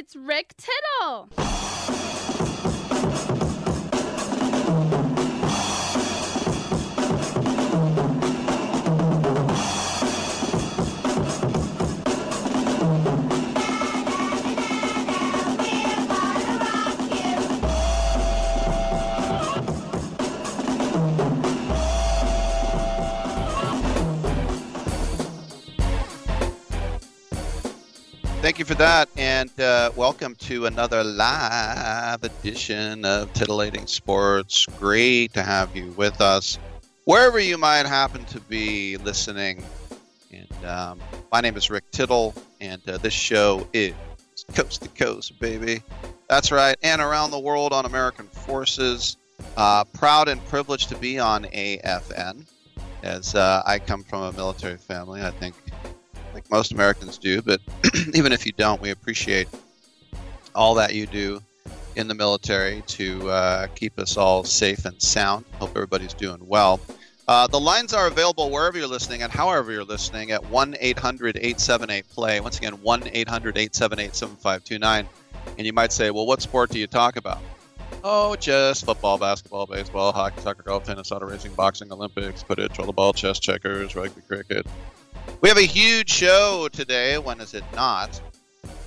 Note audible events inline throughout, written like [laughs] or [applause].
it's Rick Tittle. Thank you for that, and uh, welcome to another live edition of Titillating Sports. Great to have you with us, wherever you might happen to be listening. And um, my name is Rick Tittle, and uh, this show is Coast to Coast, baby. That's right, and around the world on American Forces. Uh, proud and privileged to be on AFN, as uh, I come from a military family. I think like most Americans do, but [clears throat] even if you don't, we appreciate all that you do in the military to uh, keep us all safe and sound. Hope everybody's doing well. Uh, the lines are available wherever you're listening and however you're listening at 1 800 878 play. Once again, 1 800 878 7529. And you might say, well, what sport do you talk about? Oh, just football, basketball, baseball, hockey, soccer, golf, tennis, auto racing, boxing, Olympics, Quidditch, ball, chess, checkers, rugby, cricket, we have a huge show today. When is it not?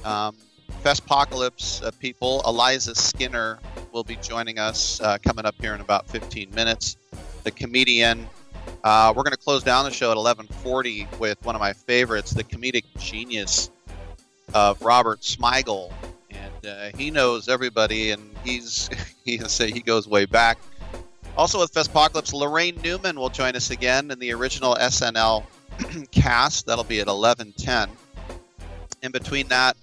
Um, Festpocalypse uh, people, Eliza Skinner will be joining us uh, coming up here in about 15 minutes. The comedian. Uh, we're going to close down the show at 11:40 with one of my favorites, the comedic genius of Robert Smigel, and uh, he knows everybody, and he's [laughs] he say he goes way back. Also with Festpocalypse, Laraine Newman will join us again in the original SNL [clears throat] cast. That'll be at 11:10. In between that,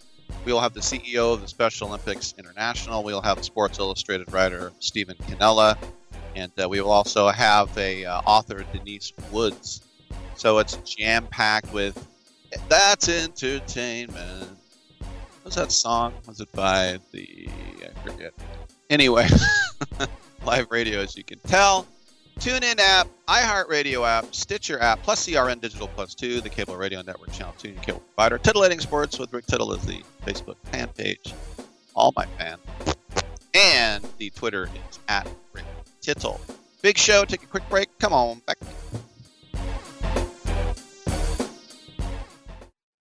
we will have the CEO of the Special Olympics International. We will have Sports Illustrated writer Stephen Cannella, and uh, we will also have a uh, author Denise Woods. So it's jam packed with that's entertainment. What's that song? Was it by the I forget. Anyway, [laughs] live radio, as you can tell. TuneIn app, iHeartRadio app, Stitcher app, plus CRN Digital Plus 2, the cable radio network channel 2, and cable provider. Titillating Sports with Rick Tittle is the Facebook fan page. All my fan. And the Twitter is at Rick Tittle. Big show. Take a quick break. Come on, back.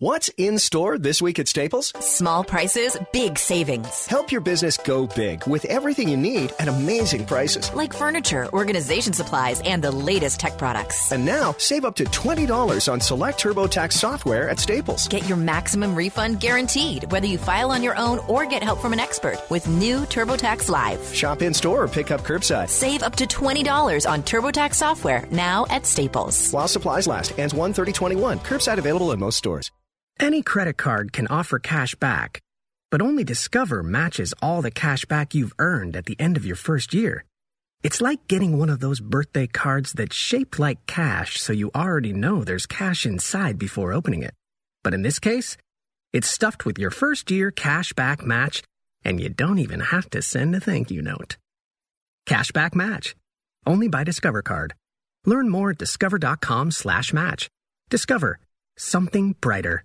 What's in store this week at Staples? Small prices, big savings. Help your business go big with everything you need at amazing prices. Like furniture, organization supplies, and the latest tech products. And now, save up to $20 on select TurboTax software at Staples. Get your maximum refund guaranteed, whether you file on your own or get help from an expert with new TurboTax Live. Shop in store or pick up curbside. Save up to $20 on TurboTax software now at Staples. While supplies last, ends 1 21 Curbside available in most stores. Any credit card can offer cash back, but only Discover matches all the cash back you've earned at the end of your first year. It's like getting one of those birthday cards that's shaped like cash so you already know there's cash inside before opening it. But in this case, it's stuffed with your first year cash back match, and you don't even have to send a thank you note. Cashback match. Only by Discover Card. Learn more at discover.com slash match. Discover. Something brighter.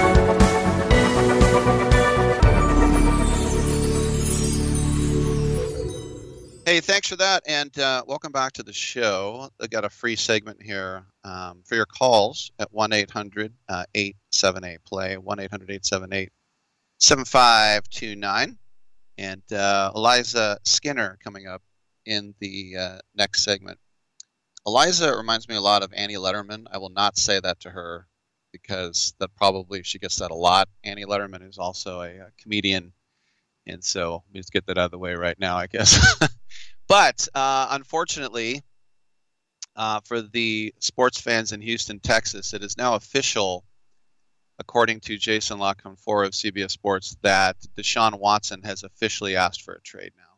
Hey, thanks for that, and uh, welcome back to the show. I got a free segment here um, for your calls at 1 800 878 play, 1 800 878 7529. And uh, Eliza Skinner coming up in the uh, next segment. Eliza reminds me a lot of Annie Lederman. I will not say that to her because that probably she gets that a lot. Annie Lederman is also a, a comedian, and so let me just get that out of the way right now, I guess. [laughs] but uh, unfortunately, uh, for the sports fans in Houston, Texas, it is now official, according to Jason La Canfora of CBS Sports, that Deshaun Watson has officially asked for a trade now.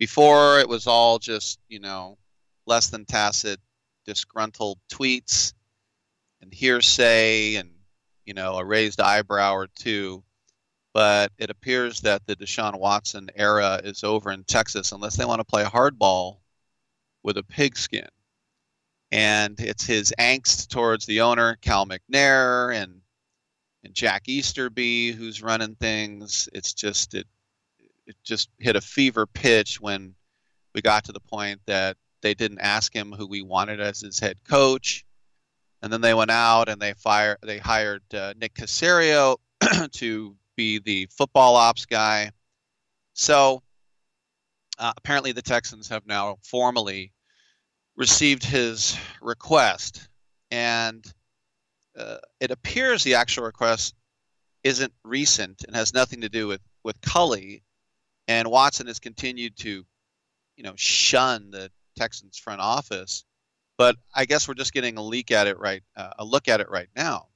Before, it was all just, you know, less than tacit, disgruntled tweets and hearsay and, you know, a raised eyebrow or two. But it appears that the Deshaun Watson era is over in Texas unless they want to play hardball with a pigskin. And it's his angst towards the owner, Cal McNair, and and Jack Easterby, who's running things. It's just it it just hit a fever pitch when we got to the point that they didn't ask him who we wanted as his head coach, and then they went out and they fired they hired uh, Nick Caserio [clears throat] to be the football ops guy. So uh, apparently the Texans have now formally received his request, and uh, it appears the actual request isn't recent and has nothing to do with with Culley. And Watson has continued to, you know, shun the Texans front office. But I guess we're just getting a leak at it right, uh, a look at it right now.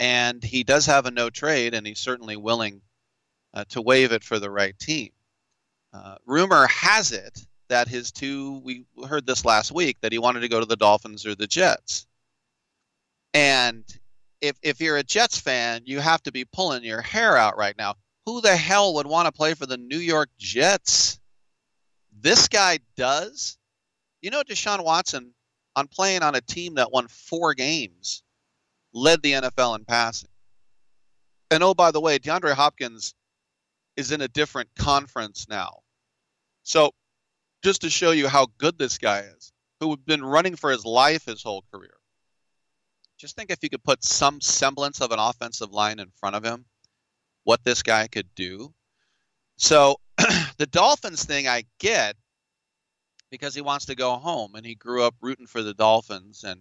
And he does have a no trade, and he's certainly willing uh, to waive it for the right team. Uh, rumor has it that his two, we heard this last week, that he wanted to go to the Dolphins or the Jets. And if, if you're a Jets fan, you have to be pulling your hair out right now. Who the hell would want to play for the New York Jets? This guy does. You know, Deshaun Watson, on playing on a team that won four games, led the NFL in passing. And oh, by the way, DeAndre Hopkins is in a different conference now. So, just to show you how good this guy is, who had been running for his life his whole career. Just think if you could put some semblance of an offensive line in front of him, what this guy could do. So, [clears throat] the Dolphins thing I get because he wants to go home and he grew up rooting for the Dolphins and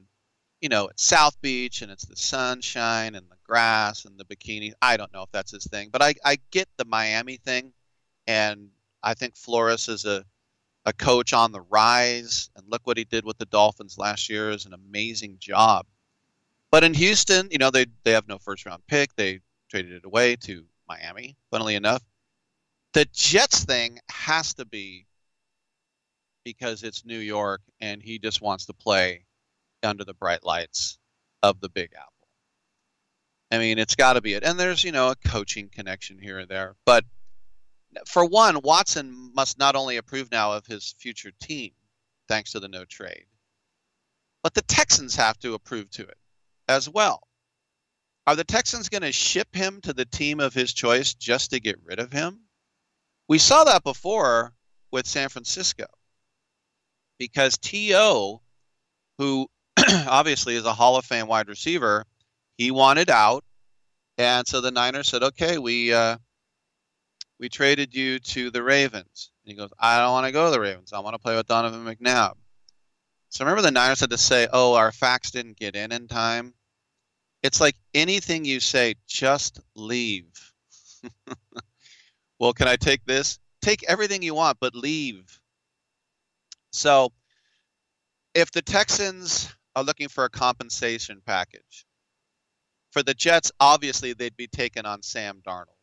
you know, it's South Beach and it's the sunshine and the grass and the bikini. I don't know if that's his thing, but I, I get the Miami thing. And I think Flores is a, a coach on the rise. And look what he did with the Dolphins last year is an amazing job. But in Houston, you know, they, they have no first round pick. They traded it away to Miami, funnily enough. The Jets thing has to be because it's New York and he just wants to play under the bright lights of the Big Apple. I mean, it's got to be it. And there's, you know, a coaching connection here and there. But for one, Watson must not only approve now of his future team, thanks to the no trade, but the Texans have to approve to it as well. Are the Texans going to ship him to the team of his choice just to get rid of him? We saw that before with San Francisco because T.O., who [clears throat] obviously is a Hall of Fame wide receiver. He wanted out, and so the Niners said, "Okay, we uh, we traded you to the Ravens." And he goes, "I don't want to go to the Ravens. I want to play with Donovan McNabb." So remember, the Niners had to say, "Oh, our fax didn't get in in time." It's like anything you say, just leave. [laughs] well, can I take this? Take everything you want, but leave. So, if the Texans are looking for a compensation package. For the Jets, obviously, they'd be taking on Sam Darnold.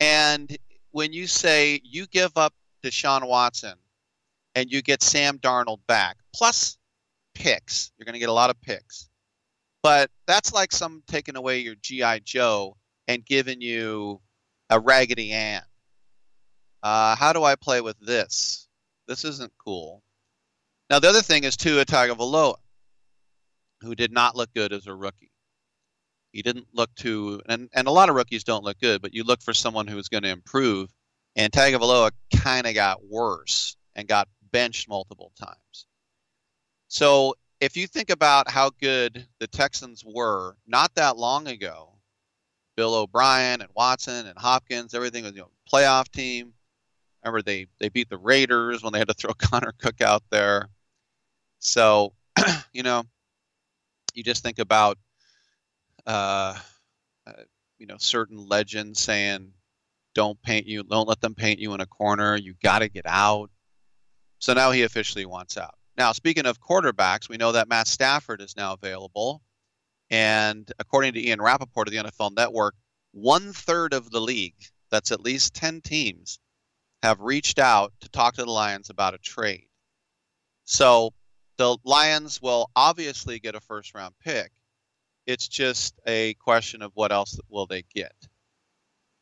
And when you say you give up Deshaun Watson and you get Sam Darnold back, plus picks, you're going to get a lot of picks. But that's like some taking away your G.I. Joe and giving you a Raggedy Ann. Uh, how do I play with this? This isn't cool. Now, the other thing is Tua Tagovailoa who did not look good as a rookie. He didn't look too, and, and a lot of rookies don't look good, but you look for someone who is going to improve. And Tagovailoa kind of got worse and got benched multiple times. So if you think about how good the Texans were not that long ago, Bill O'Brien and Watson and Hopkins, everything was you know playoff team. Remember they they beat the Raiders when they had to throw [laughs] Connor Cook out there. So [clears throat] you know you just think about uh, uh, you know certain legends saying don't paint you don't let them paint you in a corner. You got to get out. So now he officially wants out. Now speaking of quarterbacks we know that matt stafford is now available. And according to ian rapoport of the nfl network one third of the league that's at least 10 teams have reached out to talk to the lions about a trade. So the Lions will obviously get a first round pick. It's just a question of what else will they get.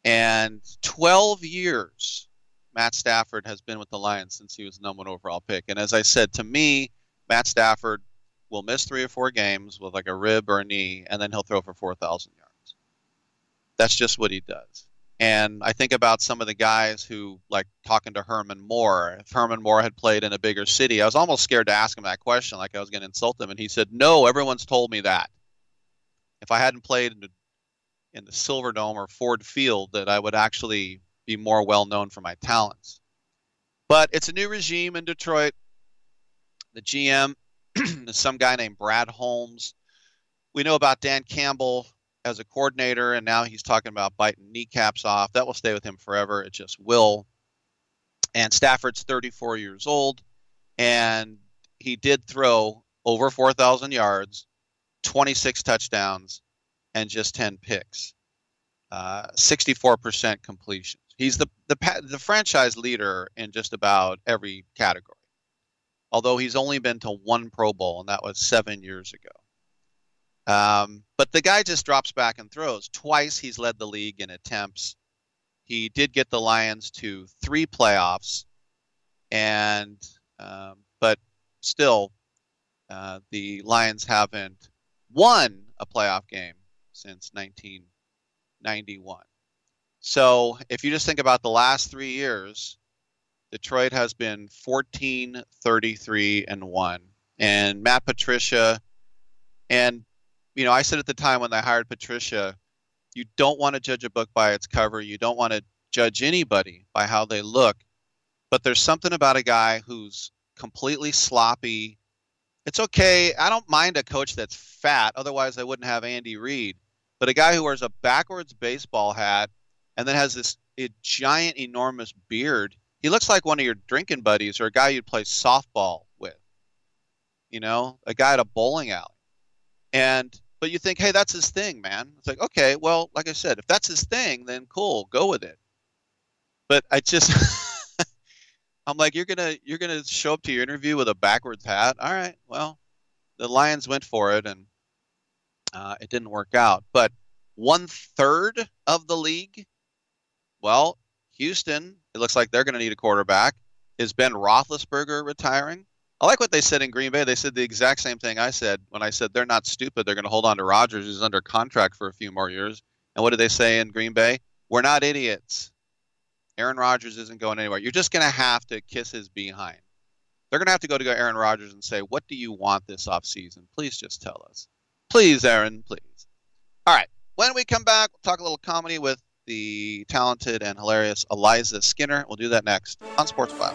And 12 years Matt Stafford has been with the Lions since he was the number one overall pick. And as I said, to me, Matt Stafford will miss three or four games with like a rib or a knee, and then he'll throw for 4,000 yards. That's just what he does. And I think about some of the guys who, like talking to Herman Moore, if Herman Moore had played in a bigger city, I was almost scared to ask him that question, like I was going to insult him. And he said, No, everyone's told me that. If I hadn't played in the, in the Silverdome or Ford Field, that I would actually be more well known for my talents. But it's a new regime in Detroit. The GM is [clears throat] some guy named Brad Holmes. We know about Dan Campbell as a coordinator, and now he's talking about biting kneecaps off. That will stay with him forever. It just will. And Stafford's 34 years old, and he did throw over 4,000 yards, 26 touchdowns, and just 10 picks. Uh, 64% completion. He's the, the the franchise leader in just about every category. Although he's only been to one Pro Bowl, and that was seven years ago. Um, but the guy just drops back and throws. Twice he's led the league in attempts. He did get the Lions to three playoffs, and um, but still, uh, the Lions haven't won a playoff game since 1991. So if you just think about the last three years, Detroit has been 14, 33, and 1. And Matt Patricia, and, you know, I said at the time when they hired Patricia, you don't want to judge a book by its cover. You don't want to judge anybody by how they look. But there's something about a guy who's completely sloppy. It's okay. I don't mind a coach that's fat. Otherwise, I wouldn't have Andy Reid. But a guy who wears a backwards baseball hat and then has this giant, enormous beard. He looks like one of your drinking buddies or a guy you'd play softball with. You know, a guy at a bowling alley. And but you think, hey, that's his thing, man. It's like, okay, well, like I said, if that's his thing, then cool, go with it. But I just [laughs] I'm like, you're gonna you're gonna show up to your interview with a backwards hat. All right, well, the Lions went for it and uh, it didn't work out. But one third of the league, well, Houston, it looks like they're to need a quarterback. Is Ben Roethlisberger retiring? I like what they said in Green Bay. They said the exact same thing I said when I said they're not stupid. They're going to hold on to Rodgers, who's under contract for a few more years. And what did they say in Green Bay? We're not idiots. Aaron Rodgers isn't going anywhere. You're just going to have to kiss his behind. They're going to have to go to go Aaron Rodgers and say, What do you want this offseason? Please just tell us. Please, Aaron, please. All right. When we come back, we'll talk a little comedy with the talented and hilarious Eliza Skinner. We'll do that next on Sports Bio.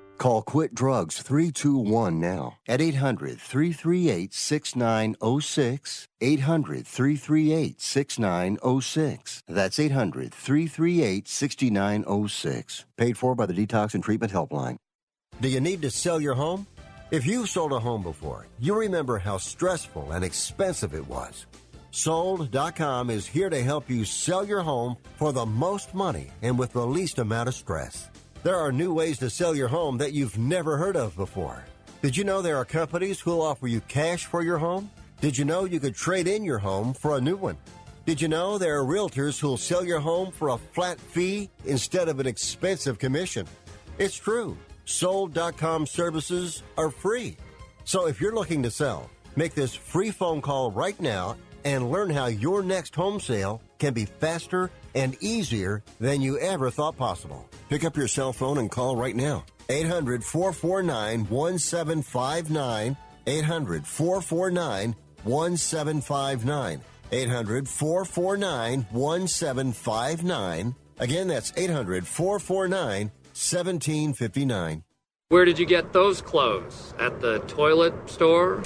Call Quit Drugs 321 now at 800 338 6906. 800 338 6906. That's 800 338 6906. Paid for by the Detox and Treatment Helpline. Do you need to sell your home? If you've sold a home before, you remember how stressful and expensive it was. Sold.com is here to help you sell your home for the most money and with the least amount of stress. There are new ways to sell your home that you've never heard of before. Did you know there are companies who'll offer you cash for your home? Did you know you could trade in your home for a new one? Did you know there are realtors who'll sell your home for a flat fee instead of an expensive commission? It's true. Sold.com services are free. So if you're looking to sell, make this free phone call right now and learn how your next home sale can be faster and easier than you ever thought possible. Pick up your cell phone and call right now. 800 449 1759. 800 449 1759. 800 449 1759. Again, that's 800 449 1759. Where did you get those clothes? At the toilet store?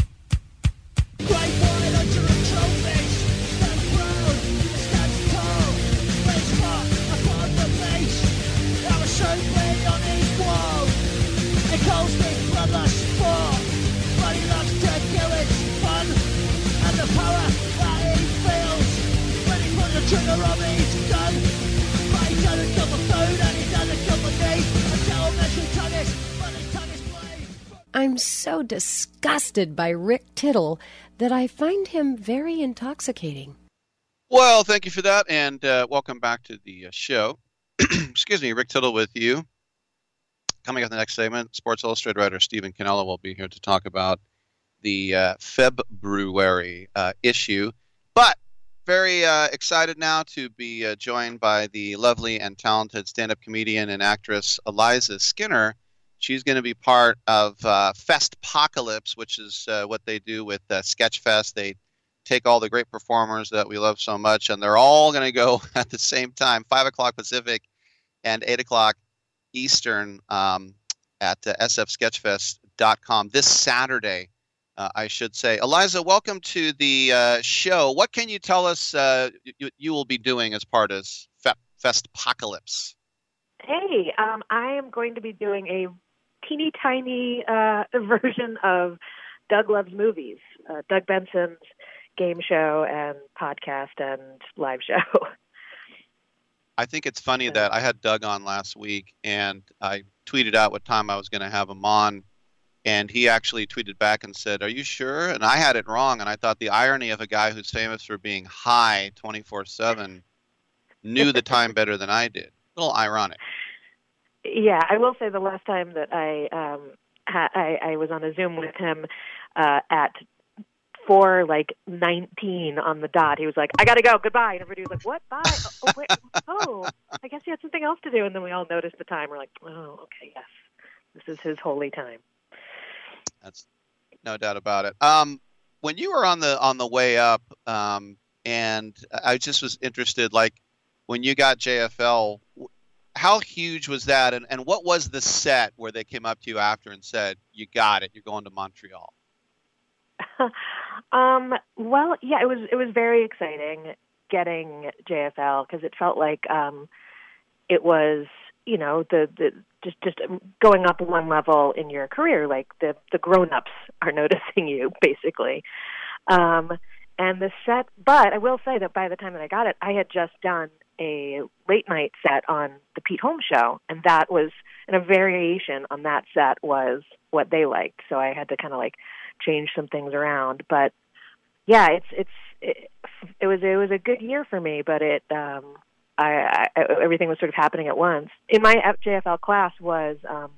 I'm so disgusted by Rick Tittle that I find him very intoxicating. Well, thank you for that, and uh, welcome back to the uh, show. [clears throat] Excuse me, Rick Tittle with you. Coming up in the next segment, Sports Illustrated writer Stephen Cannella will be here to talk about the uh, February uh, issue. But very uh, excited now to be uh, joined by the lovely and talented stand-up comedian and actress Eliza Skinner. She's going to be part of uh, Fest Apocalypse, which is uh, what they do with uh, Sketchfest. They take all the great performers that we love so much, and they're all going to go [laughs] at the same time, five o'clock Pacific and eight o'clock Eastern, um, at uh, sfsketchfest.com this Saturday uh, I should say. Eliza, welcome to the uh, show. What can you tell us uh, you, you, will be doing as part of Fe- Fest Apocalypse? Hey, um, I am going to be doing a teeny tiny uh, [laughs] version of Doug Loves Movies, uh, Doug Benson's game show and podcast and live show. [laughs] I think it's funny that I had Doug on last week and I tweeted out what time I was going to have him on and he actually tweeted back and said, "Are you sure?" And I had it wrong, and I thought the irony of a guy who's famous for being high 24/7 knew the time better than I did. A little ironic. Yeah, I will say the last time that I um, ha- I, I was on a Zoom with him uh, at four like 19 on the dot. He was like, "I gotta go, goodbye," and everybody was like, "What? Bye? oh, wait, [laughs] oh, I guess he had something else to do." And then we all noticed the time. We're like, "Oh, okay, yes, this is his holy time." That's no doubt about it. Um, when you were on the on the way up, um, and I just was interested, like when you got JFL, how huge was that, and, and what was the set where they came up to you after and said, "You got it, you're going to Montreal"? [laughs] um, well, yeah, it was it was very exciting getting JFL because it felt like um, it was you know the the just just going up one level in your career like the the grown-ups are [laughs] noticing you basically. Um and the set but i will say that by the time that i got it i had just done a late night set on the pete holmes show and that was and a variation on that set was what they liked so i had to kind of like change some things around but yeah it's it's it, it was it was a good year for me but it um I, I everything was sort of happening at once. In my JFL class was um,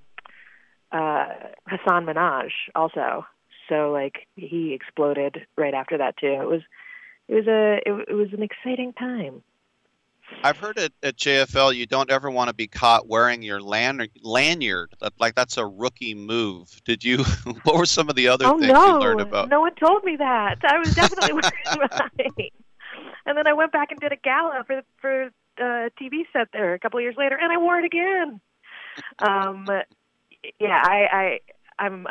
uh, Hasan Minhaj also. So like he exploded right after that too. It was it was a it, it was an exciting time. I've heard at, at JFL you don't ever want to be caught wearing your lanyard. lanyard. Like that's a rookie move. Did you? [laughs] What were some of the other oh, things no. you learned about? No one told me that. I was definitely [laughs] wearing mine. And then I went back and did a gala for for uh, TV set there a couple of years later, and I wore it again. Um, yeah, I, I, I'm,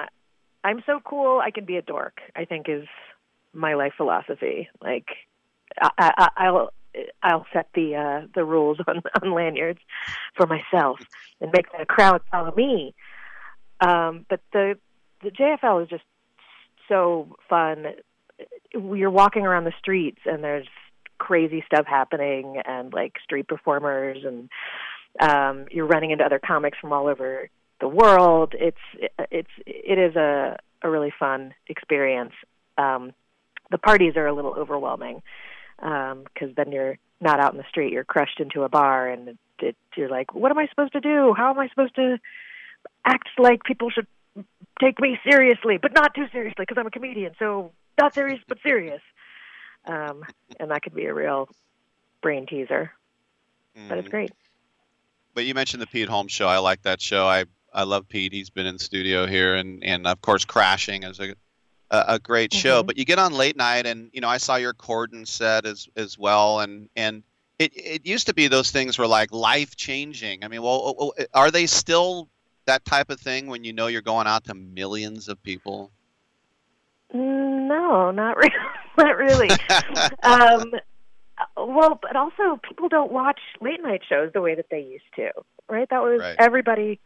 I'm so cool. I can be a dork. I think is my life philosophy. Like, I, I, I'll, I'll set the uh, the rules [laughs] on, on lanyards for myself and make the crowd follow me. Um, but the the JFL is just so fun. You're walking around the streets and there's crazy stuff happening and like street performers and um you're running into other comics from all over the world it's it's it is a a really fun experience um the parties are a little overwhelming um because then you're not out in the street you're crushed into a bar and it, it, you're like what am i supposed to do how am i supposed to act like people should take me seriously but not too seriously because i'm a comedian so not serious but serious um, and that could be a real brain teaser. Mm. But it's great. But you mentioned the Pete Holmes show. I like that show. I I love Pete. He's been in studio here, and and of course, Crashing as a a, a great show. Mhm. But you get on late night, and you know I saw your Corden set as as well, and and it it used to be those things were like life changing. I mean, well, oh, oh, are they still that type of thing when you know you're going out to millions of people? No, not [laughs] really. not really. [laughs] um, well, but also people don't watch late night shows the way that they used to, right? That was Right. everybody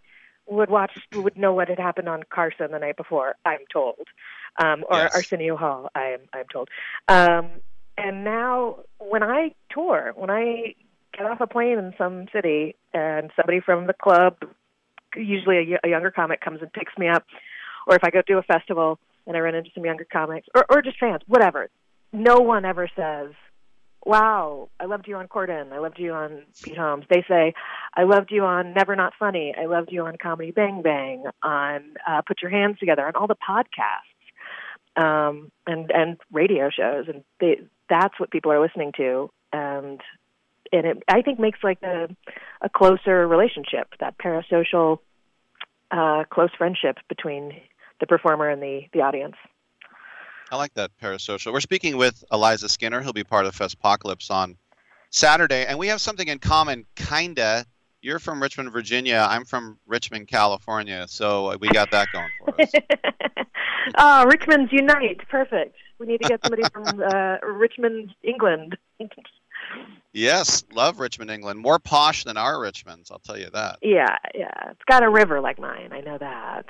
would watch would know what had happened on Carson the night before. I'm told, um, or Yes. Arsenio Hall. I'm I'm told. Um, and now when I tour, when I get off a plane in some city and somebody from the club, usually a younger comic, comes and picks me up, or if I go to a festival and I run into some younger comics, or, or just fans, whatever, no one ever says, Wow, I loved you on Corden. I loved you on Pete Holmes. They say, I loved you on Never Not Funny. I loved you on Comedy Bang Bang, on uh, Put Your Hands Together, on all the podcasts um, and and radio shows, and they, that's what people are listening to, and and it I think makes like a a closer relationship, that parasocial, uh, close friendship between the performer and the the audience. I like that parasocial. We're speaking with Eliza Skinner, who'll be part of Festpocalypse on Saturday, and we have something in common, kinda. You're from Richmond, Virginia. I'm from Richmond, California, so we got that going for us. oh, [laughs] Richmond's unite! Perfect. We need to get somebody from [laughs] uh, Richmond, England. Yes, love Richmond, England. More posh than our Richmonds, I'll tell you that. yeah, yeah. It's got a river like mine. I know that.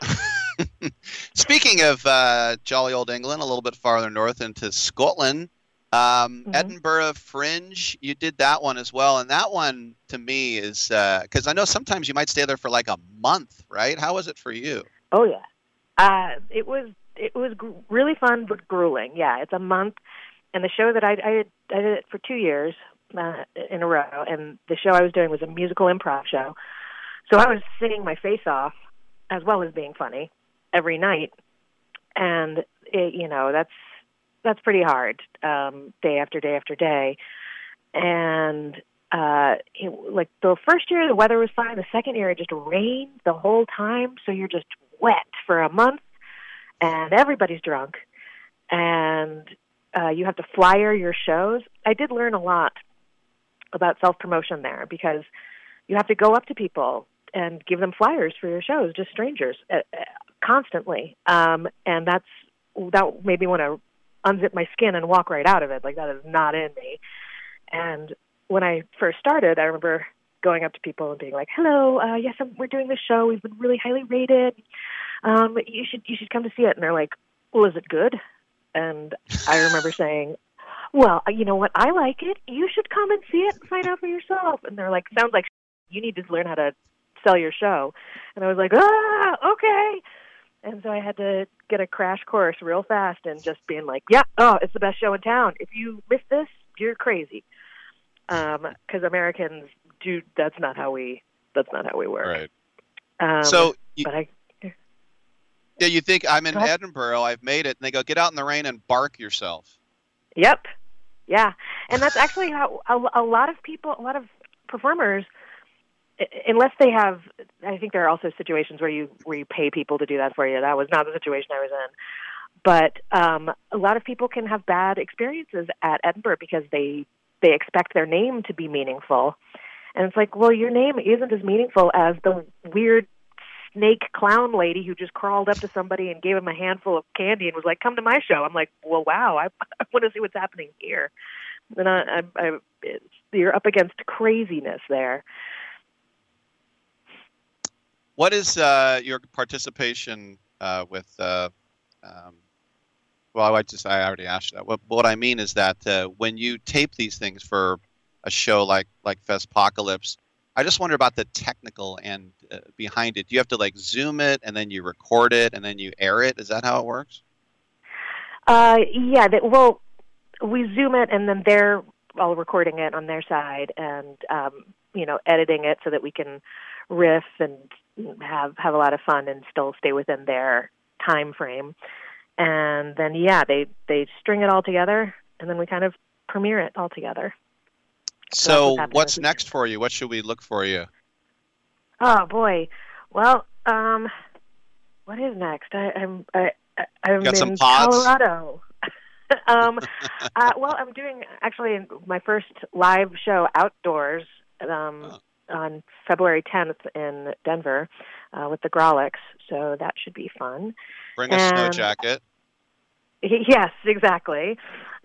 [laughs] Speaking of uh, jolly old England, a little bit farther north into Scotland, um, Mhm. Edinburgh Fringe, you did that one as well, and that one to me is because I know sometimes you might stay there for like a month, right? How was it for you? Oh yeah. Uh, it was it was gr- really fun but grueling. Yeah, it's a month, and the show that I I did, I did it for two years uh, in a row, and the show I was doing was a musical improv show. So I was singing my face off as well as being funny every night, and it, you know that's that's pretty hard um, day after day after day, and uh it, like the first year the weather was fine the second year it just rained the whole time so you're just wet for a month and everybody's drunk. And uh you have to flyer your shows. I did learn a lot about self promotion there because you have to go up to people and give them flyers for your shows just strangers uh, uh, constantly. Um and that's that made me want to unzip my skin and walk right out of it like that is not in me and when I first started, I remember going up to people and being like, "Hello, uh, yes, I'm, we're doing this show. We've been really highly rated. Um, you should you should come to see it." And they're like, "Well, is it good?" And I remember [laughs] saying, "Well, you know what? I like it. You should come and see it and find out for yourself." And they're like, "Sounds like you need to learn how to sell your show." And I was like, "Ah, okay." And so I had to get a crash course real fast and just being like, "Yeah, oh, it's the best show in town. If you miss this, you're crazy." because Americans do. That's not how we. That's not how we work. Right. Um, So you- but I. Yeah, you think I'm in Edinburgh, I've made it, and they go, get out in the rain and bark yourself. Yep. Yeah, and that's actually how a, a lot of people, a lot of performers, unless they have, I think there are also situations where you where you pay people to do that for you. That was not the situation I was in. But um, a lot of people can have bad experiences at Edinburgh because they they expect their name to be meaningful, and it's like, well, your name isn't as meaningful as the weird snake clown lady who just crawled up to somebody and gave him a handful of candy and was like, "Come to my show." I'm like, "Well, wow, I, [laughs] I want to see what's happening here." And I, I, I you're up against craziness there. What is uh, your participation uh, with? Uh, um, well, I just I already asked that. What, what I mean is that uh, when you tape these things for a show like like Festpocalypse, I just wonder about the technical end uh, behind it. Do you have to like zoom it and then you record it and then you air it? Is that how it works? Uh, yeah, they, well, we zoom it and then they're all recording it on their side and um, you know editing it so that we can riff and have have a lot of fun and still stay within their time frame. And then yeah, they they string it all together and then we kind of premiere it all together. So happening what's this next for you? What should we look for you? Oh boy. Well, um, what is next? I, I'm I, I'm Got in some? Colorado. [laughs] um, [laughs] uh, well, I'm doing actually my first live show outdoors um, on February 10th in Denver uh, with the Grawlix, so that should be fun. Bring a snow jacket. [laughs] Yes, exactly.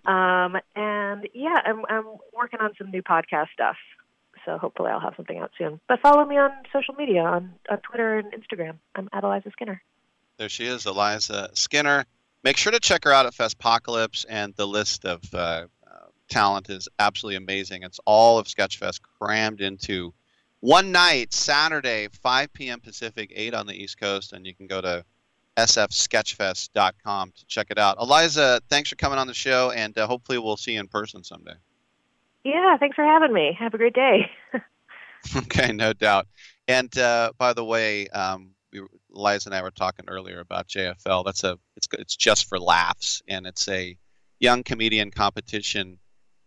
Um, and yeah, I'm, I'm working on some new podcast stuff. So hopefully I'll have something out soon. But follow me on social media on, on Twitter and Instagram. I'm at Eliza Skinner. There she is, Eliza Skinner. Make sure to check her out at Festpocalypse, and the list of uh, uh, talent is absolutely amazing. It's all of Sketchfest crammed into one night, Saturday, 5 p.m. Pacific, 8 on the East Coast, and you can go to sfsketchfest.com to check it out. Eliza, thanks for coming on the show, and uh, hopefully we'll see you in person someday. Yeah, thanks for having me. Have a great day. [laughs] Okay, no doubt. And uh, by the way, um, we, were- Liza and I were talking earlier about JFL. That's a it's it's just for laughs, and it's a young comedian competition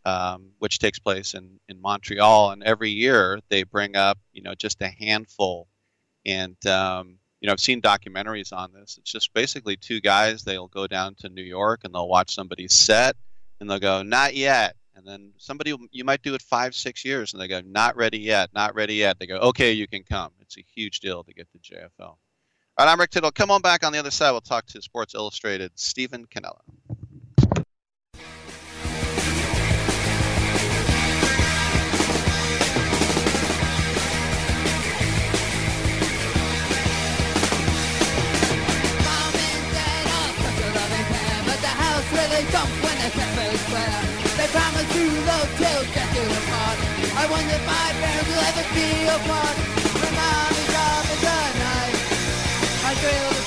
um, which takes place in in Montreal. And every year they bring up you know just a handful, and um, you know I've seen documentaries on this. It's just basically two guys. They'll go down to New York and they'll watch somebody's set, and they'll go not yet. And then somebody you might do it five, six years, and they go, "Not ready yet, not ready yet." They go, "Okay, you can come." It's a huge deal to get to JFL. All right, I'm Rick Tittle. Come on back on the other side. We'll talk to Sports Illustrated Stephen Cannella. The they jump when the cafe square. They promise to love till death do them part. I wonder if my parents will ever be apart. My mom is up in the night. I thrill to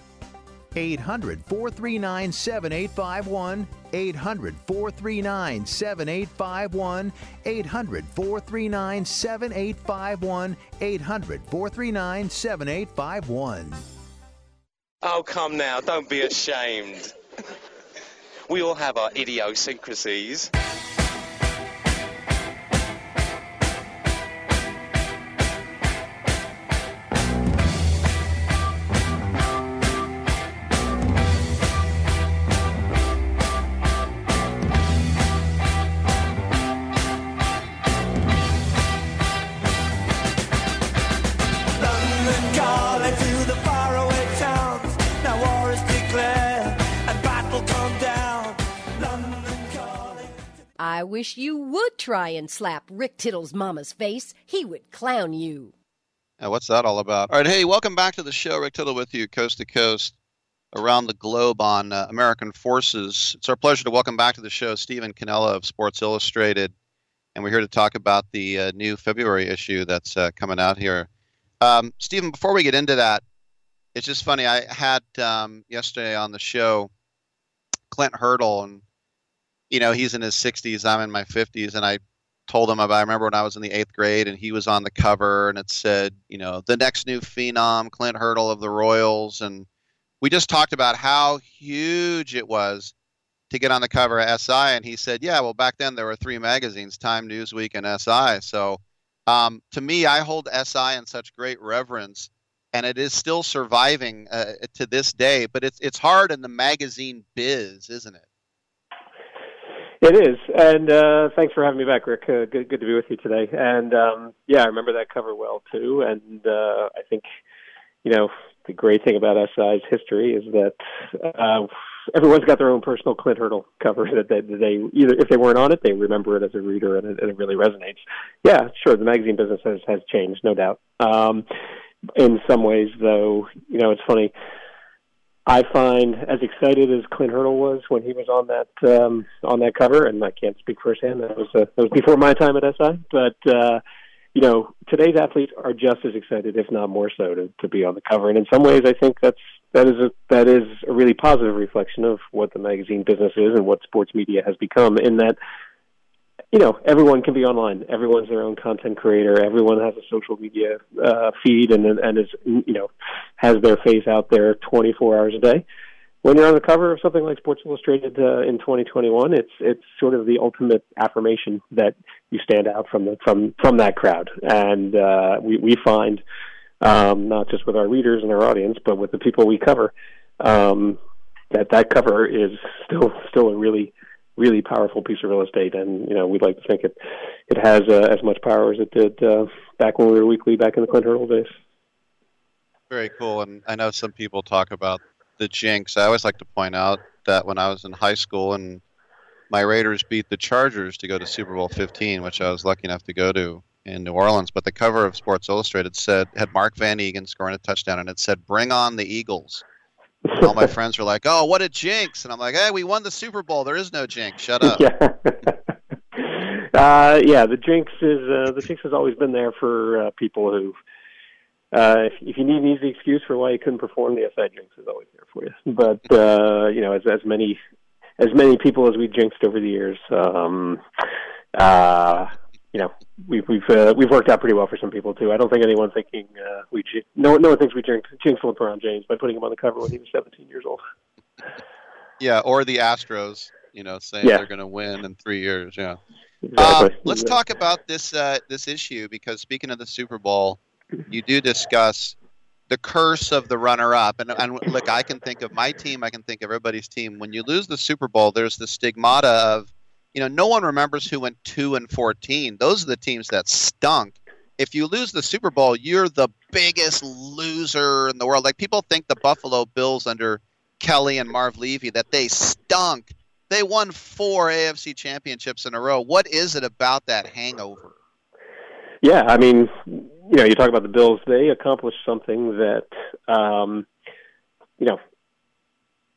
800 439 7851. 800 439 7851. 800 439 7851. 800 439 7851. Oh, come now, don't be ashamed. [laughs] We all have our idiosyncrasies. I wish you would try and slap Rick Tittle's mama's face. He would clown you. Yeah, what's that all about? All right, hey, welcome back to the show. Rick Tittle with you, coast to coast, around the globe on uh, American Forces. It's our pleasure to welcome back to the show Stephen Cannella of Sports Illustrated, and we're here to talk about the uh, new February issue that's uh, coming out here. Um, Stephen, before we get into that, it's just funny. I had um, yesterday on the show Clint Hurdle, and you know he's in his 60s. I'm in my 50s, and I told him about. I remember when I was in the eighth grade, and he was on the cover, and it said, you know, the next new phenom, Clint Hurdle of the Royals, and we just talked about how huge it was to get on the cover of SI, and he said, yeah, well, back then there were three magazines, Time, Newsweek, and SI. So, um, to me, I hold SI in such great reverence, and it is still surviving uh, to this day. But it's it's hard in the magazine biz, isn't it? It is, and uh, thanks for having me back, Rick. Uh, good, good to be with you today. And um, yeah, I remember that cover well too. And uh, I think, you know, the great thing about SI's history is that uh, everyone's got their own personal Clint Hurdle cover that they, that they either if they weren't on it, they remember it as a reader, and it, and it really resonates. Yeah, sure, the magazine business has has changed, no doubt. Um, in some ways, though, you know, it's funny. I find as excited as Clint Hurdle was when he was on that um, on that cover, and I can't speak firsthand. That was uh, that was before my time at SI, but uh, you know today's athletes are just as excited, if not more so, to, to be on the cover. And in some ways, I think that's that is a that is a really positive reflection of what the magazine business is and what sports media has become. In that you know, everyone can be online. Everyone's their own content creator. Everyone has a social media uh, feed and and is you know has their face out there 24 hours a day. When you're on the cover of something like Sports Illustrated uh, in 2021, it's it's sort of the ultimate affirmation that you stand out from the from from that crowd. And uh, we we find um, not just with our readers and our audience, but with the people we cover, um, that that cover is still still a really really powerful piece of real estate, and you know we'd like to think it it has uh, as much power as it did uh, back when we were weekly back in the Clint Hurdle days. Very cool. And I know some people talk about the jinx. I always like to point out that when I was in high school and my Raiders beat the Chargers to go to Super Bowl 15, which I was lucky enough to go to in New Orleans. But the cover of Sports Illustrated said had Mark van Eeghen scoring a touchdown, and it said "Bring on the Eagles." All my friends were like, "Oh, what a jinx!" And I'm like, "Hey, we won the Super Bowl. There is no jinx. Shut up." [laughs] yeah. uh, yeah, the jinx is uh, the jinx has always been there for uh, people who, uh, if, if you need an easy excuse for why you couldn't perform, the SI jinx is always there for you. But uh, you know, as as many as many people as we jinxed over the years, um, uh, you know, we've we've uh, we've worked out pretty well for some people too. I don't think anyone's thinking uh, we no no one thinks we jinxed, jinxed LeBron James by putting him on the cover when he was 17 years old. Yeah, or the Astros, you know, saying Yeah. they're going to win in three years. Yeah. Exactly. Uh, let's talk about this uh, this issue because speaking of the Super Bowl, you do discuss the curse of the runner-up, and, and look, I can think of my team, I can think of everybody's team. When you lose the Super Bowl, there's the stigmata of, you know, no one remembers who went two and fourteen. Those are the teams that stunk. If you lose the Super Bowl, you're the biggest loser in the world. Like people think the Buffalo Bills under Kelly and Marv Levy that they stunk. They won four AFC championships in a row. What is it about that hangover? Yeah, I mean, you know, you talk about the Bills. They accomplished something that, um, you know,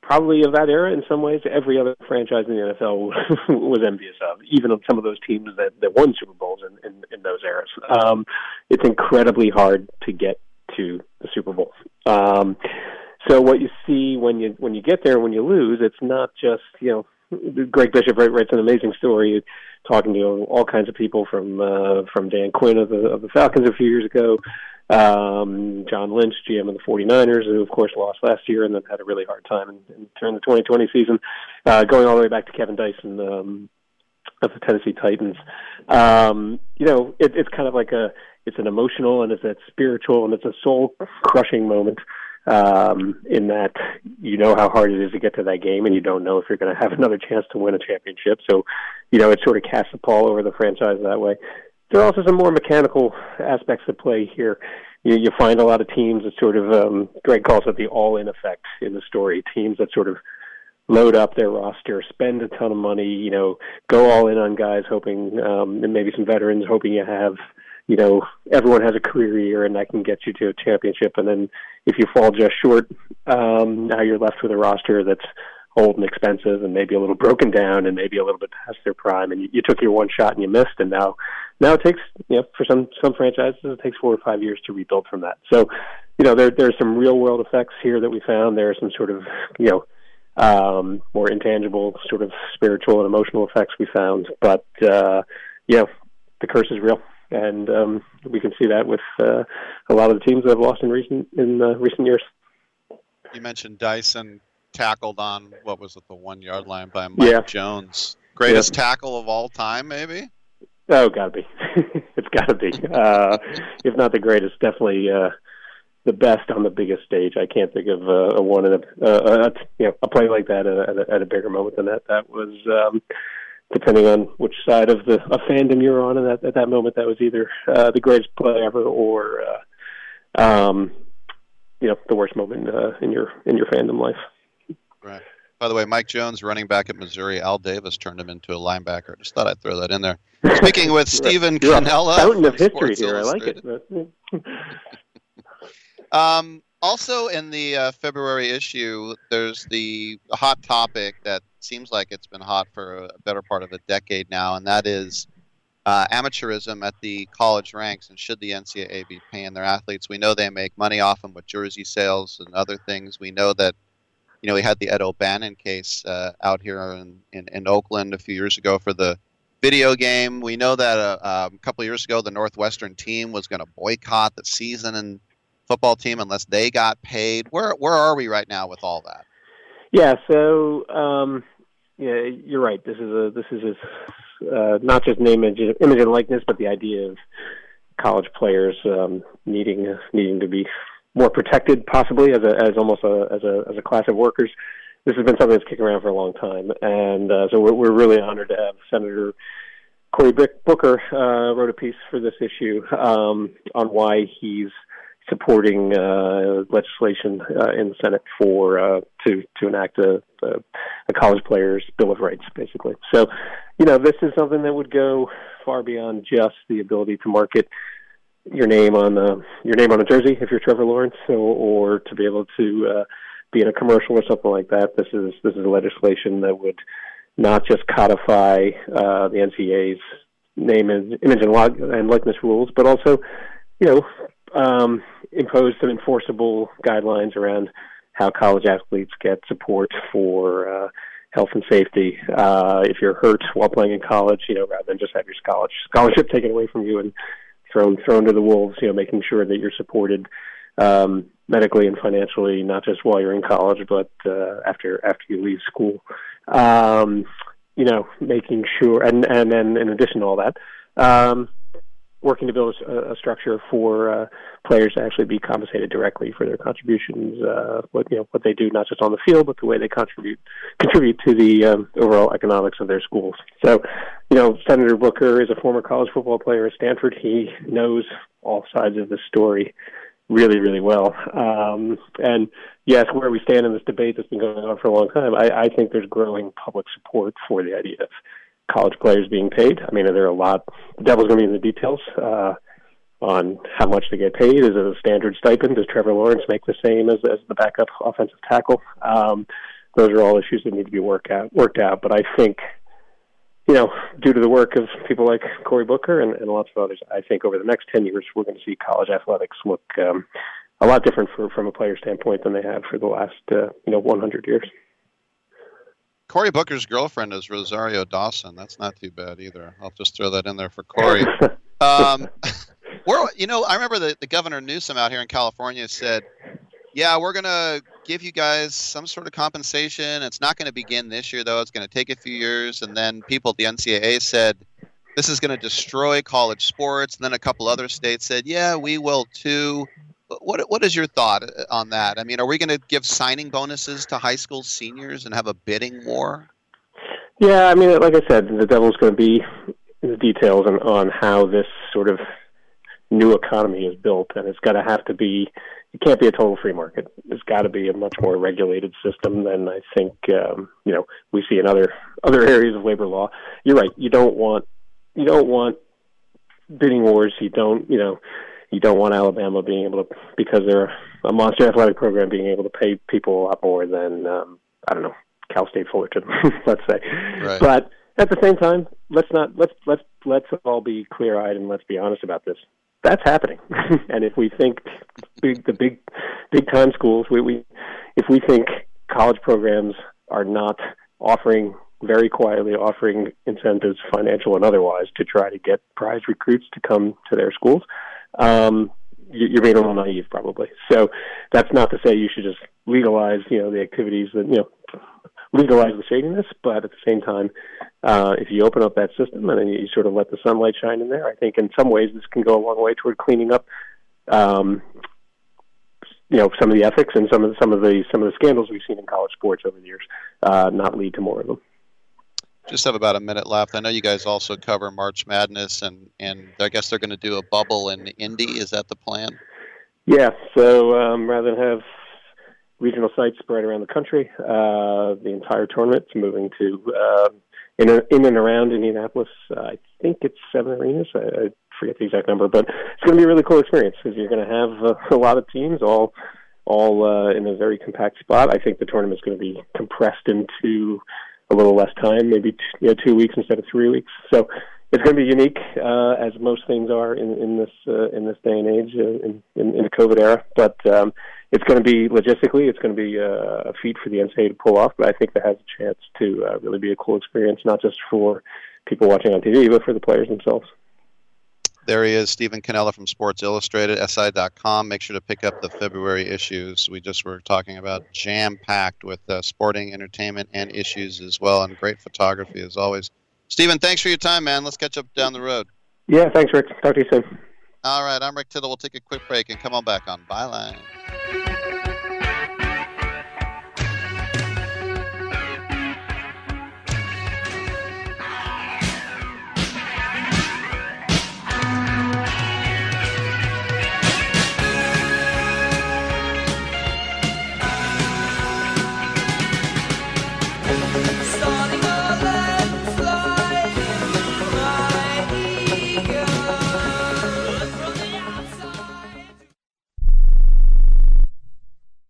probably of that era in some ways, every other franchise in the NFL [laughs] was envious of. Even of some of those teams that, that won Super Bowls in, in, in those eras. Um, it's incredibly hard to get to the Super Bowl. Um, So what you see when you when you get there and when you lose, it's not just you know Greg Bishop writes an amazing story talking to all kinds of people from uh, from Dan Quinn of the of the Falcons a few years ago, um, John Lynch, GM of the 49ers, who of course lost last year and then had a really hard time in during the 2020 season, uh, going all the way back to Kevin Dyson um, of the Tennessee Titans. Um, you know, it, it's kind of like a it's an emotional and it's a spiritual and it's a soul crushing moment um, in that you know how hard it is to get to that game, and you don't know if you're going to have [laughs] another chance to win a championship. So, you know, it sort of casts a pall over the franchise that way. There are also some more mechanical aspects at play here. You, you find a lot of teams that sort of, um, Greg calls it the all-in effect in the story. Teams that sort of load up their roster, spend a ton of money, you know, go all in on guys, hoping, um, and maybe some veterans, hoping you have you know everyone has a career year and that can get you to a championship and then if you fall just short um now you're left with a roster that's old and expensive and maybe a little [laughs] broken down and maybe a little bit past their prime and you, you took your one shot and you missed and now now it takes you know for some some franchises it takes four or five years to rebuild from that so you know there there are some real world effects here that we found there are some sort of you know um more intangible sort of spiritual and emotional effects we found but uh know the curse is real and um, we can see that with uh, a lot of the teams that have lost in recent in uh, recent years. You mentioned Dyson tackled on what was it the one yard line by Mike Yeah. Jones, greatest Yeah. tackle of all time, maybe. Oh, gotta be. [laughs] it's gotta be. Uh, if not the greatest, definitely uh, the best on the biggest stage. I can't think of uh, a one in a, uh, a you know a play like that at a, at a, bigger moment than that. That was. Um, Depending on which side of the of fandom you're on, and that, at that moment, that was either uh, the greatest play ever, or uh, um, you know, the worst moment uh, in your in your fandom life. Right. By the way, Mike Jones, running back at Missouri, Al Davis turned him into a linebacker. Just thought I'd throw that in there. Speaking with Stephen You're Cannella, fountain of history Sports here. I like it. [laughs] Um, also, in the uh, February issue, there's the hot topic that seems like it's been hot for a better part of a decade now, and that is uh, amateurism at the college ranks. And should the NCAA be paying their athletes? We know they make money off them with jersey sales and other things. We know that, you know, we had the Ed O'Bannon case uh, out here in, in, in Oakland a few years ago for the video game. We know that uh, um, a couple years ago, the Northwestern team was going to boycott the season and football team unless they got paid. Where where are we right now with all that? Yeah, so um, yeah, you're right. This is a this is a, uh, not just name image, image and likeness, but the idea of college players um, needing needing to be more protected, possibly as a as almost a as a as a class of workers. This has been something that's kicking around for a long time, and uh, so we're we're really honored to have Senator Cory Booker uh, wrote a piece for this issue um, on why he's supporting uh, legislation uh, in the Senate for uh, to to enact a, a, a college players' bill of rights, basically. So, you know, this is something that would go far beyond just the ability to market your name on uh, your name on a jersey if you're Trevor Lawrence, or, or to be able to uh, be in a commercial or something like that. This is this is legislation that would not just codify uh, the NCAA's name and image and, log- and likeness rules, but also, you know, um, impose some enforceable guidelines around how college athletes get support for uh, health and safety. Uh, if you're hurt while playing in college, you know, rather than just have your scholarship taken away from you and thrown thrown to the wolves, you know, making sure that you're supported um, medically and financially, not just while you're in college, but uh, after after you leave school. Um, you know, making sure, and and then in addition to all that, um, working to build a, a structure for uh, players to actually be compensated directly for their contributions, uh, what you know what they do, not just on the field, but the way they contribute contribute to the um, overall economics of their schools. So, you know, Senator Booker is a former college football player at Stanford. He knows all sides of the story really, really well. Um, and yes, where we stand in this debate that's been going on for a long time, I, I think there's growing public support for the idea of college players being paid. I mean, there are a lot. The devil's going to be in the details uh, on how much they get paid. Is it a standard stipend? Does Trevor Lawrence make the same as, as the backup offensive tackle? Um, those are all issues that need to be worked out. Worked out. But I think, you know, due to the work of people like Cory Booker and, and lots of others, I think over the next ten years we're going to see college athletics look um, a lot different for, from a player standpoint than they have for the last uh, you know 100 years. Cory Booker's girlfriend is Rosario Dawson. That's not too bad either. I'll just throw that in there for Cory. [laughs] um, we're, you know, I remember the, the governor Newsom out here in California said, "Yeah, we're gonna give you guys some sort of compensation. It's not going to begin this year, though. It's going to take a few years." And then people at the NCAA said, "This is going to destroy college sports." And then a couple other states said, "Yeah, we will too." What what is your thought uh, on that? I mean, are we going to give signing bonuses to high school seniors and have a bidding war? Yeah, I mean, like I said, the devil's going to be in the details on, on how this sort of new economy is built, and it's got to have to be. It can't be a total free market. It's got to be a much more regulated system than I think um, you know we see in other other [laughs] areas of labor law. You're right. You don't want you don't want bidding wars. You don't you know you don't want Alabama being able to because they're a monster athletic program being able to pay people a lot more than um, I don't know Cal State Fullerton, [laughs] let's say. Right. But at the same time, let's not let's let's let's all be clear eyed and let's be honest about this. That's happening, [laughs] and if we think big the big big time schools, we, we if we think college programs are not offering very quietly offering incentives, financial and otherwise, to try to get prize recruits to come to their schools, um, you're being a little naive, probably. So that's not to say you should just legalize, you know, the activities that you know legalize the shadiness, but at the same time, uh, if you open up that system and then you sort of let the sunlight shine in there, I think in some ways this can go a long way toward cleaning up, um, you know, some of the ethics and some of the, some of the some of the scandals we've seen in college sports over the years, uh, not lead to more of them. Just have about a minute left. I know you guys also cover March Madness, and and I guess they're going to do a bubble in Indy. Is that the plan? Yeah. So um, rather than have regional sites spread around the country, uh, the entire tournament's moving to uh, in, in and around Indianapolis. Uh, I think it's seven arenas. I, I forget the exact number, but it's going to be a really cool experience because you're going to have uh, a lot of teams all all uh, in a very compact spot. I think the tournament's going to be compressed into a little less time, maybe t- you know, two weeks instead of three weeks. So it's going to be unique, uh, as most things are in, in this uh, in this day and age, uh, in, in, in the COVID era. But um, it's going to be logistically, it's going to be uh, a feat for the NCAA to pull off. But I think that has a chance to uh, really be a cool experience, not just for people watching on TV, but for the players themselves. There he is, Stephen Cannella from Sports Illustrated, SI.com. Make sure to pick up the February issues. We just were talking about jam packed with uh, sporting, entertainment, and issues as well, and great photography as always. Stephen, thanks for your time, man. Let's catch up down the road. Yeah, thanks, Rick. Talk to you soon. All right, I'm Rick Tittle. We'll take a quick break and come on back on Byline.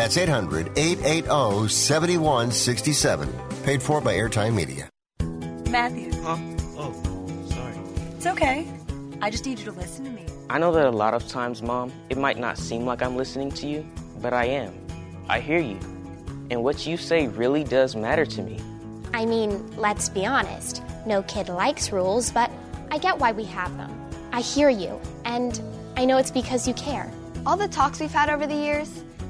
That's 800 880 7167. Paid for by Airtime Media. Matthew. Huh? Oh, sorry. It's okay. I just need you to listen to me. I know that a lot of times, Mom, it might not seem like I'm listening to you, but I am. I hear you. And what you say really does matter to me. I mean, let's be honest. No kid likes rules, but I get why we have them. I hear you, and I know it's because you care. All the talks we've had over the years,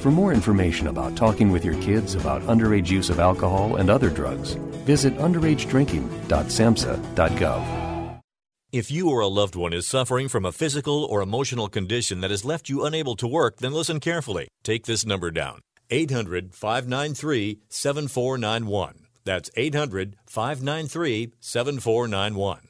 For more information about talking with your kids about underage use of alcohol and other drugs, visit underagedrinking.samhsa.gov. If you or a loved one is suffering from a physical or emotional condition that has left you unable to work, then listen carefully. Take this number down 800 593 7491. That's 800 593 7491.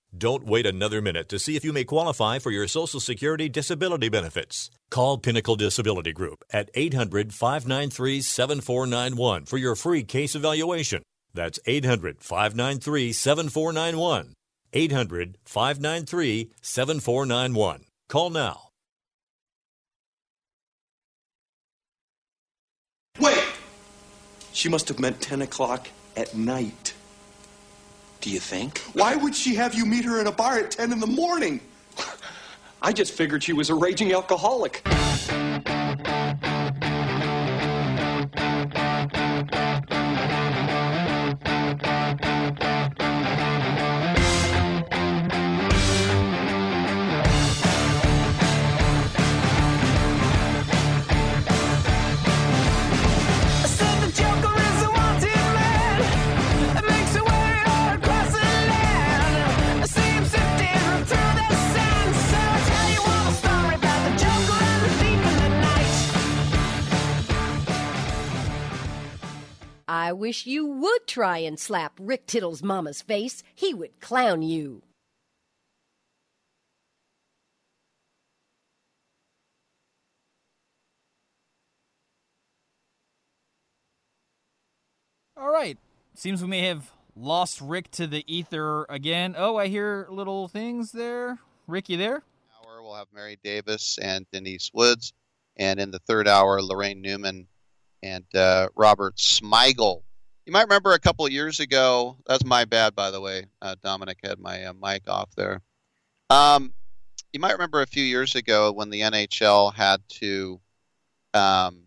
Don't wait another minute to see if you may qualify for your Social Security disability benefits. Call Pinnacle Disability Group at 800 593 7491 for your free case evaluation. That's 800 593 7491. 800 593 7491. Call now. Wait! She must have meant 10 o'clock at night. Do you think? Why would she have you meet her in a bar at 10 in the morning? [laughs] I just figured she was a raging alcoholic. I wish you would try and slap Rick Tittle's mama's face. He would clown you. All right. Seems we may have lost Rick to the ether again. Oh, I hear little things there. Rick, you there? Hour we'll have Mary Davis and Denise Woods, and in the third hour, Laraine Newman and uh, Robert Smigel. You might remember a couple of years ago. That's my bad, by the way. Uh, Dominic had my uh, mic off there. Um, you might remember a few years ago when the NHL had to um,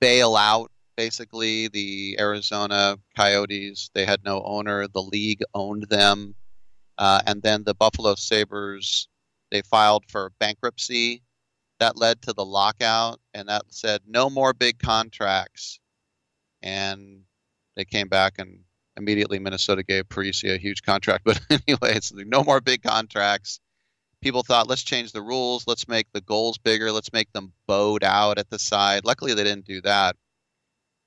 bail out basically the Arizona Coyotes. They had no owner. The league owned them, uh, and then the Buffalo Sabres. They filed for bankruptcy that led to the lockout, and that said no more big contracts. And they came back, and immediately Minnesota gave Parise a huge contract. [laughs] But anyway, it's no more big contracts. People thought, let's change the rules. Let's make the goals bigger. Let's make them bowed out at the side. Luckily, they didn't do that.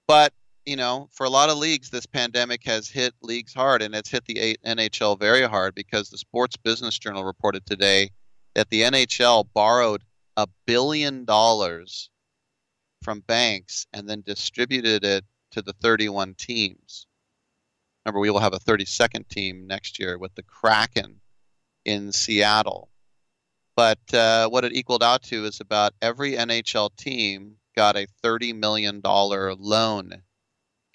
But you know, for a lot of leagues, this pandemic has hit leagues hard, and it's hit the NHL very hard because the Sports Business Journal reported today that the NHL borrowed a billion dollars from banks and then distributed it to the 31 teams. Remember, we will have a 32nd team next year with the Kraken in Seattle. But uh, what it equaled out to is about every NHL team got a $30 million loan.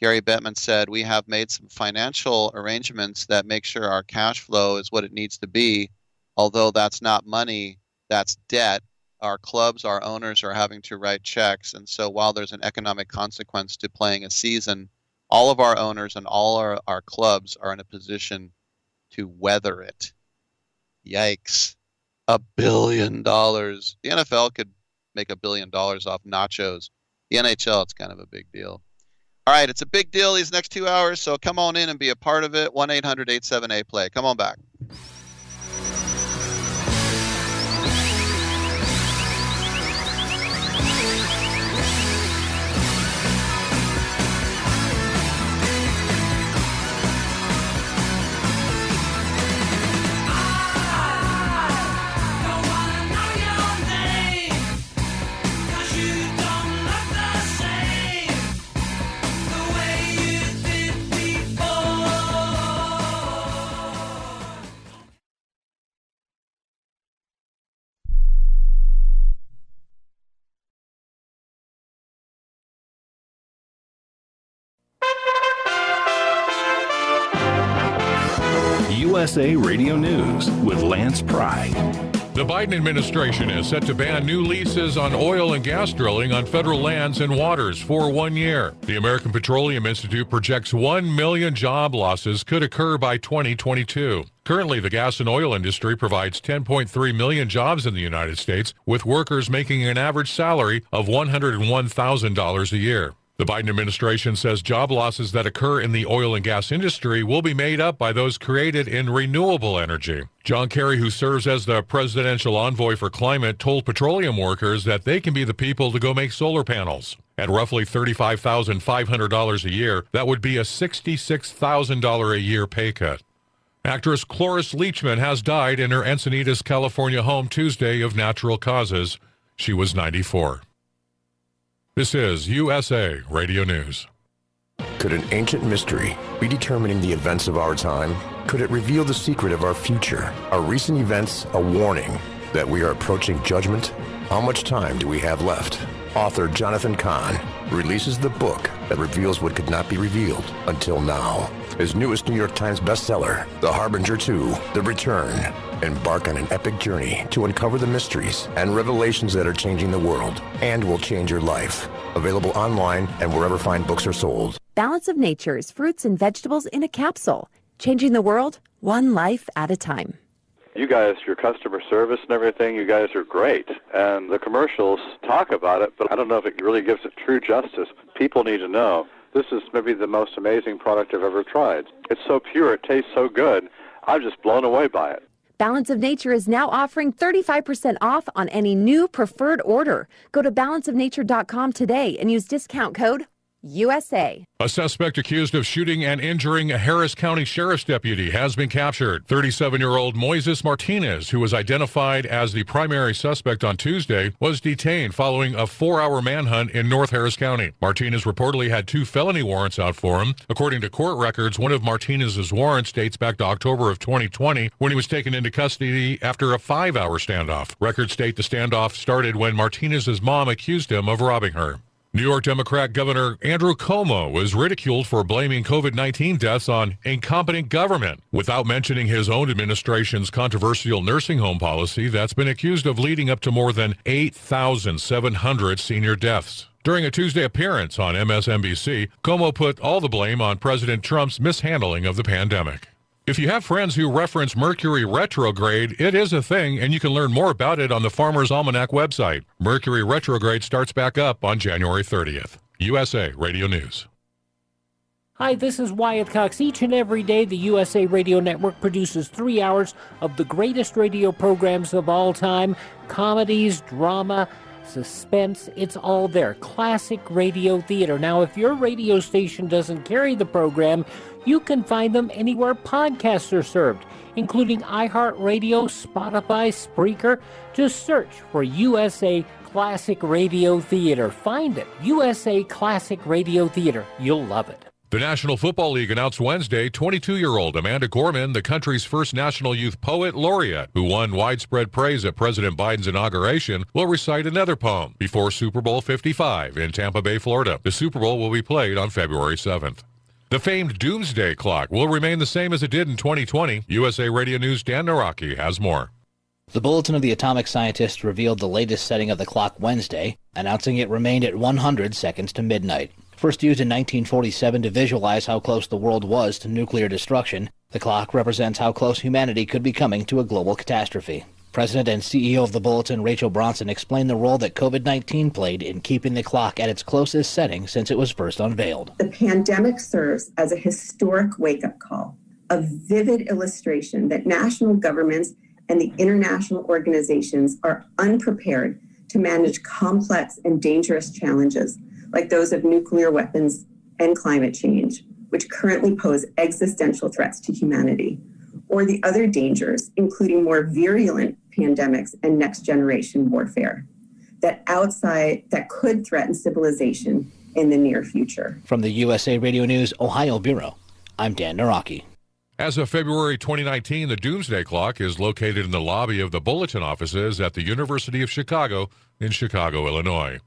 Gary Bettman said, We have made some financial arrangements that make sure our cash flow is what it needs to be. Although that's not money, that's debt our clubs, our owners are having to write checks. And so while there's an economic consequence to playing a season, all of our owners and all our, our clubs are in a position to weather it. Yikes. A billion dollars. The NFL could make a billion dollars off nachos. The NHL, it's kind of a big deal. All right, it's a big deal these next two hours, so come on in and be a part of it. 1 800 878 play. Come on back. USA Radio News with Lance Pry. The Biden administration is set to ban new leases on oil and gas drilling on federal lands and waters for one year. The American Petroleum Institute projects 1 million job losses could occur by 2022. Currently, the gas and oil industry provides 10.3 million jobs in the United States, with workers making an average salary of $101,000 a year. The Biden administration says job losses that occur in the oil and gas industry will be made up by those created in renewable energy. John Kerry, who serves as the presidential envoy for climate, told petroleum workers that they can be the people to go make solar panels. At roughly $35,500 a year, that would be a $66,000 a year pay cut. Actress Cloris Leachman has died in her Encinitas, California home Tuesday of natural causes. She was 94. This is USA Radio News. Could an ancient mystery be determining the events of our time? Could it reveal the secret of our future? Are recent events a warning that we are approaching judgment? How much time do we have left? Author Jonathan Cahn releases the book that reveals what could not be revealed until now. His newest New York Times bestseller, The Harbinger 2, The Return. Embark on an epic journey to uncover the mysteries and revelations that are changing the world and will change your life. Available online and wherever fine books are sold. Balance of Nature's fruits and vegetables in a capsule, changing the world one life at a time. You guys, your customer service and everything, you guys are great. And the commercials talk about it, but I don't know if it really gives it true justice. People need to know this is maybe the most amazing product I've ever tried. It's so pure, it tastes so good. I'm just blown away by it. Balance of Nature is now offering 35% off on any new preferred order. Go to balanceofnature.com today and use discount code USA. A suspect accused of shooting and injuring a Harris County Sheriff's deputy has been captured. 37 year old Moises Martinez, who was identified as the primary suspect on Tuesday, was detained following a four hour manhunt in North Harris County. Martinez reportedly had two felony warrants out for him. According to court records, one of Martinez's warrants dates back to October of 2020 when he was taken into custody after a five hour standoff. Records state the standoff started when Martinez's mom accused him of robbing her. New York Democrat Governor Andrew Cuomo was ridiculed for blaming COVID 19 deaths on incompetent government without mentioning his own administration's controversial nursing home policy that's been accused of leading up to more than 8,700 senior deaths. During a Tuesday appearance on MSNBC, Cuomo put all the blame on President Trump's mishandling of the pandemic. If you have friends who reference Mercury retrograde, it is a thing, and you can learn more about it on the Farmer's Almanac website. Mercury retrograde starts back up on January 30th. USA Radio News. Hi, this is Wyatt Cox. Each and every day, the USA Radio Network produces three hours of the greatest radio programs of all time comedies, drama, suspense. It's all there. Classic radio theater. Now, if your radio station doesn't carry the program, you can find them anywhere podcasts are served, including iHeartRadio, Spotify, Spreaker. Just search for USA Classic Radio Theater. Find it. USA Classic Radio Theater. You'll love it. The National Football League announced Wednesday 22 year old Amanda Gorman, the country's first National Youth Poet Laureate, who won widespread praise at President Biden's inauguration, will recite another poem before Super Bowl 55 in Tampa Bay, Florida. The Super Bowl will be played on February 7th. The famed Doomsday Clock will remain the same as it did in 2020. USA Radio News' Dan Naraki has more. The Bulletin of the Atomic Scientist revealed the latest setting of the clock Wednesday, announcing it remained at 100 seconds to midnight. First used in 1947 to visualize how close the world was to nuclear destruction, the clock represents how close humanity could be coming to a global catastrophe. President and CEO of the Bulletin, Rachel Bronson, explained the role that COVID 19 played in keeping the clock at its closest setting since it was first unveiled. The pandemic serves as a historic wake up call, a vivid illustration that national governments and the international organizations are unprepared to manage complex and dangerous challenges like those of nuclear weapons and climate change, which currently pose existential threats to humanity, or the other dangers, including more virulent pandemics and next generation warfare that outside that could threaten civilization in the near future. From the USA Radio News Ohio Bureau, I'm Dan Naraki. As of February 2019, the Doomsday Clock is located in the lobby of the Bulletin offices at the University of Chicago in Chicago, Illinois.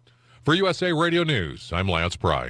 For USA Radio News, I'm Lance Pry.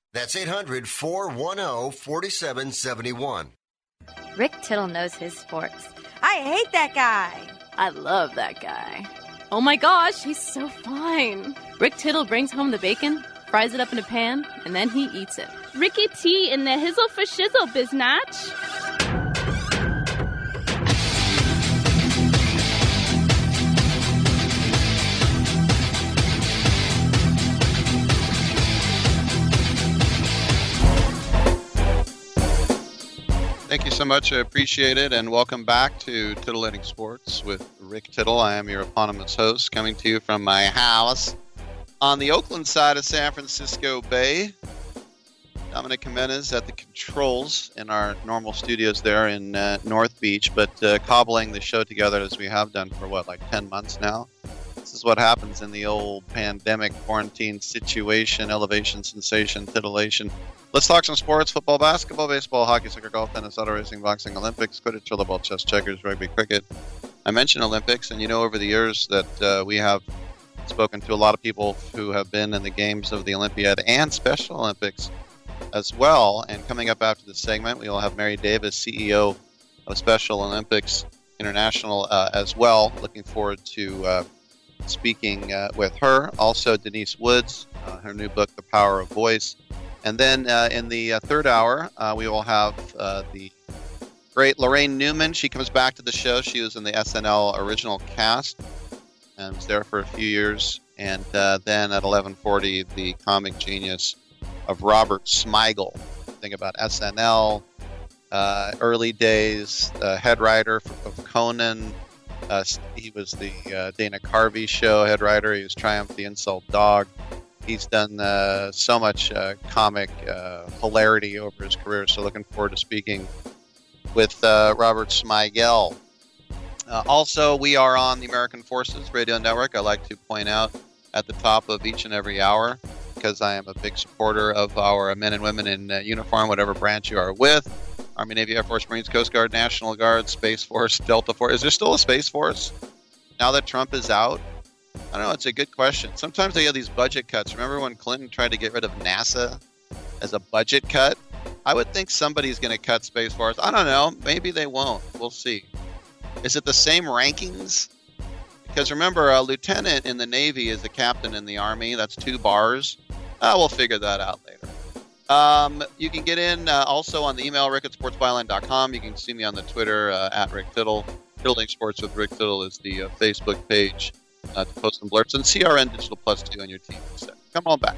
That's 800 410 4771. Rick Tittle knows his sports. I hate that guy. I love that guy. Oh my gosh, he's so fine. Rick Tittle brings home the bacon, fries it up in a pan, and then he eats it. Ricky T in the hizzle for shizzle, biznatch. Thank you so much. I appreciate it. And welcome back to Titillating Sports with Rick Tittle. I am your eponymous host coming to you from my house on the Oakland side of San Francisco Bay. Dominic Jimenez at the controls in our normal studios there in uh, North Beach, but uh, cobbling the show together as we have done for what, like 10 months now? This is what happens in the old pandemic quarantine situation, elevation, sensation, titillation. Let's talk some sports football, basketball, baseball, hockey, soccer, golf, tennis, auto racing, boxing, Olympics, Quidditch, rollerball, chess, checkers, rugby, cricket. I mentioned Olympics, and you know, over the years that uh, we have spoken to a lot of people who have been in the games of the Olympiad and Special Olympics as well. And coming up after this segment, we will have Mary Davis, CEO of Special Olympics International, uh, as well. Looking forward to uh, speaking uh, with her. Also, Denise Woods, uh, her new book, The Power of Voice. And then uh, in the uh, third hour, uh, we will have uh, the great Laraine Newman. She comes back to the show. She was in the SNL original cast and was there for a few years. And then at 11:40, the comic genius of Robert Smigel. Think about SNL, early days, head writer of Conan, uh, he was the uh, Dana Carvey show head writer. He was Triumph the Insult Dog. He's done uh, so much uh, comic uh, hilarity over his career. So looking forward to speaking with uh, Robert Smigel. also, we are on the American Forces Radio Network. I like to point out at the top of each and every hour because I am a big supporter of our men and women in uh, uniform, whatever branch you are with. Army, Navy, Air Force, Marines, Coast Guard, National Guard, Space Force, [laughs] Delta Force. Is there still a Space Force now that Trump is out? I don't know. It's a good question. Sometimes they have these budget cuts. Remember when Clinton tried to get rid of NASA as a budget cut? I would think somebody's going to cut Space Force. I don't know. Maybe they won't. We'll see. Is it the same rankings? Because remember, a lieutenant in the Navy is a captain in the Army. That's two bars. Uh, we'll figure that out later. Um, you can get in uh, also on the email, rick at sportsbyline.com. You can see me on the Twitter uh, at Rick Tittle. Building Sports with Rick Tittle is the uh, Facebook page uh, to post some blurbs. And CRN Digital Plus 2 on your TV set. Come on back.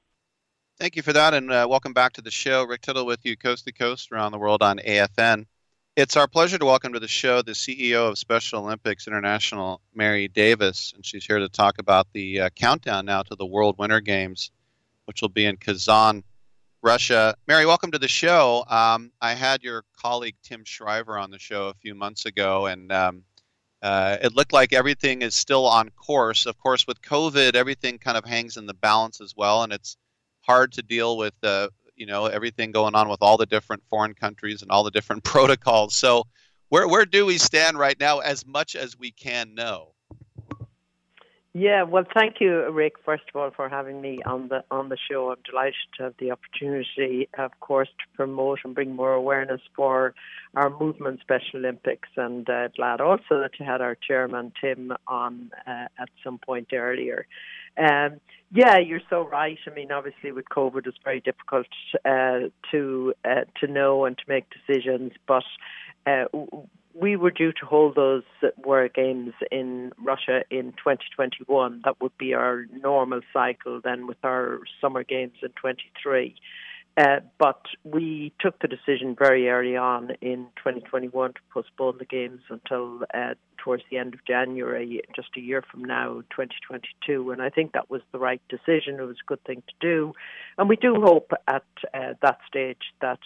Thank you for that, and uh, welcome back to the show. Rick Tittle with you, coast to coast, around the world on AFN. It's our pleasure to welcome to the show the CEO of Special Olympics International, Mary Davis, and she's here to talk about the uh, countdown now to the World Winter Games, which will be in Kazan, Russia. Mary, welcome to the show. Um, I had your colleague Tim Shriver on the show a few months ago, and um, uh, it looked like everything is still on course. Of course, with COVID, everything kind of hangs in the balance as well, and it's hard to deal with uh, you know everything going on with all the different foreign countries and all the different [laughs] protocols. So where where do we stand right now as much as we can know? Yeah, well, thank you, Rick. First of all, for having me on the on the show. I'm delighted to have the opportunity, of course, to promote and bring more awareness for our movement, Special Olympics, and uh, glad also that you had our chairman Tim on uh, at some point earlier. Um, yeah, you're so right. I mean, obviously, with COVID, it's very difficult uh, to uh, to know and to make decisions, but. Uh, we were due to hold those World Games in Russia in 2021. That would be our normal cycle then with our Summer Games in 23. Uh, but we took the decision very early on in 2021 to postpone the games until uh, towards the end of January, just a year from now, 2022. And I think that was the right decision. It was a good thing to do. And we do hope at uh, that stage that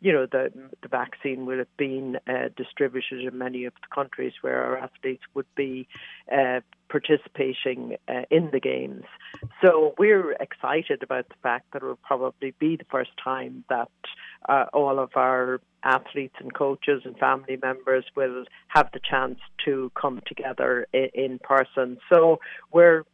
you know, the the vaccine will have been uh, distributed in many of the countries where our athletes would be uh, participating uh, in the games. So we're excited about the fact that it will probably be the first time that uh, all of our athletes and coaches and family members will have the chance to come together in, in person. So we're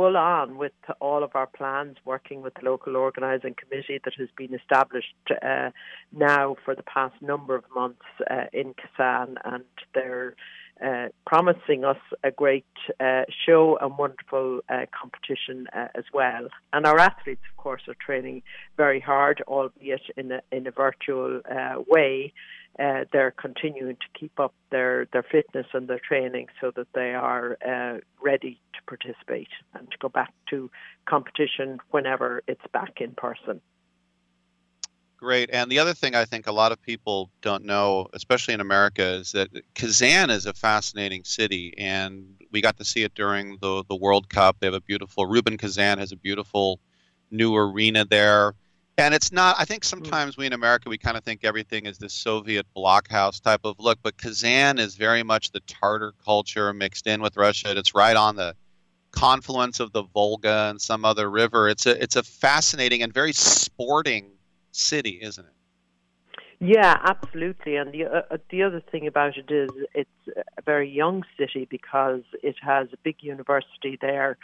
full on with all of our plans, working with the local organising committee that has been established uh, now for the past number of months uh, in Kazan, and they're uh, promising us a great uh, show and wonderful uh, competition uh, as well. And our athletes, of course, are training very hard, albeit in a, in a virtual way. Uh, they're continuing to keep up their, their fitness and their training so that they are uh, ready to participate and to go back to competition whenever it's back in person. Great. And the other thing I think a lot of people don't know, especially in America, is that Kazan is a fascinating city, and we got to see it during the the World Cup. They have a beautiful Rubin Kazan has a beautiful new arena there. And it's not. I think sometimes we in America we kind of think everything is this Soviet blockhouse type of look, but Kazan is very much the Tartar culture mixed in with Russia. It's right on the confluence of the Volga and some other river. It's a it's a fascinating and very sporting city, isn't it? Yeah, absolutely. And the uh, the other thing about it is it's a very young city because it has a big university there,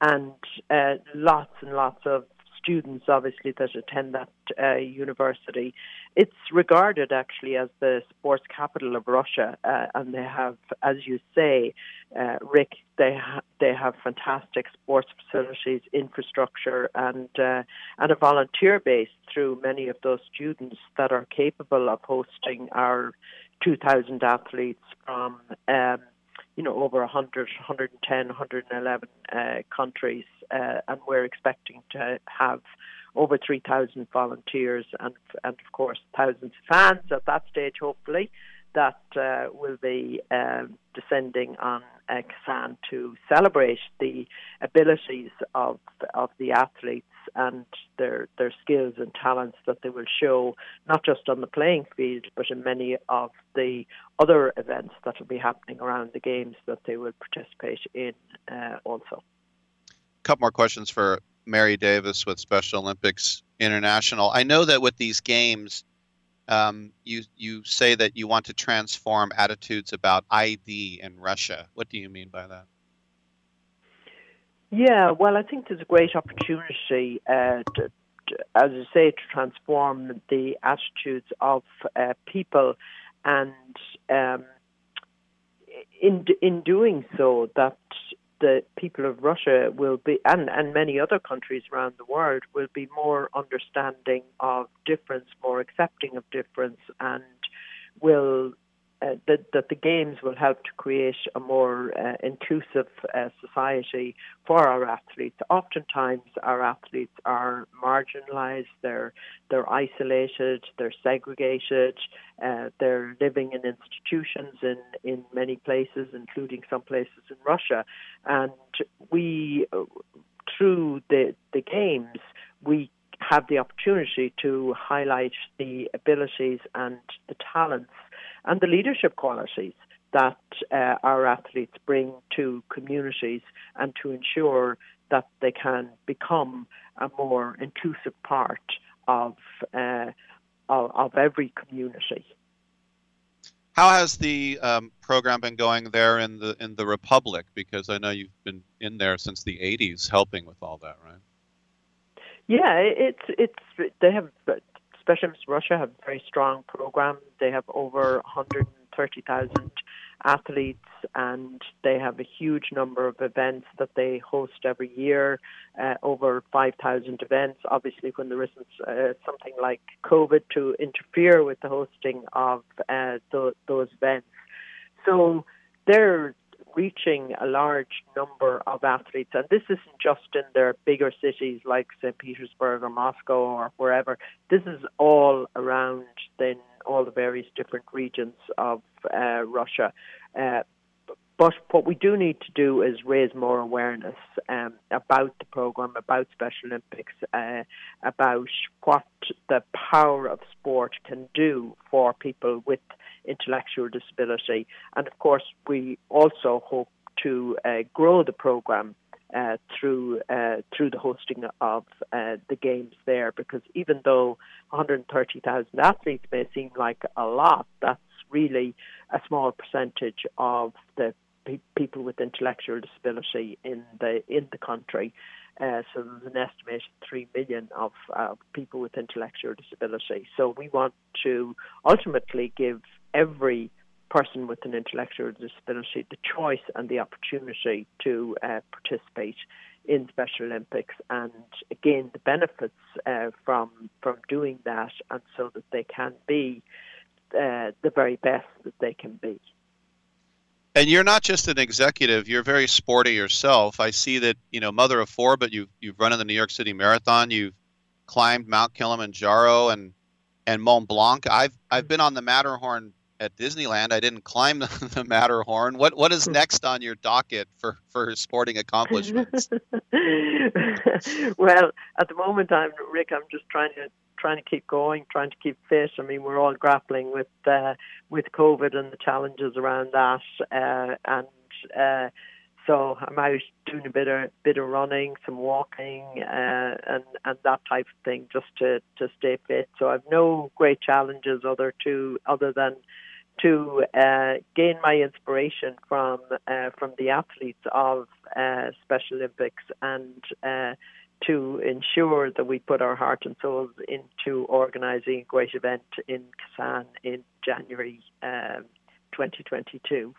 and uh, lots and lots of students, obviously, that attend that uh, university. It's regarded actually as the sports capital of Russia, uh, and they have, as you say, uh, Rick, they ha- they have fantastic sports facilities, infrastructure, and uh, and a volunteer base through many of those students that are capable of hosting our 2,000 athletes from. Um, you know, over 100, 110, 111 uh, countries, uh, and we're expecting to have over 3,000 volunteers and, and of course, thousands of fans at that stage, hopefully, that uh, will be um, descending on uh, Kazan to celebrate the abilities of of the athletes and their their skills and talents that they will show not just on the playing field but in many of the other events that will be happening around the games that they will participate in uh, also. A couple more questions for Mary Davis with Special Olympics International. I know that with these games, um, you you say that you want to transform attitudes about ID in Russia. What do you mean by that? Yeah, well, I think there's a great opportunity, uh, to, to, as I say, to transform the attitudes of uh, people, and um, in in doing so, that the people of Russia will be, and, and many other countries around the world, will be more understanding of difference, more accepting of difference, and will uh, that, that the games will help to create a more uh, inclusive uh, society for our athletes. Oftentimes, our athletes are marginalised, they're they're isolated, they're segregated, uh, they're living in institutions in in many places, including some places in Russia, and we through the the games we have the opportunity to highlight the abilities and the talents and the leadership qualities that uh, our athletes bring to communities and to ensure that they can become a more inclusive part of, uh, of, of, every community. How has the um, program been going there in the in the Republic? Because I know you've been in there since the '80s, helping with all that, right? Yeah, it's it's they have Special Olympics Russia have a very strong program. They have over 130,000 athletes and they have a huge number of events that they host every year, uh, over 5,000 events. Obviously, when there isn't uh, something like COVID to interfere with the hosting of uh, th- those events. So they're reaching a large number of athletes. And this isn't just in their bigger cities like St. Petersburg or Moscow or wherever. This is all around then all the various different regions of uh, Russia. Uh, but what we do need to do is raise more awareness um, about the program, about Special Olympics, uh, about what the power of sport can do for people with intellectual disability. And of course, we also hope to uh, grow the program uh, through uh, through the hosting of uh, the games there, because even though 130,000 athletes may seem like a lot, that's really a small percentage of the pe- people with intellectual disability in the in the country. Uh, so there's an estimated three million of uh, people with intellectual disability. So we want to ultimately give every person with an intellectual disability the choice and the opportunity to uh, participate in Special Olympics and gain the benefits uh, from from doing that, and so that they can be uh, the very best that they can be. And you're not just an executive; you're very sporty yourself. I see that you know, mother of four, but you've you've run in the New York City Marathon. You've climbed Mount Kilimanjaro and and Mont Blanc. I've I've been on the Matterhorn at Disneyland. I didn't climb [laughs] the, the Matterhorn. What what is next on your docket for for sporting accomplishments? [laughs] well, at the moment, I'm Rick. I'm just trying to trying to keep going, trying to keep fit. I mean, we're all grappling with uh, with COVID and the challenges around that, uh, and uh, so I'm out doing a bit of bit of running, some walking, uh, and and that type of thing, just to to stay fit. So I've no great challenges other to other than to uh, gain my inspiration from uh, from the athletes of uh, Special Olympics and uh, to ensure that we put our heart and souls into organising a great event in Kazan in January um, 2022.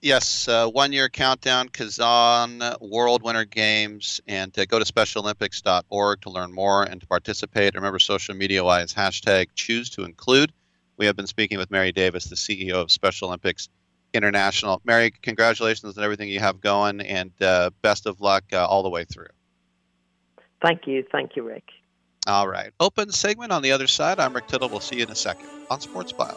Yes, uh, one year countdown, Kazan World Winter Games, and uh, go to SpecialOlympics.org to learn more and to participate. Remember, social media wise, hashtag choose to include. We have been speaking with Mary Davis, the CEO of Special Olympics International. Mary, congratulations on everything you have going, and uh, best of luck uh, all the way through. Thank you. Thank you, Rick. All right. Open segment on the other side. I'm Rick Tittle. We'll see you in a second on Sports Bio.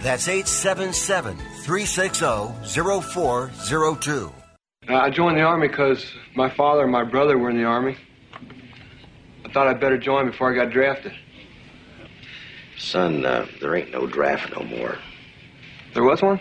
That's 877 360 0402. Uh, I joined the Army because my father and my brother were in the Army. I thought I'd better join before I got drafted. Son, uh, there ain't no draft no more. There was one?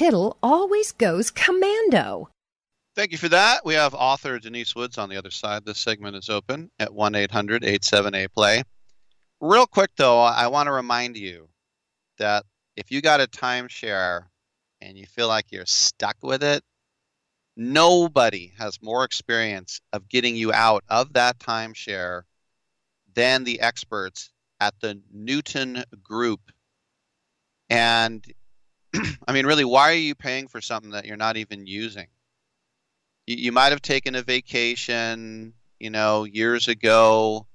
Tittle always goes commando. Thank you for that. We have author Denise Woods on the other side. This segment is open at 1 800 87A Play. Real quick, though, I want to remind you that if you got a timeshare and you feel like you're stuck with it, nobody has more experience of getting you out of that timeshare than the experts at the Newton Group. And [clears throat] I mean, really, why are you paying for something that you're not even using? You, you might have taken a vacation, you know, years ago,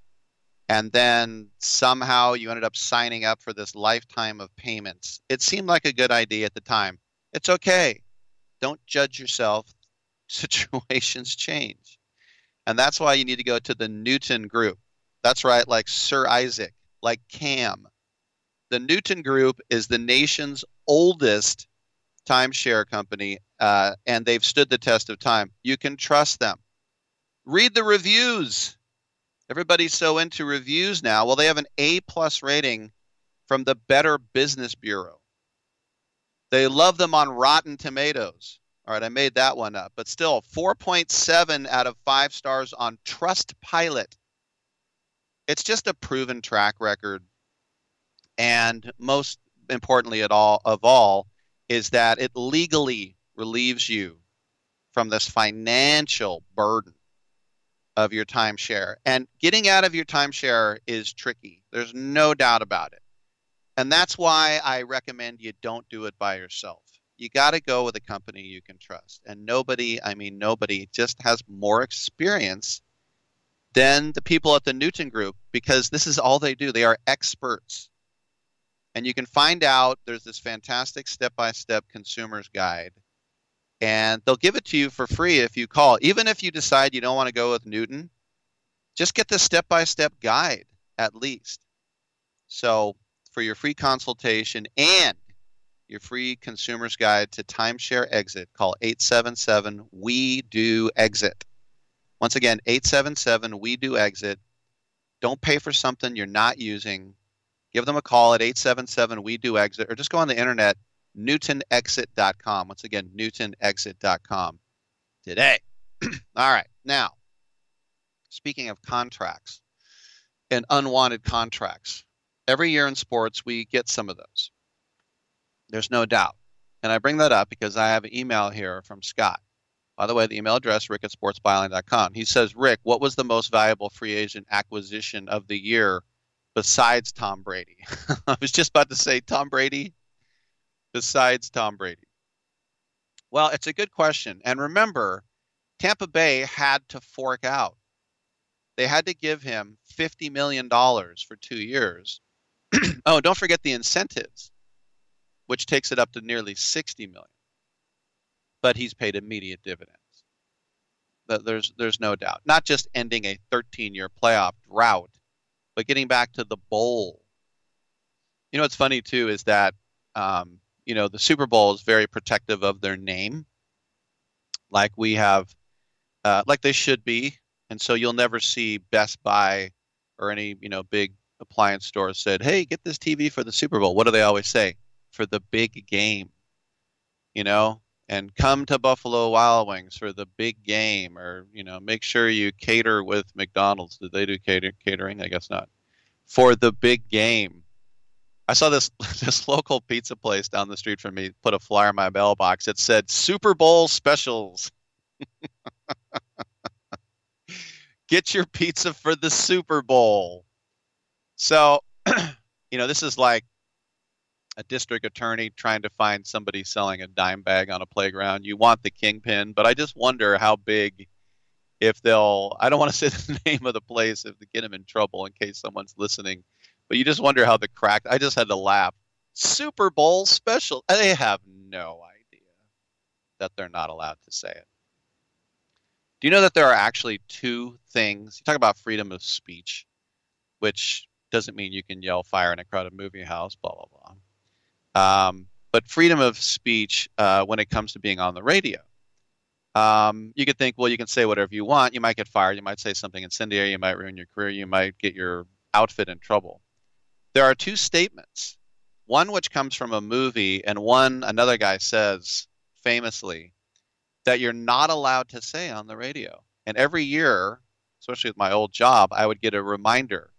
and then somehow you ended up signing up for this lifetime of payments. It seemed like a good idea at the time. It's okay. Don't judge yourself. [laughs] Situations change. And that's why you need to go to the Newton Group. That's right, like Sir Isaac, like Cam. The Newton Group is the nation's oldest timeshare company, uh, and they've stood the test of time. You can trust them. Read the reviews. Everybody's so into reviews now. Well, they have an A plus rating from the Better Business Bureau. They love them on Rotten Tomatoes. All right, I made that one up, but still 4.7 out of 5 stars on Trustpilot. It's just a proven track record. And most importantly at all of all is that it legally relieves you from this financial burden of your timeshare. And getting out of your timeshare is tricky. There's no doubt about it. And that's why I recommend you don't do it by yourself. You got to go with a company you can trust. And nobody, I mean, nobody just has more experience than the people at the Newton Group because this is all they do. They are experts. And you can find out there's this fantastic step by step consumer's guide. And they'll give it to you for free if you call. Even if you decide you don't want to go with Newton, just get the step by step guide at least. So, for your free consultation and your free consumer's guide to timeshare exit, call 877 We Do Exit. Once again, 877 We Do Exit. Don't pay for something you're not using give them a call at 877 we do exit or just go on the internet newtonexit.com once again newtonexit.com today. [clears throat] All right now speaking of contracts and unwanted contracts every year in sports we get some of those. There's no doubt. And i bring that up because i have an email here from scott. By the way the email address rick at sportsbyline.com he says rick what was the most valuable free agent acquisition of the year besides Tom Brady? [laughs] I was just about to say Tom Brady besides Tom Brady. Well, it's a good question. And remember, Tampa Bay had to fork out. They had to give him $50 million for two years. [clears throat] oh, don't forget the incentives, which takes it up to nearly 60 million. But he's paid immediate dividends. There's, there's no doubt. Not just ending a 13 year playoff drought, but getting back to the bowl, you know what's funny too is that um, you know the Super Bowl is very protective of their name, like we have, uh, like they should be, and so you'll never see Best Buy or any you know big appliance store said, "Hey, get this TV for the Super Bowl." What do they always say? For the big game, you know, and come to Buffalo Wild Wings for the big game, or you know, make sure you cater with McDonald's. Did they do cater- catering? I guess not. For the big game, I saw this [laughs] this local pizza place down the street from me put a flyer in my mailbox. It said Super Bowl specials. [laughs] Get your pizza for the Super Bowl. So, [clears throat] you know, this is like a district attorney trying to find somebody selling a dime bag on a playground. You want the kingpin, but I just wonder how big if they'll I don't want to [laughs] say the name of the place if they get them in trouble in case someone's listening. But you just wonder how the crack I just had to laugh. Super Bowl special. They have no idea that they're not allowed to say it. Do you know that there are actually two things? You talk about freedom of speech, which doesn't mean you can yell fire in a crowded movie house, blah, blah, blah. Um, but freedom of speech uh, when it comes to being on the radio. Um, you could think, well, you can say whatever you want. You might get fired. You might say something incendiary. You might ruin your career. You might get your outfit in trouble. There are two statements one which comes from a movie, and one another guy says famously that you're not allowed to say on the radio. And every year, especially with my old job, I would get a reminder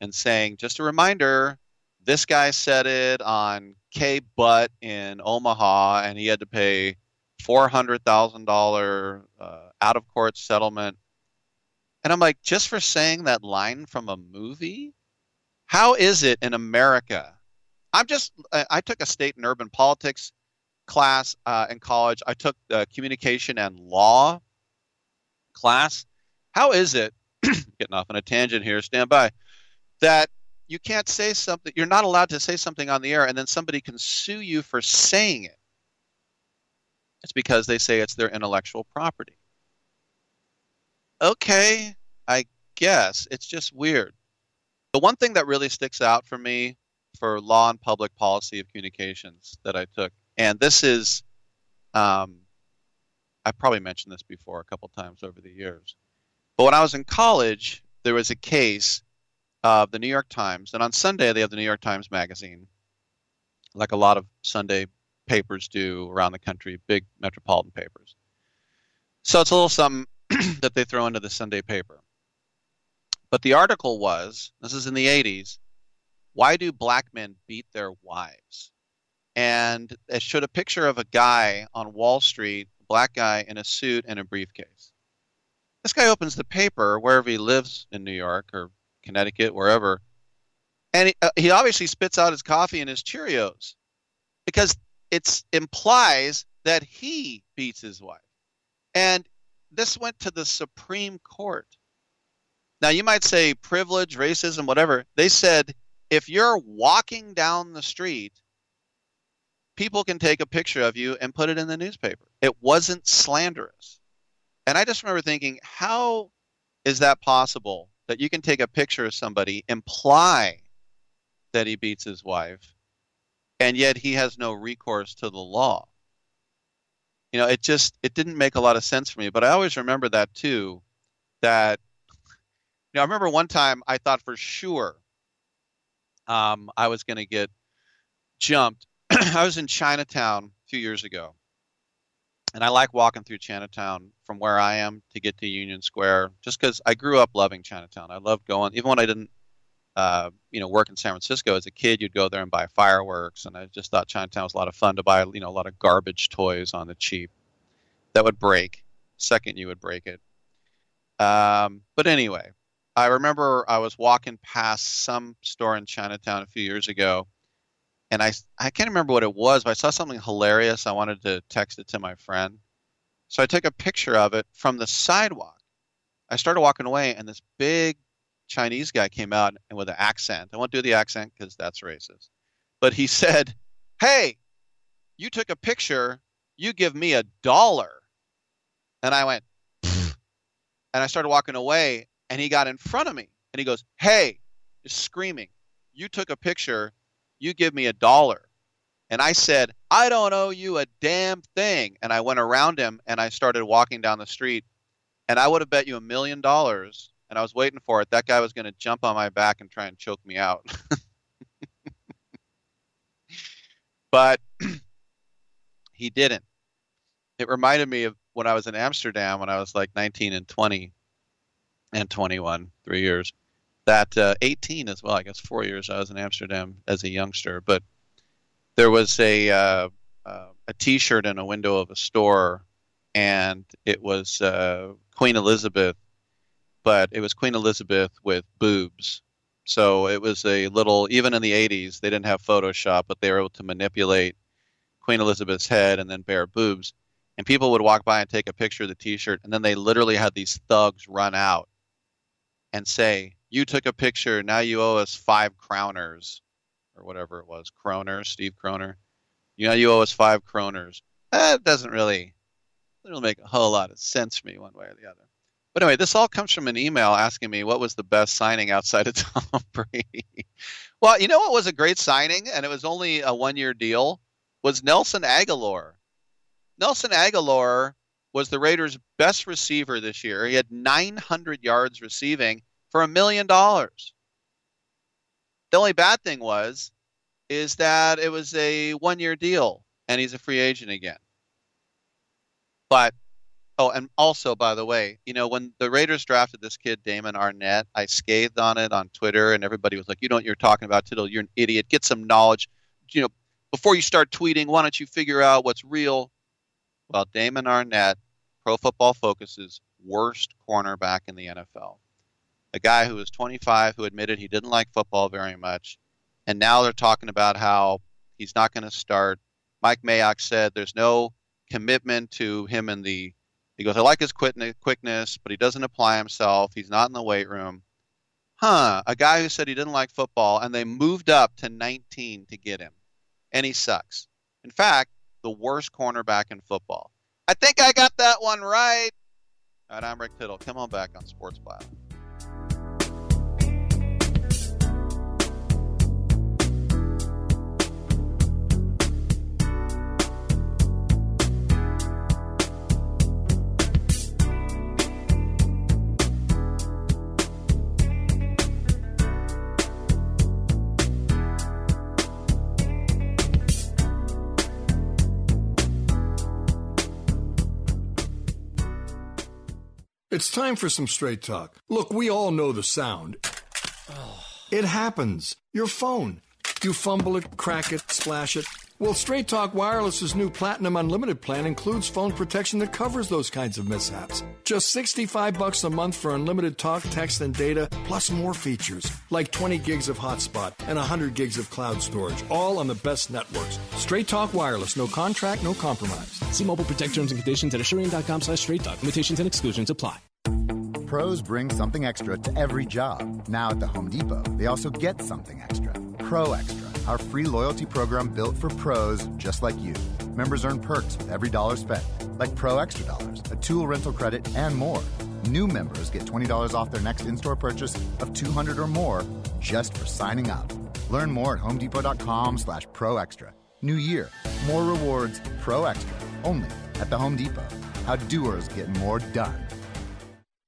and saying, just a reminder, this guy said it on K Butt in Omaha, and he had to pay four hundred thousand uh, dollar out of court settlement. And I'm like, just for saying that line from a movie, how is it in America? I'm just I took a state and urban politics class uh, in college. I took the communication and law class. How is it? [clears throat] getting off on a tangent here. Stand by. That you can't say something, you're not allowed to say something on the air, and then somebody can sue you for saying it. It's because they say it's their intellectual property. Okay, I guess. It's just weird. The one thing that really sticks out for me for law and public policy of communications that I took, and this is, um, I've probably mentioned this before a couple times over the years, but when I was in college, there was a case of the New York Times, and on Sunday they have the New York Times Magazine, like a lot of Sunday papers do around the country, big metropolitan papers. So it's a little something [clears throat] that they throw into the Sunday paper. But the article was this is in the 80s why do black men beat their wives? And it showed a picture of a guy on Wall Street, a black guy in a suit and a briefcase. This guy opens the paper wherever he lives in New York or Connecticut, wherever. And he, uh, he obviously spits out his coffee and his Cheerios because it implies that he beats his wife. And this went to the Supreme Court. Now, you might say privilege, racism, whatever. They said if you're walking down the street, people can take a picture of you and put it in the newspaper. It wasn't slanderous. And I just remember thinking, how is that possible that you can take a picture of somebody, imply that he beats his wife, and yet he has no recourse to the law. You know, it just it didn't make a lot of sense for me. But I always remember that too. That you know, I remember one time I thought for sure um, I was going to get jumped. [clears throat] I was in Chinatown a few years ago, and I like walking through Chinatown from where I am to get to Union Square, just because I grew up loving Chinatown. I loved going, even when I didn't, uh, you know, work in San Francisco as a kid. You'd go there and buy fireworks, and I just thought Chinatown was a lot of fun to buy, you know, a lot of garbage toys on the cheap that would break. Second, you would break it. Um, but anyway, I remember I was walking past some store in Chinatown a few years ago, and I I can't remember what it was, but I saw something hilarious. I wanted to text it to my friend, so I took a picture of it from the sidewalk. I started walking away, and this big Chinese guy came out and with an accent. I won't do the accent because that's racist, but he [laughs] said, "Hey, you took a picture. You give me a dollar," and I went, and I started walking away, and he got in front of me, and he goes, "Hey," screaming, "You took a picture you give me a dollar. And I said, I don't owe you a damn thing. And I went around him and I started walking down the street. And I would have bet you a million dollars. And I was waiting for it. That guy was going to jump on my back and try and choke me out. [laughs] but [clears throat] he didn't. It reminded me of when I was in Amsterdam when I was like 19 and 20 and 21, three years that uh, 18 as well. I guess four years I was in Amsterdam as a youngster, but there was a uh, uh, a T-shirt in a window of a store, and it was uh, Queen Elizabeth, but it was Queen Elizabeth with boobs, So it was a little, even in the 80s, they didn't have Photoshop, but they were able to manipulate Queen Elizabeth's head and then bare boobs. And people would walk by and take a picture of the t shirt, and then they literally had these thugs run out and say, You took a picture, now you owe us five crowners, or whatever it was, Kroner, Steve Kroner. You know, you owe us five kroners. That doesn't really, doesn't really make a whole lot of sense for me one way or the other. But anyway, this all comes from an email asking me what was the best signing outside of [laughs] Tom Brady. well, you know what was a great signing, and it was only a one-year deal, was Nelson Agholor. Nelson Agholor was the Raiders' best receiver this year. He had 900 yards receiving for a million dollars. The only bad thing was is that it was a one-year deal, and he's a free agent again. But Oh, and also, by the way, you know, when the Raiders drafted this kid, Damon Arnette, I scathed on it on Twitter, and everybody was like, "You know what you're talking about, Tittle? You're an idiot. Get some knowledge. You know, before you start tweeting, why don't you figure out what's real?" Well, Damon Arnette, Pro Football Focus's worst cornerback in the NFL, a guy who was 25 who admitted he didn't like football very much, and now they're talking about how he's not going to start. Mike Mayock said there's no commitment to him in the he goes, I like his quickness, but he doesn't apply himself. He's not in the weight room. Huh, a guy who said he didn't like football, and they moved up to 19 to get him. And he sucks. In fact, the worst cornerback in football. I think I got that one right. All right, I'm Rick Tittle. Come on back on Sports Byline. It's time for some straight talk. Look, we all know the sound. It happens. Your phone. You fumble it, crack it, splash it. Well, Straight Talk Wireless's new Platinum Unlimited plan includes phone protection that covers those kinds of mishaps. Just 65 bucks a month for unlimited talk, text, and data, plus more features like 20 gigs of hotspot and 100 gigs of cloud storage, all on the best networks. Straight Talk Wireless, no contract, no compromise. See mobile protect terms and conditions at asurion.com slash straight talk. Limitations and exclusions apply. Pros bring something extra to every job. Now at the Home Depot, they also get something extra. Pro Extra our free loyalty program built for pros just like you. Members earn perks with every dollar spent, like Pro Extra Dollars, a tool rental credit, and more. New members get $20 off their next in-store purchase of 200 or more just for signing up. Learn more at homedepot.com slash pro extra. New year, more rewards, pro extra, only at the Home Depot. How doers get more done.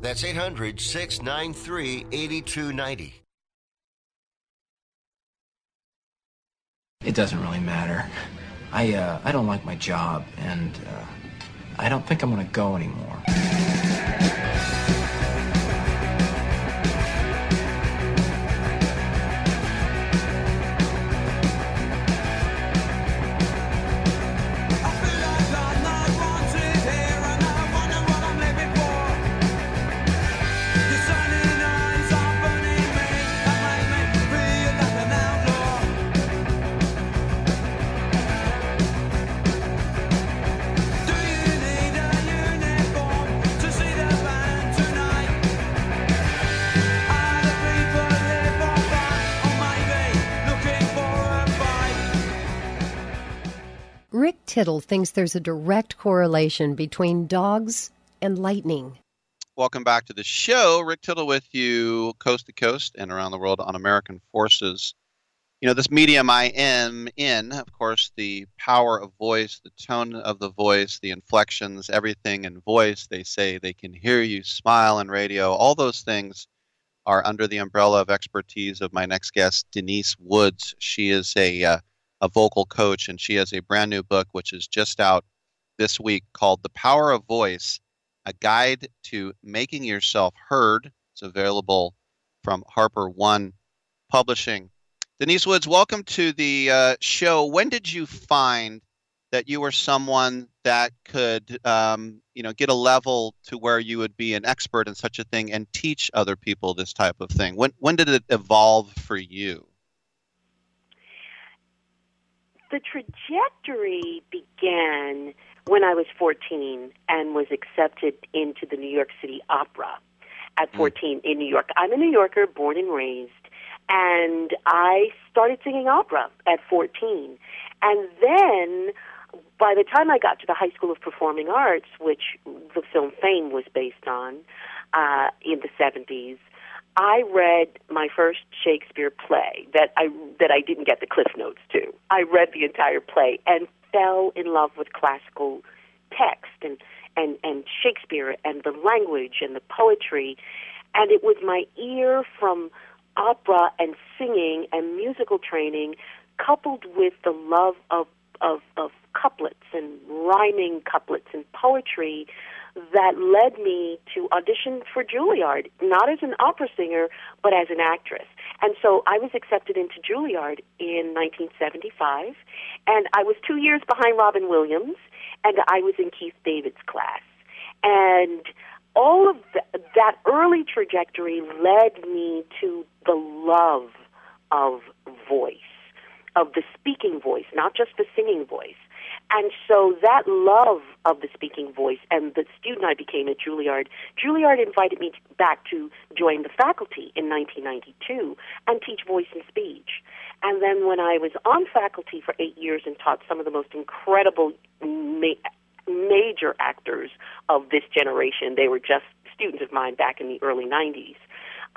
That's 800 693 8290. It doesn't really matter. I uh, I don't like my job, and uh, I don't think I'm gonna go anymore. Rick Tittle thinks there's a direct correlation between dogs and lightning. Welcome back to the show. Rick Tittle with you, coast to coast and around the world on American Forces. You know, this medium I am in, of course, the power of voice, the tone of the voice, the inflections, everything in voice. They say they can hear you smile in radio. All those things are under the umbrella of expertise of my next guest, Denise Woods. She is a uh, a vocal coach, and she has a brand new book which is just out this week called The Power of Voice A Guide to Making Yourself Heard. It's available from HarperOne Publishing. Denise Woods, welcome to the uh, show. When did you find that you were someone that could, um, you know, get a level to where you would be an expert in such a thing and teach other people this type of thing? When when did it evolve for you? The trajectory began when I was 14 and was accepted into the New York City Opera at 14 in New York. I'm a New Yorker, born and raised, and I started singing opera at 14. And then by the time I got to the High School of Performing Arts, which the film Fame was based on uh, in the 70s, I read my first Shakespeare play that I that I didn't get the cliff notes to. I read the entire play and fell in love with classical text and and and Shakespeare and the language and the poetry and it was my ear from opera and singing and musical training coupled with the love of of of couplets and rhyming couplets and poetry that led me to audition for Juilliard, not as an opera singer, but as an actress. And so I was accepted into Juilliard in 1975, and I was two years behind Robin Williams, and I was in Keith David's class. And all of the, that early trajectory led me to the love of voice, of the speaking voice, not just the singing voice. And so that love of the speaking voice and the student I became at Juilliard, Juilliard invited me back to join the faculty in 1992 and teach voice and speech. And then when I was on faculty for eight years and taught some of the most incredible ma- major actors of this generation, they were just students of mine back in the early 90s.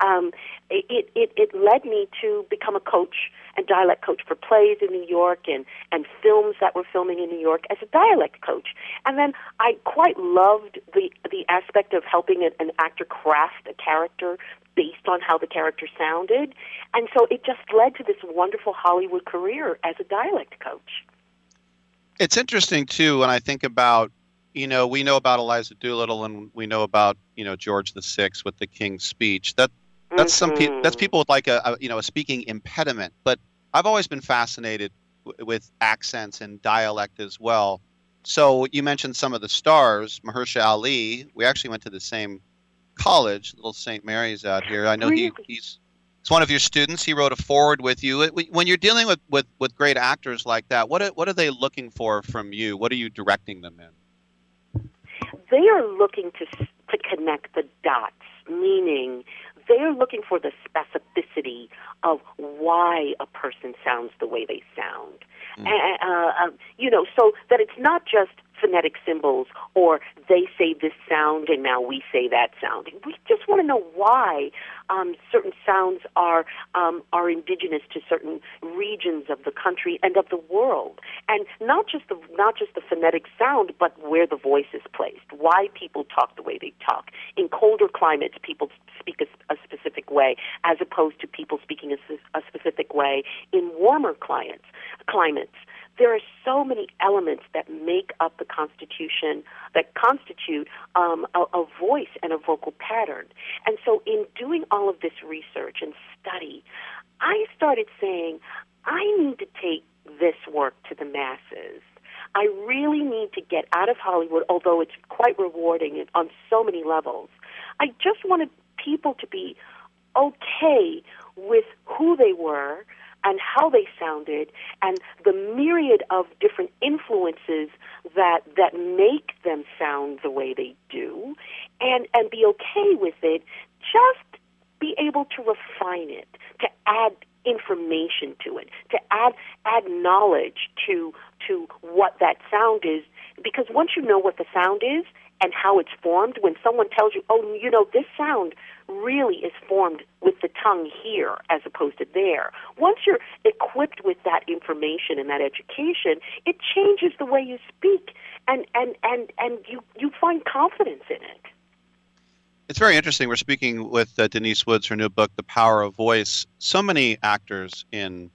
Um, it, it, it led me to become a coach and dialect coach for plays in New York and, and films that were filming in New York as a dialect coach. And then I quite loved the, the aspect of helping an, an actor craft a character based on how the character sounded. And so it just led to this wonderful Hollywood career as a dialect coach. It's interesting too when I think about you know we know about Eliza Doolittle and we know about you know George the Sixth with the King's Speech. That that's some pe- that's mm-hmm. people with like a, a, you know a speaking impediment. But I've always been fascinated w- with accents and dialect as well. So you mentioned some of the stars, Mahershala Ali. We actually went to the same college, Little St. Mary's out here. I know he, he's he's one of your students. He wrote a forward with you. When you're dealing with, with, with great actors like that, what are, what are they looking for from you? What are you directing them in? They are looking to to connect the dots, meaning they're looking for the specificity of why a person sounds the way they sound. Mm. And, uh, uh, you know, so that it's not just phonetic symbols or they say this sound and now we say that sound. We just want to know why um, certain sounds are um, are indigenous to certain regions of the country and of the world, and not just the not just the phonetic sound, but where the voice is placed. Why people talk the way they talk. In colder climates, people speak a, a specific way, as opposed to people speaking a, a specific way in warmer climates. Climates there are so many elements that make up the Constitution that constitute um, a, a voice and a vocal pattern. And so, in doing all of this research and study, I started saying, I need to take this work to the masses. I really need to get out of Hollywood, although it's quite rewarding on so many levels. I just wanted people to be okay with who they were and how they sounded and the myriad of different influences that that make them sound the way they do and and be okay with it just be able to refine it to add information to it to add add knowledge to to what that sound is. Because once you know what the sound is and how it's formed when someone tells you oh you know this sound really is formed with the tongue here as opposed to there. Once you're equipped with that information and that education, it changes the way you speak and, and, and, and you, you find confidence in it. It's very interesting. We're speaking with uh, Denise Woods, her new book, The Power of Voice. So many actors in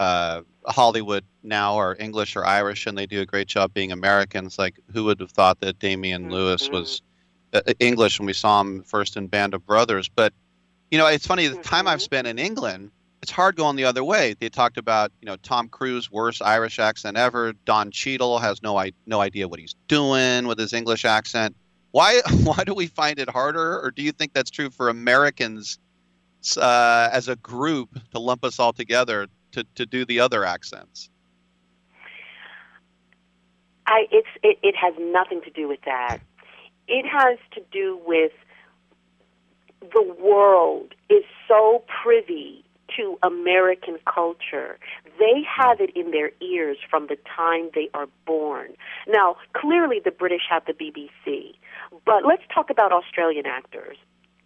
uh, Hollywood now are English or Irish, and they do a great job being Americans. Like, who would have thought that Damian mm-hmm. Lewis was uh, English when we saw him first in Band of Brothers. But you know, it's funny the time I've mm-hmm. spent in England. It's hard going the other way. They talked about you know Tom Cruise worst Irish accent ever. Don Cheadle has no I- no idea what he's doing with his English accent. Why [laughs] why do we find it harder, or do you think that's true for Americans uh, as a group to lump us all together to, to do the other accents? I, it's it, it has nothing to do with that it has to do with the world is so privy to American culture. They have it in their ears from the time they are born. Now, clearly the British have the BBC, but let's talk about Australian actors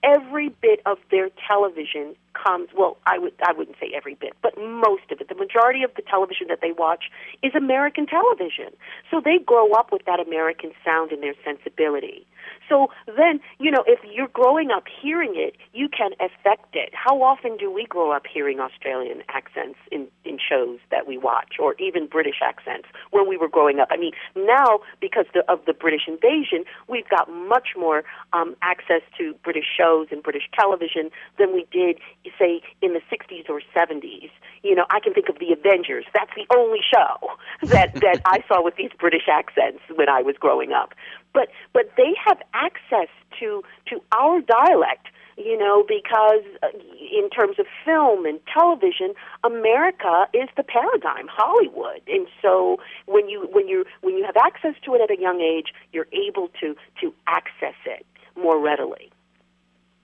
every bit of their television comes well i would i wouldn't say every bit but most of it the majority of the television that they watch is american television so they grow up with that american sound in their sensibility so then you know if you're growing up hearing it you can affect it how often do we grow up hearing australian accents in in shows that we watch or even british accents when we were growing up i mean now because the, of the british invasion we've got much more um access to british shows and british television than we did say in the 60s or 70s. You know, I can think of the Avengers. That's the only show [laughs] that that I saw with these British accents when I was growing up. But but they have access to to our dialect you know, because uh, in terms of film and television, America is the paradigm, Hollywood, and so when you when you when you have access to it at a young age, you're able to to access it more readily.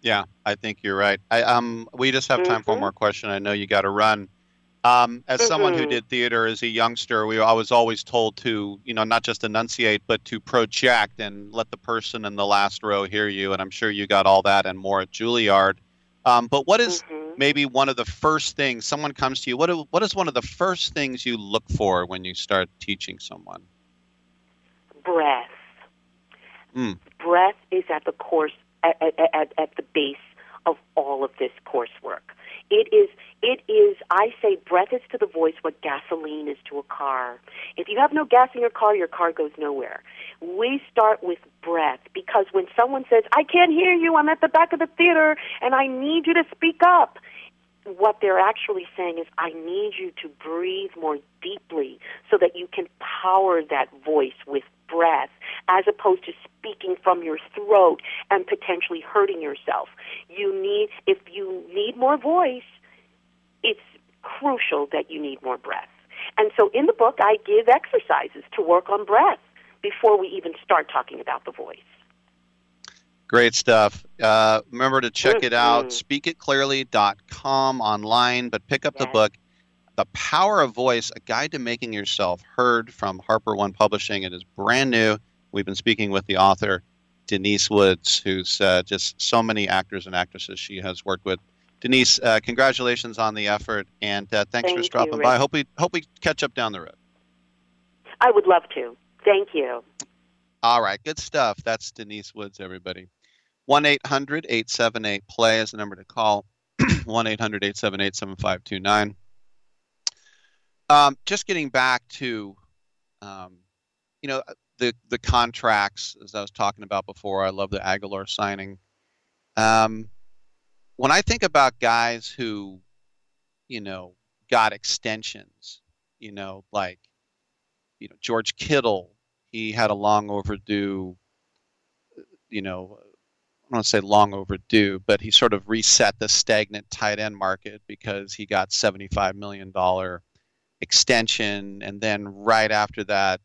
Yeah, I think you're right. I, um, we just have time mm-hmm. for one more question. I know you got to run. Um, as mm-hmm. someone who did theater as a youngster, we I was always told to, you know, not just enunciate, but to project and let the person in the last row hear you. And I'm sure you got all that and more at Juilliard. Um, but what is mm-hmm. maybe one of the first things someone comes to you? What what is one of the first things you look for when you start teaching someone? Breath. Mm. Breath is at the course at, at, at the base of all of this coursework. It is, it is, I say, breath is to the voice what gasoline is to a car. If you have no gas in your car, your car goes nowhere. We start with breath because when someone says, I can't hear you, I'm at the back of the theater and I need you to speak up, what they're actually saying is, I need you to breathe more deeply so that you can power that voice with breath as opposed to speaking from your throat and potentially hurting yourself. You need, if you need more voice, it's crucial that you need more breath. And so in the book, I give exercises to work on breath before we even start talking about the voice. Great stuff. Uh, remember to check it out, speakitclearly.com online, but pick up the book The Power of Voice, a guide to making yourself heard from HarperOne Publishing. It is brand new. We've been speaking with the author, Denise Woods, who's uh, just so many actors and actresses she has worked with. Denise, uh, congratulations on the effort, and uh, thanks Thank for you, stopping Rick. by. Hope we hope we catch up down the road. I would love to. Thank you. All right, good stuff. That's Denise Woods, everybody. 1 800 878 play is the number to call. [clears throat] 1 800 878 7529. Um, just getting back to, um, you know, the, the contracts, as I was talking about before, I love the Aguilar signing. Um, when I think about guys who, you know, got extensions, you know, like, you know, George Kittle, he had a long overdue, you know, I don't want to say long overdue, but he sort of reset the stagnant tight end market because he got $75 million extension. And then right after that,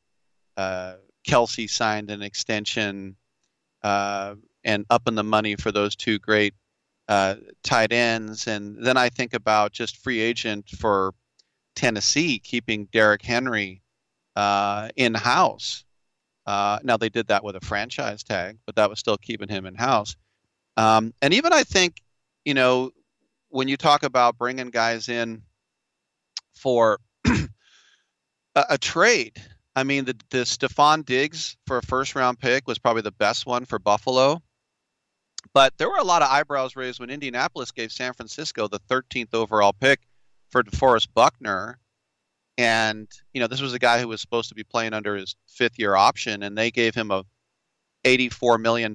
uh, Kelce signed an extension uh, and up in the money for those two great uh, tight ends. And then I think about just free agent for Tennessee keeping Derrick Henry uh, in house. Uh, now they did that with a franchise tag, but that was still keeping him in house. Um, and even I think, you know, when you talk about bringing guys in for [clears throat] a, a trade, I mean, the, the Stefon Diggs for a first round pick was probably the best one for Buffalo. But there were a lot of eyebrows raised when Indianapolis gave San Francisco the 13th overall pick for DeForest Buckner. And, you know, this was a guy who was supposed to be playing under his fifth year option, and they gave him a $84 million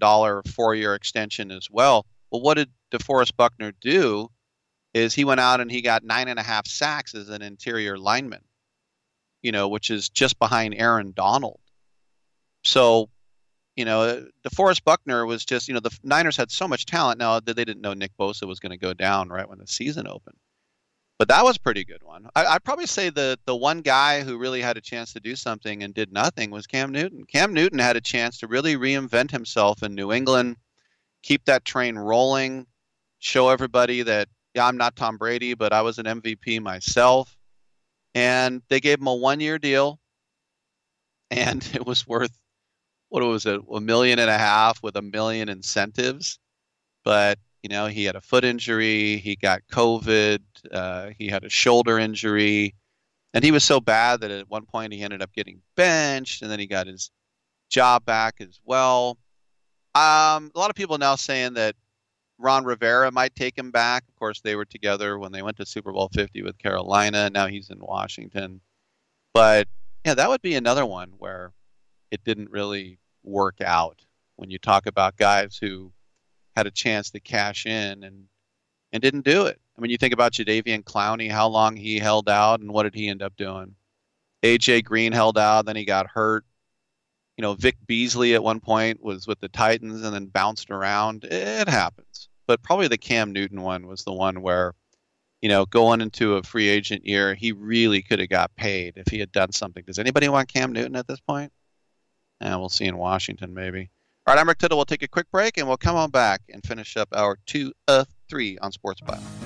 four year extension as well. Well, what did DeForest Buckner do? Is he went out and he got nine and a half sacks as an interior lineman, you know, which is just behind Aaron Donald. So, you know, DeForest Buckner was just, you know, the Niners had so much talent now that they didn't know Nick Bosa was going to go down right when the season opened. But that was a pretty good one. I, I'd probably say the the one guy who really had a chance to do something and did nothing was Cam Newton. Cam Newton had a chance to really reinvent himself in New England, keep that train rolling, show everybody that yeah, I'm not Tom Brady, but I was an MVP myself. And they gave him a one year deal, and [laughs] it was worth what was it, a million and a half with a million incentives. But you know, he had a foot injury, he got COVID, uh, he had a shoulder injury, and he was so bad that at one point he ended up getting benched, and then he got his job back as well. Um, a lot of people now saying that Ron Rivera might take him back. Of course, they were together when they went to Super Bowl 50 with Carolina. Now he's in Washington. But yeah, that would be another one where it didn't really work out when you talk about guys who had a chance to cash in and and didn't do it. I mean, you think about Jadeveon Clowney, how long he held out, and what did he end up doing? AJ Green held out, then he got hurt. You know, Vic Beasley at one point was with the Titans and then bounced around. It happens. But probably the Cam Newton one was the one where, you know, going into a free agent year, he really could have got paid if he had done something. Does anybody want Cam Newton at this point? And we'll see in Washington maybe. All right, I'm Rick Tittle. We'll take a quick break and we'll come on back and finish up our two of three on Sports Byline.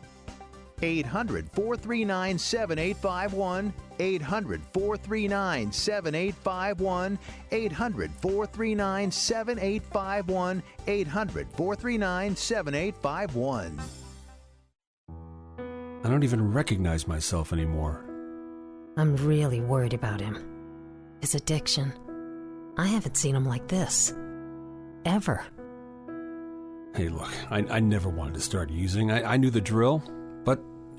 800 439 7851. 800 439 7851. 800 439 7851. 800 439 7851. I don't even recognize myself anymore. I'm really worried about him. His addiction. I haven't seen him like this. Ever. Hey, look, I, I never wanted to start using. I, I knew the drill, but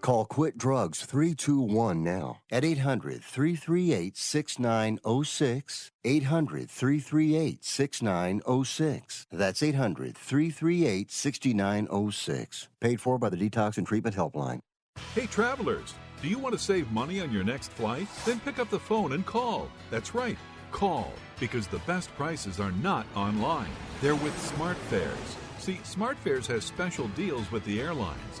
Call Quit Drugs 321 now at 800 338 6906. 800 338 6906. That's 800 338 6906. Paid for by the Detox and Treatment Helpline. Hey, travelers, do you want to save money on your next flight? Then pick up the phone and call. That's right, call, because the best prices are not online. They're with SmartFares. See, SmartFares has special deals with the airlines.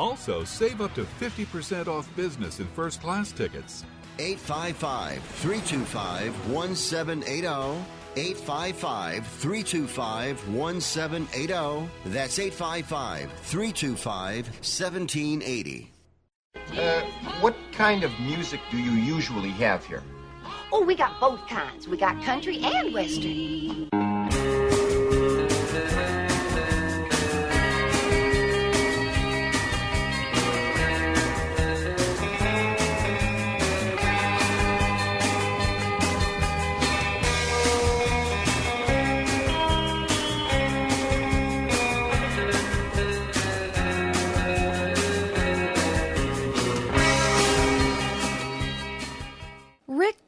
Also, save up to 50% off business and first class tickets. 855 325 1780. 855 325 1780. That's 855 325 1780. Uh, what kind of music do you usually have here? Oh, we got both kinds. We got country and western.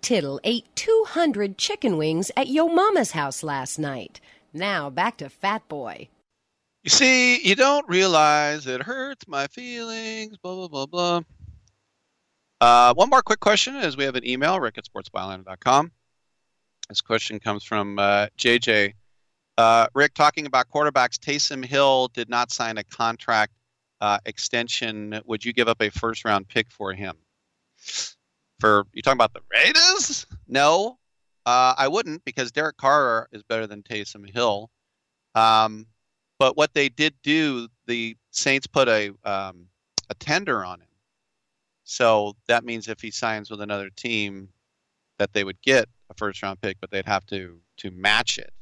Tittle ate 200 chicken wings at Yo Mama's house last night. Now back to Fat Boy. You see, you don't realize it hurts my feelings, blah, blah, blah, blah. Uh, one more quick question as we have an email, rick at sportsbyline.com. This question comes from uh, JJ. Uh, Rick, talking about quarterbacks, Taysom Hill did not sign a contract uh, extension. Would you give up a first round pick for him? For you talking about the Raiders? No, uh, I wouldn't because Derek Carr is better than Taysom Hill. Um, but what they did do, the Saints put a um, a tender on him. So that means if he signs with another team, that they would get a first round pick, but they'd have to to match it.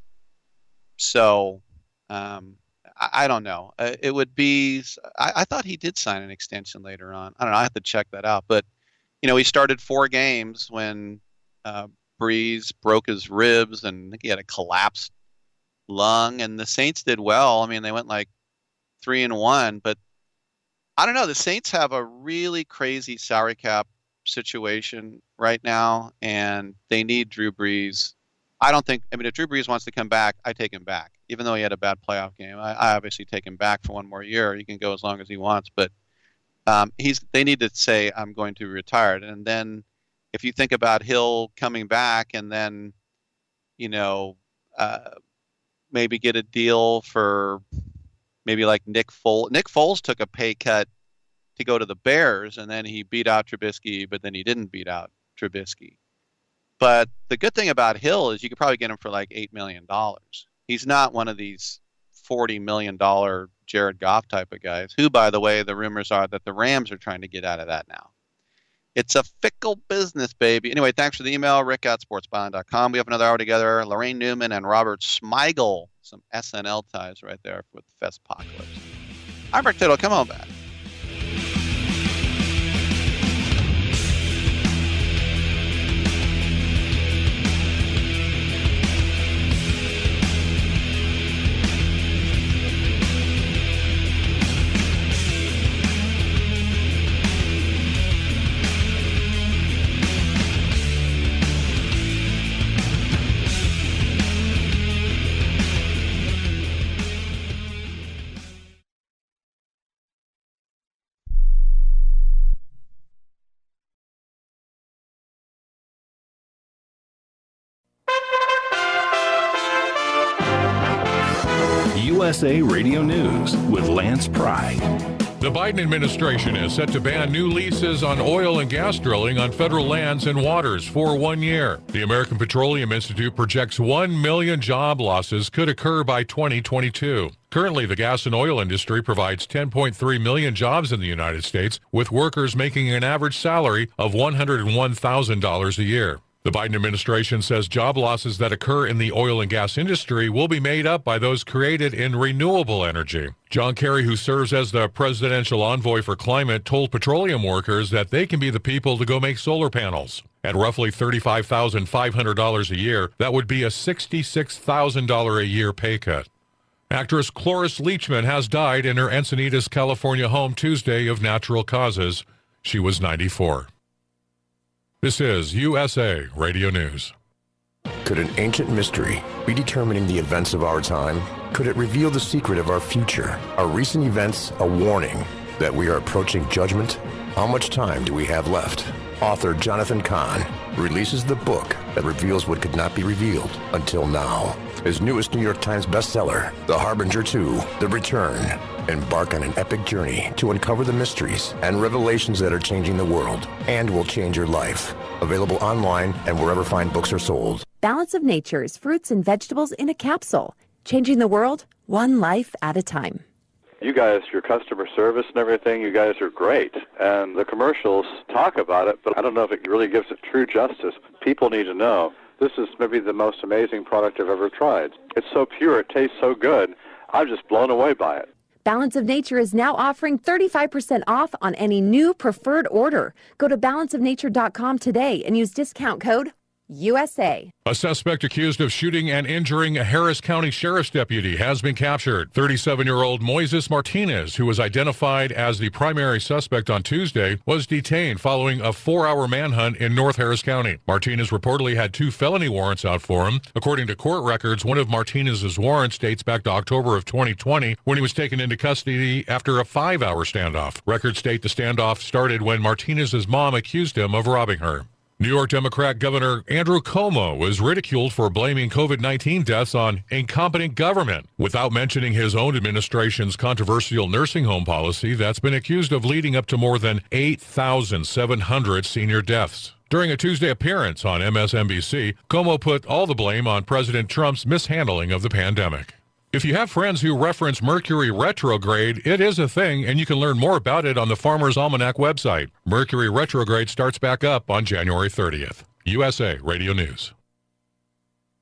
So um, I, don't know. Uh, it would be. I, I, thought he did sign an extension later on. I don't know. I have to check that out. But you know, he started four games when uh, Brees broke his ribs and he had a collapsed lung, and the Saints did well. I mean, they went like three and one, but I don't know. The Saints have a really crazy salary cap situation right now, and they need Drew Brees. I don't think. I mean, if Drew Brees wants to come back, I take him back, even though he had a bad playoff game. I, I obviously take him back for one more year. He can go as long as he wants, but um, he's. They need to say I'm going to retire, and then if you think about Hill coming back, and then you know. Uh, maybe get a deal for maybe like Nick Foles. Nick Foles took a pay cut to go to the Bears, and then he beat out Trubisky, but then he didn't beat out Trubisky. But the good thing about Hill is you could probably get him for like eight million dollars. He's not one of these forty million dollar Jared Goff type of guys. Who, by the way, the rumors are that the Rams are trying to get out of that now. It's a fickle business, baby. Anyway, thanks for the email, rick at sportsbyline.com. We have another hour together. Laraine Newman and Robert Smigel. Some SNL ties right there with the Festpocalypse. I'm Rick Tittle. Come on back. USA Radio News with Lance Pry. The Biden administration is set to ban new leases on oil and gas drilling on federal lands and waters for one year. The American Petroleum Institute projects 1 million job losses could occur by 2022. Currently, the gas and oil industry provides 10.3 million jobs in the United States, with workers making an average salary of $101,000 a year. The Biden administration says job losses that occur in the oil and gas industry will be made up by those created in renewable energy. John Kerry, who serves as the presidential envoy for climate, told petroleum workers that they can be the people to go make solar panels. At roughly $35,500 a year, that would be a $66,000 a year pay cut. Actress Cloris Leachman has died in her Encinitas, California home Tuesday of natural causes. She was 94. This is USA Radio News. Could an ancient mystery be determining the events of our time? Could it reveal the secret of our future? Are recent events a warning that we are approaching judgment? How much time do we have left? Author Jonathan Cahn releases the book that reveals what could not be revealed until now. His newest New York Times bestseller, The Harbinger 2, The Return. Embark on an epic journey to uncover the mysteries and revelations that are changing the world and will change your life. Available online and wherever fine books are sold. Balance of Nature's fruits and vegetables in a capsule, changing the world one life at a time. You guys, your customer service and everything, you guys are great. And the commercials talk about it, but I don't know if it really gives it true justice. People need to know this is maybe the most amazing product I've ever tried. It's so pure, it tastes so good. I'm just blown away by it. Balance of Nature is now offering 35% off on any new preferred order. Go to balanceofnature.com today and use discount code USA. A suspect accused of shooting and injuring a Harris County Sheriff's deputy has been captured. 37 year old Moises Martinez, who was identified as the primary suspect on Tuesday, was detained following a four hour manhunt in North Harris County. Martinez reportedly had two felony warrants out for him. According to court records, one of Martinez's warrants dates back to October of 2020 when he was taken into custody after a five hour standoff. Records state the standoff started when Martinez's mom accused him of robbing her. New York Democrat Governor Andrew Cuomo was ridiculed for blaming COVID 19 deaths on incompetent government without mentioning his own administration's controversial nursing home policy that's been accused of leading up to more than 8,700 senior deaths. During a Tuesday appearance on MSNBC, Cuomo put all the blame on President Trump's mishandling of the pandemic. If you have friends who reference Mercury retrograde, it is a thing, and you can learn more about it on the Farmer's Almanac website. Mercury retrograde starts back up on January 30th. USA Radio News.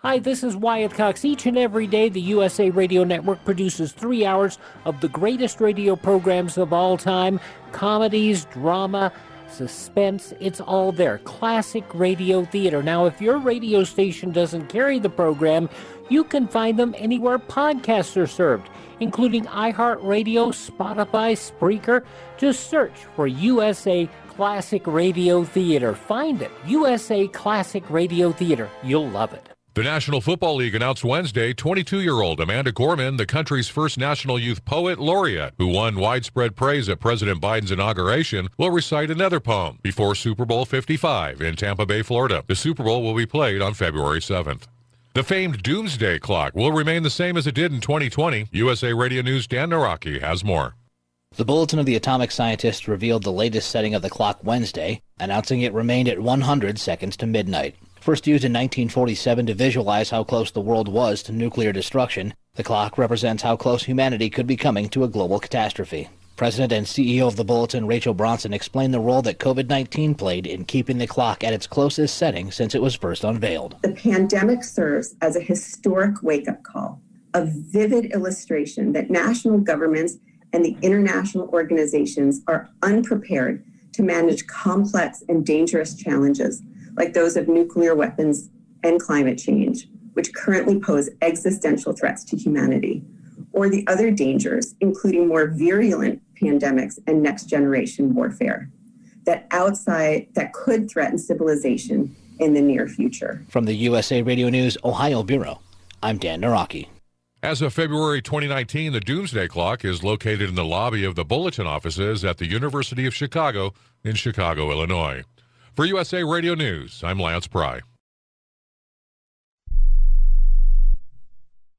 Hi, this is Wyatt Cox. Each and every day, the USA Radio Network produces three hours of the greatest radio programs of all time comedies, drama, suspense. It's all there. Classic radio theater. Now, if your radio station doesn't carry the program, you can find them anywhere podcasts are served, including iHeartRadio, Spotify, Spreaker. Just search for USA Classic Radio Theater. Find it. USA Classic Radio Theater. You'll love it. The National Football League announced Wednesday 22 year old Amanda Gorman, the country's first National Youth Poet Laureate, who won widespread praise at President Biden's inauguration, will recite another poem before Super Bowl 55 in Tampa Bay, Florida. The Super Bowl will be played on February 7th. The famed Doomsday Clock will remain the same as it did in 2020. USA Radio News' Dan Naraki has more. The Bulletin of the Atomic Scientist revealed the latest setting of the clock Wednesday, announcing it remained at 100 seconds to midnight. First used in 1947 to visualize how close the world was to nuclear destruction, the clock represents how close humanity could be coming to a global catastrophe. President and CEO of the Bulletin, Rachel Bronson, explained the role that COVID 19 played in keeping the clock at its closest setting since it was first unveiled. The pandemic serves as a historic wake up call, a vivid illustration that national governments and the international organizations are unprepared to manage complex and dangerous challenges like those of nuclear weapons and climate change, which currently pose existential threats to humanity, or the other dangers, including more virulent pandemics and next generation warfare that outside that could threaten civilization in the near future. From the USA Radio News Ohio Bureau, I'm Dan Naraki. As of February 2019, the Doomsday Clock is located in the lobby of the Bulletin offices at the University of Chicago in Chicago, Illinois. For USA Radio News, I'm Lance Pry.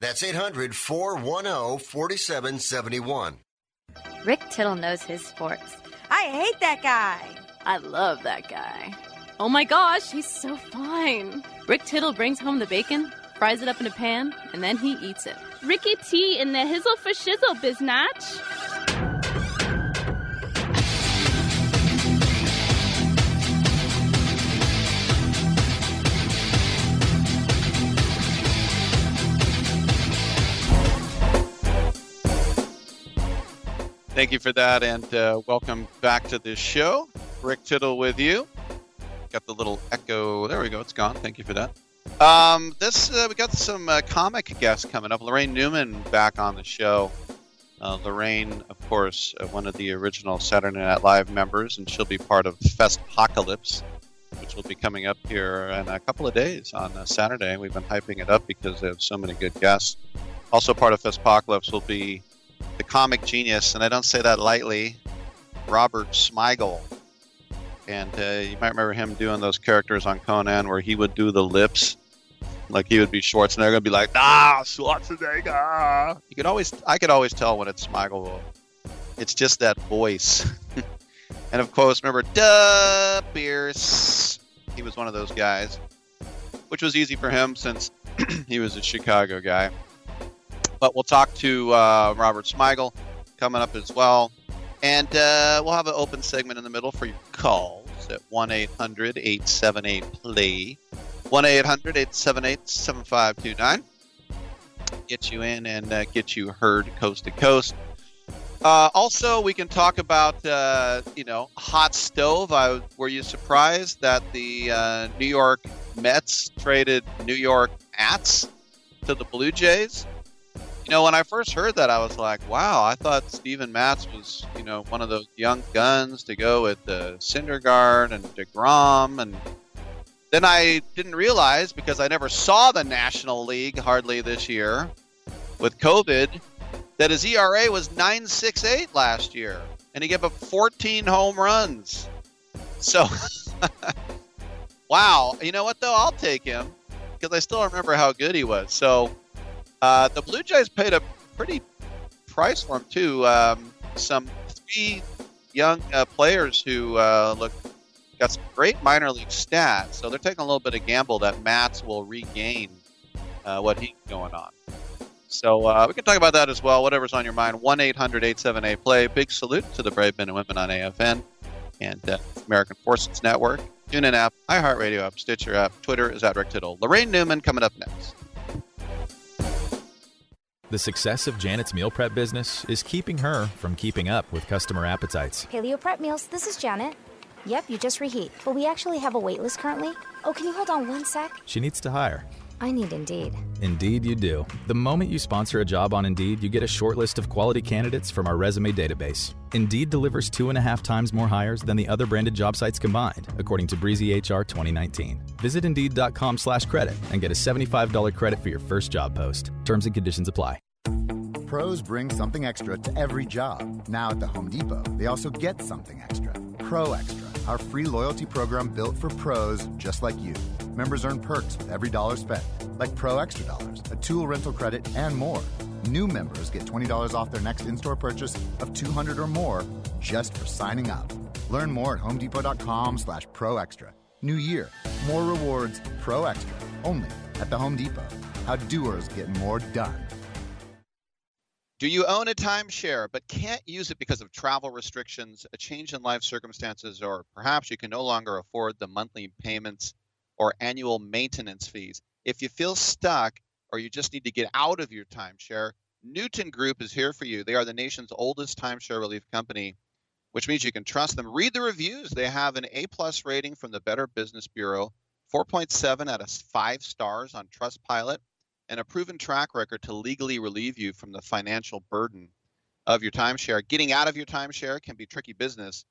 That's 800 410 4771. Rick Tittle knows his sports. I hate that guy. I love that guy. Oh my gosh, he's so fine. Rick Tittle brings home the bacon, fries it up in a pan, and then he eats it. Ricky T in the hizzle for shizzle, biznatch. Thank you for that, and uh, welcome back to the show. Rick Tittle with you. Got the little echo. There we go. It's gone. Thank you for that. Um, this uh, we got some uh, comic guests coming up. Laraine Newman back on the show. Uh, Laraine, of course, uh, one of the original Saturday Night Live members, and she'll be part of Festpocalypse, which will be coming up here in a couple of days on uh, Saturday. We've been hyping it up because they have so many good guests. Also, part of Festpocalypse will be the comic genius, and I don't say that lightly, Robert Smigel. And uh, you might remember him doing those characters on Conan where he would do the lips. Like he would be Schwarzenegger and be like, ah, Schwarzenegger. You could always, I could always tell when it's Smigel. It's just that voice. [laughs] and of course, remember, Duh, Pierce. He was one of those guys, which was easy for him since [clears throat] he was a Chicago guy. But we'll talk to uh, Robert Smigel coming up as well. And uh, we'll have an open segment in the middle for your calls at 1 800 878 PLAY. 1 800 878 7529. Get you in and uh, get you heard coast to coast. Uh, also, we can talk about, uh, you know, hot stove. I, were you surprised that the uh, New York Mets traded New York Ats to the Blue Jays? You know, when I first heard that, I was like, wow, I thought Steven Matz was, you know, one of those young guns to go with the Syndergaard and DeGrom. And then I didn't realize, because I never saw the National League hardly this year with COVID, that his ERA was 968 last year. And he gave up 14 home runs. So, [laughs] wow. You know what, though? I'll take him because I still remember how good he was. So, uh, the Blue Jays paid a pretty price for him too. Um, some three young uh, players who uh, look got some great minor league stats, so they're taking a little bit of gamble that Matz will regain uh, what he's going on. So uh, we can talk about that as well. Whatever's on your mind. One 878 play. Big salute to the brave men and women on AFN and American Forces Network. TuneIn app, iHeartRadio app, Stitcher app, Twitter is at Rick Tittle. Laraine Newman coming up next. The success of Janet's meal prep business is keeping her from keeping up with customer appetites. Paleo Prep Meals, this is Janet. Yep, you just reheat, but we actually have a wait list currently. Oh, can you hold on one sec? She needs to hire. I need Indeed. Indeed, you do. The moment you sponsor a job on Indeed, you get a short list of quality candidates from our resume database. Indeed delivers two and a half times more hires than the other branded job sites combined, according to Breezy HR 2019. Visit Indeed.com slash credit and get a $75 credit for your first job post. Terms and conditions apply. Pros bring something extra to every job. Now at the Home Depot, they also get something extra. Pro Extra, our free loyalty program built for pros just like you. Members earn perks with every dollar spent, like Pro Extra Dollars, a tool rental credit, and more. New members get $20 off their next in-store purchase of 200 or more just for signing up. Learn more at homedepot.com slash pro extra. New year, more rewards, pro extra, only at the Home Depot. How doers get more done. Do you own a timeshare but can't use it because of travel restrictions, a change in life circumstances, or perhaps you can no longer afford the monthly payments or annual maintenance fees? If you feel stuck or you just need to get out of your timeshare, Newton Group is here for you. They are the nation's oldest timeshare relief company, which means you can trust them. Read the reviews. They have an A plus rating from the Better Business Bureau, 4.7 out of 5 stars on Trustpilot and a proven track record to legally relieve you from the financial burden of your timeshare. Getting out of your timeshare can be tricky business.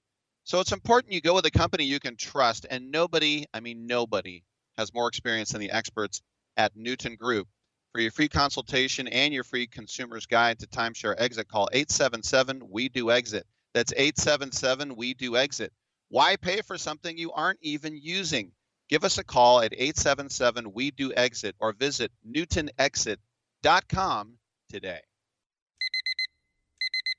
So it's important you go with a company you can trust. And nobody, I mean, nobody has more experience than the experts at Newton Group. For your free consultation and your free consumer's guide to timeshare exit, call 877 We Do Exit. That's 877 We Do Exit. Why pay for something you aren't even using? Give us a call at 877 We Do Exit or visit newtonexit.com today.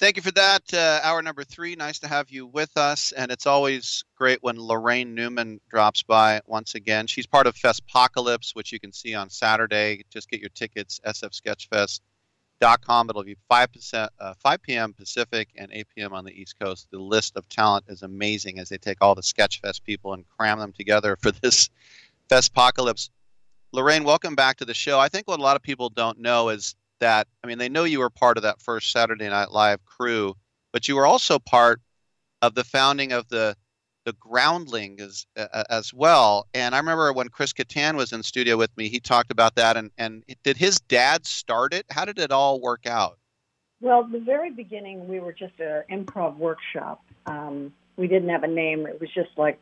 Thank you for that. Uh, hour number three. Nice to have you with us. And it's always great when Laraine Newman drops by once again. She's part of Festpocalypse, which you can see on Saturday. Just get your tickets, sfsketchfest.com. It'll be 5, uh, 5 p.m. Pacific and 8 p.m. on the East Coast. The list of talent is amazing as they take all the Sketchfest people and cram them together for this Festpocalypse. Laraine, welcome back to the show. I think what a lot of people don't know is that I mean they know you were part of that first Saturday Night Live crew, but you were also part of the founding of the the Groundling as uh, as well. And I remember when Chris Kattan was in studio with me, he talked about that. And and did his dad start it? How did it all work out? Well, the very beginning, we were just an improv workshop. Um, we didn't have a name. It was just like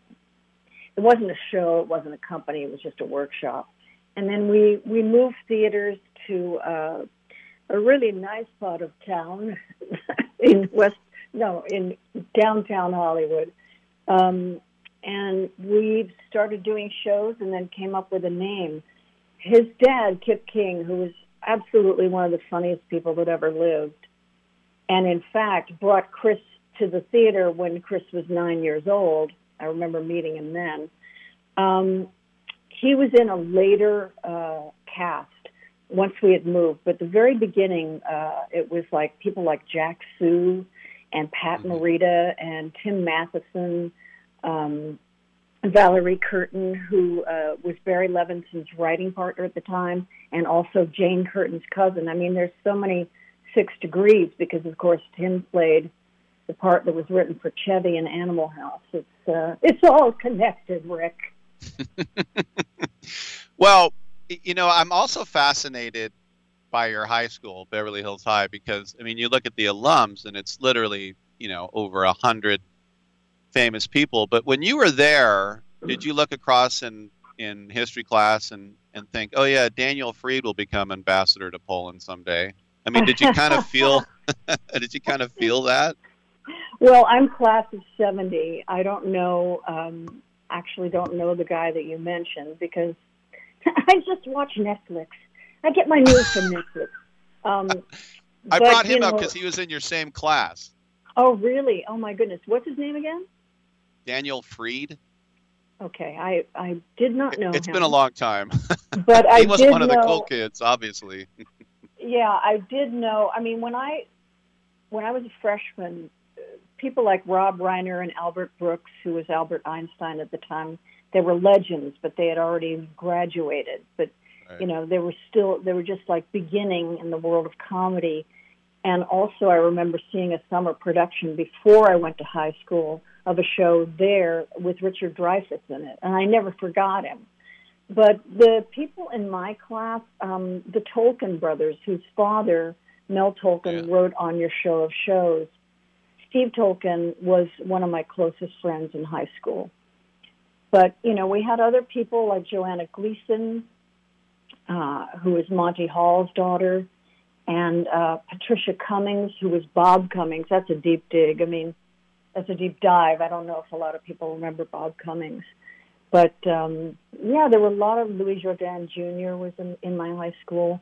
it wasn't a show. It wasn't a company. It was just a workshop. And then we we moved theaters to uh, a really nice part of town [laughs] in West, no, in downtown Hollywood. Um, and we started doing shows and then came up with a name. His dad, Kip King, who was absolutely one of the funniest people that ever lived, and in fact brought Chris to the theater when Chris was nine years old. I remember meeting him then. Um, he was in a later uh, cast once we had moved. But the very beginning, uh, it was like people like Jack Soo and Pat mm-hmm. Morita and Tim Matheson, um, Valerie Curtin, who uh, was Barry Levinson's writing partner at the time, and also Jane Curtin's cousin. I mean, there's so many six degrees because, of course, Tim played the part that was written for Chevy in Animal House. It's uh, it's all connected, Rick. [laughs] well, you know, I'm also fascinated by your high school, Beverly Hills High, because I mean, you look at the alums, and it's literally you know over a hundred famous people. But when you were there, did you look across in in history class and and think, oh yeah, Daniel Fried will become ambassador to Poland someday? I mean, did you kind of feel [laughs] [laughs] did you kind of feel that? Well, I'm class of '70. I don't know. Um, actually, don't know the guy that you mentioned because [laughs] I just watch Netflix. I get my news from Netflix. Um, I But, brought him up because he was in your same class. Oh, really? Oh my goodness. What's his name again? Daniel Fried. Okay, I I did not know It's him. been a long time. [laughs] But I he wasn't did one of the cool kids, obviously. Yeah, I did know. I mean, when I when I was a freshman, people like Rob Reiner and Albert Brooks, who was Albert Einstein at the time, they were legends, but they had already graduated. But you know, they were still they were just like beginning in the world of comedy. And also, I remember seeing a summer production before I went to high school of a show there with Richard Dreyfuss in it, and I never forgot him. But the people in my class, um, the Tolkin brothers, whose father, Mel Tolkin, wrote on your show of shows, Steve Tolkin was one of my closest friends in high school. But, you know, we had other people like Joanna Gleason, uh, who was Monty Hall's daughter, and uh, Patricia Cummings, who was Bob Cummings. That's a deep dig. I mean, that's a deep dive. I don't know if a lot of people remember Bob Cummings. But um, yeah, there were a lot of Louis Jourdan Jr. was in, in my high school.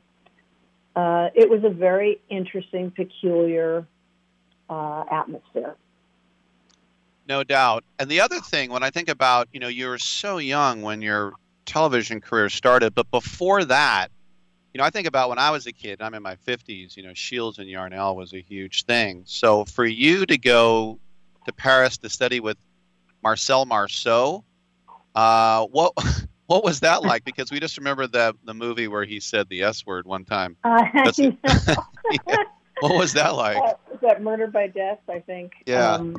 Uh, it was a very interesting, peculiar uh, atmosphere. No doubt. And the other thing, when I think about, you know, you were so young when your television career started, but before that, you know, I think about when I was a kid, I'm in my 50s, you know, Shields and Yarnell was a huge thing. So for you to go to Paris to study with Marcel Marceau, uh, what [laughs] what was that like? Because we just remember the the movie where he said the S word one time. [laughs] Uh, [laughs] Yeah. What was that like? Uh, was that Murder by Death? I think. Yeah. Um,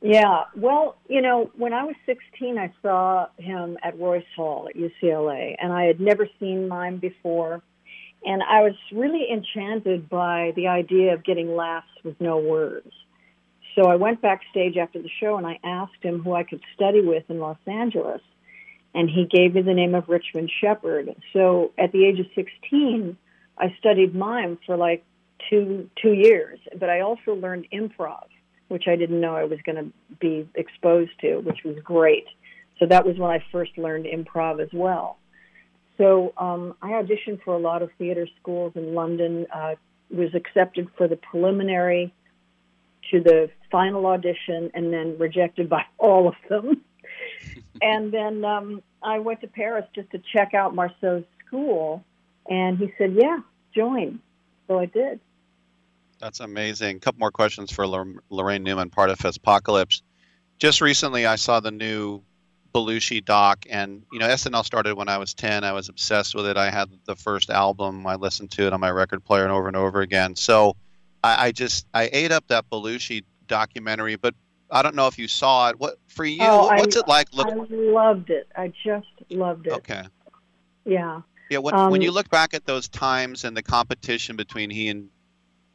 yeah. Well, you know, when I was 16, I saw him at Royce Hall at UCLA, and I had never seen mime before. And I was really enchanted by the idea of getting laughs with no words. So I went backstage after the show and I asked him who I could study with in Los Angeles. And he gave me the name of Richmond Shepard. So at the age of 16, I studied mime for like two two years, but I also learned improv, which I didn't know I was going to be exposed to, which was great. So that was when I first learned improv as well. So um, I auditioned for a lot of theater schools in London. Uh, was accepted for the preliminary to the final audition, and then rejected by [laughs] all of them. [laughs] and then um, I went to Paris just to check out Marceau's school, and he said, "Yeah, join." So I did. That's amazing. A couple more questions for Laraine Newman, part of Apocalypse. Just recently, I saw the new Belushi doc, and you know, SNL started when I was ten. I was obsessed with it. I had the first album. I listened to it on my record player and over and over again. So, I, I just I ate up that Belushi documentary. But I don't know if you saw it. What for you? Oh, what's I, it like? Look, I loved it. I just loved it. okay. Yeah. Yeah, when, Um, when you look back at those times and the competition between he and,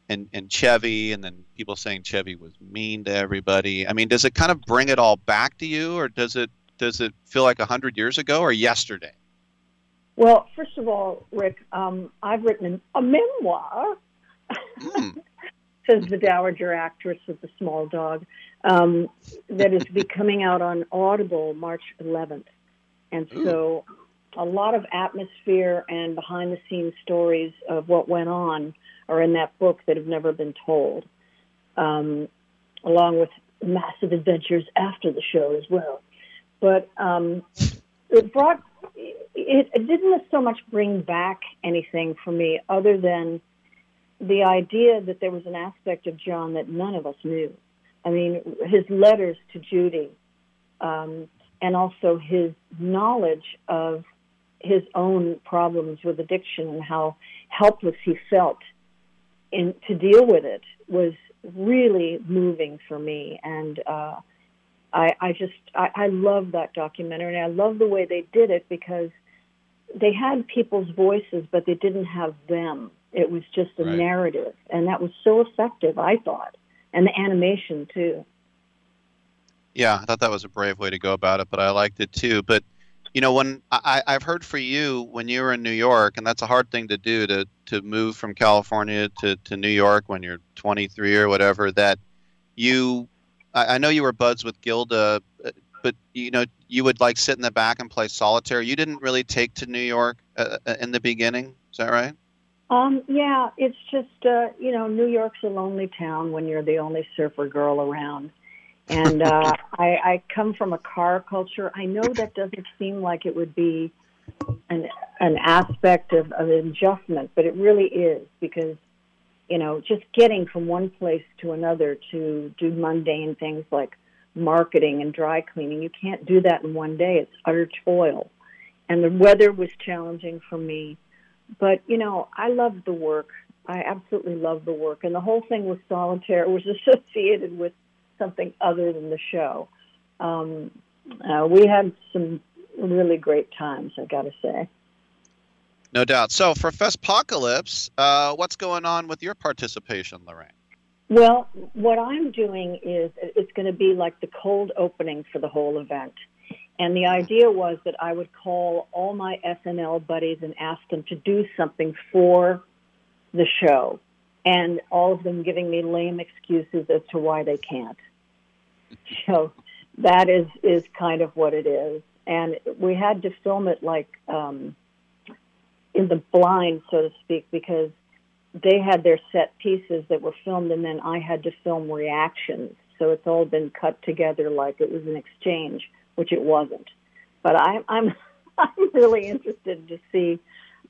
and and Chevy, and then people saying Chevy was mean to everybody. I mean, does it kind of bring it all back to you, or does it does it feel like a hundred years ago or yesterday? Well, first of all, Rick, um, I've written a memoir. [laughs] Says the dowager actress with the small dog. Um, that is to be coming out on Audible March 11th, and so a lot of atmosphere and behind the scenes stories of what went on are in that book that have never been told, um, along with massive adventures after the show as well. But um, it brought it, it didn't so much bring back anything for me other than the idea that there was an aspect of John that none of us knew. I mean, his letters to Judy, um, and also his knowledge of his own problems with addiction and how helpless he felt in to deal with it was really moving for me. And uh, I, I just I, I love that documentary, and I love the way they did it because they had people's voices, but they didn't have them. It was just a Right. narrative, and that was so effective. I thought, and the animation too. Yeah, I thought that was a brave way to go about it, but I liked it too. But you know, when I, I've heard for you when you were in New York, and that's a hard thing to do to to move from California to, to New York when you're 23 or whatever. That you, I, I know you were buds with Gilda, but you know, you would like sit in the back and play solitaire. You didn't really take to New York uh, uh, in the beginning. Is that right? Um, yeah, it's just uh, you know, New York's a lonely town when you're the only surfer girl around. And uh, [laughs] I, I come from a car culture. I know that doesn't seem like it would be an an aspect of, of adjustment, but it really is because you know just getting from one place to another to do mundane things like marketing and dry cleaning, you can't do that in one day. It's utter toil, and the weather was challenging for me. But you know, I loved the work. I absolutely loved the work, and the whole thing was solitaire It was [laughs] associated with something other than the show. Um, uh, we had some really great times, I got to say. No doubt. So for Festpocalypse, uh, what's going on with your participation, Laraine? Well, what I'm doing is it's going to be like the cold opening for the whole event. And the idea was that I would call all my SNL buddies and ask them to do something for the show, and all of them giving me lame excuses as to why they can't. So that is is kind of what it is. And we had to film it like um, in the blind, so to speak, because they had their set pieces that were filmed, and then I had to film reactions. So it's all been cut together like it was an exchange, which it wasn't. But I, I'm [laughs] I'm really interested to see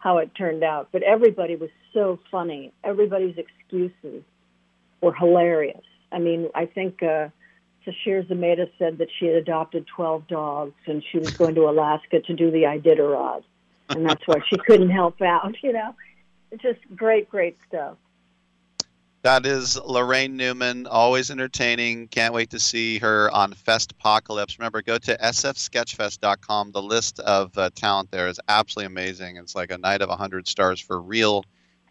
how it turned out. But everybody was so funny. Everybody's excuses were hilarious. I mean, I think uh, Sasheer Zamata said that she had adopted 12 dogs and she was going to Alaska to do the Iditarod. And that's why she couldn't help out, [laughs] you know. It's just great, great stuff. That is Laraine Newman, always entertaining. Can't wait to see her on Festpocalypse. Remember, go to sfsketchfest.com. The list of uh, talent there is absolutely amazing. It's like a night of 100 stars for real.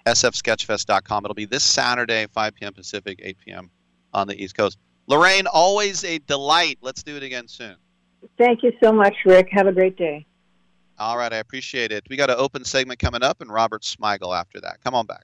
sfsketchfest.com. It'll be this Saturday, 5 p.m. Pacific, 8 p.m. on the East Coast. Laraine, always a delight. Let's do it again soon. Thank you so much, Rick. Have a great day. All right, I appreciate it. We got an open segment coming up, and Robert Smigel after that. Come on back.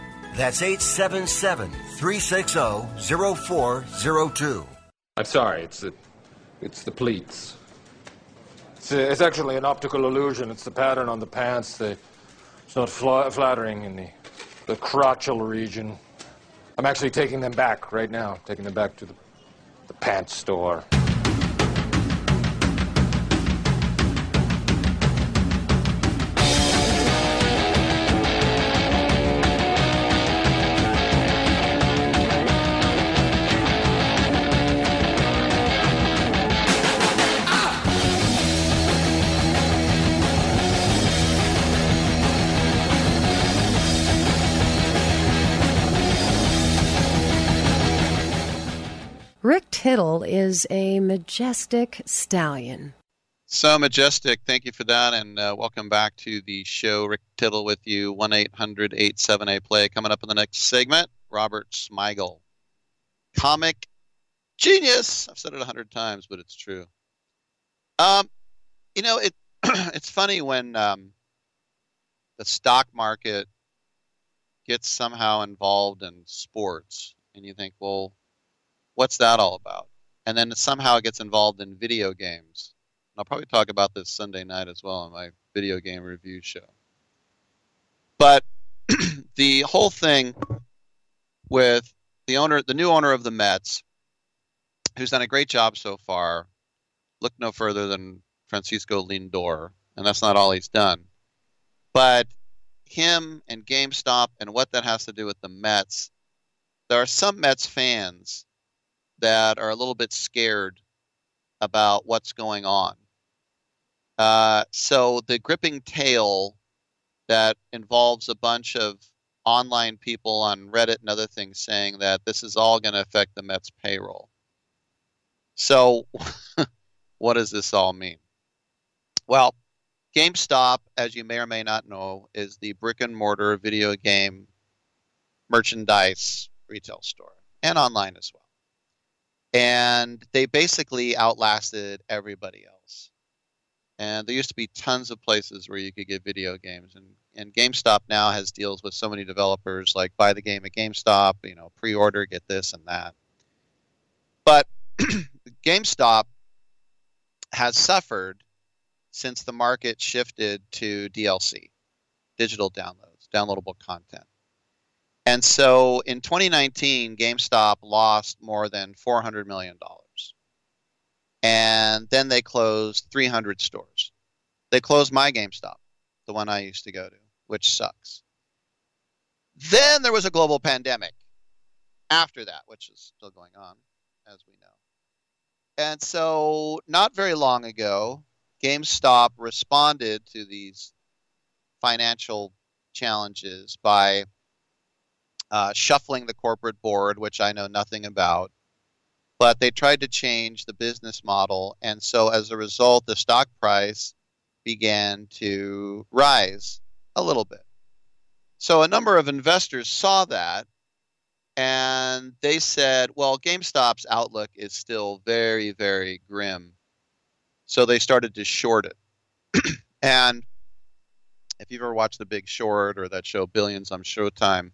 That's 877 360 0402. I'm sorry, it's the, it's the pleats. It's, a, it's actually an optical illusion. It's the pattern on the pants. The, it's not fla- flattering in the, the crotchal region. I'm actually taking them back right now, taking them back to the, the pants store. Tittle is a majestic stallion. So majestic. Thank you for that. And uh, welcome back to the show. Rick Tittle with you, 1 800 878 play. Coming up in the next segment, Robert Smigel. Comic genius. I've said it a hundred times, but it's true. Um, you know, it [clears throat] it's funny when um, the stock market gets somehow involved in sports, and you think, well, what's that all about? And then somehow it gets involved in video games. I'll probably talk about this Sunday night as well on my video game review show. But [clears throat] the whole thing with the owner, the new owner of the Mets, who's done a great job so far, look no further than Francisco Lindor, and that's not all he's done. But him and GameStop and what that has to do with the Mets, there are some Mets fans that are a little bit scared about what's going on. Uh, so the gripping tale that involves a bunch of online people on Reddit and other things saying that this is all going to affect the Mets payroll. So, [laughs] what does this all mean? Well, GameStop, as you may or may not know, is the brick and mortar video game merchandise retail store and online as well. And they basically outlasted everybody else. And there used to be tons of places where you could get video games. And, and GameStop now has deals with so many developers like buy the game at GameStop, you know, pre order, get this and that. But [clears throat] GameStop has suffered since the market shifted to DLC, digital downloads, downloadable content. And so in 2019, GameStop lost more than $400 million. And then they closed 300 stores. They closed my GameStop, the one I used to go to, which sucks. Then there was a global pandemic after that, which is still going on, as we know. And so, not very long ago, GameStop responded to these financial challenges by uh, shuffling the corporate board, which I know nothing about. But they tried to change the business model. And so, as a result, the stock price began to rise a little bit. So, a number of investors saw that and they said, well, GameStop's outlook is still very, very grim. So they started to short it. [clears throat] and if you've ever watched The Big Short or that show Billions on Showtime,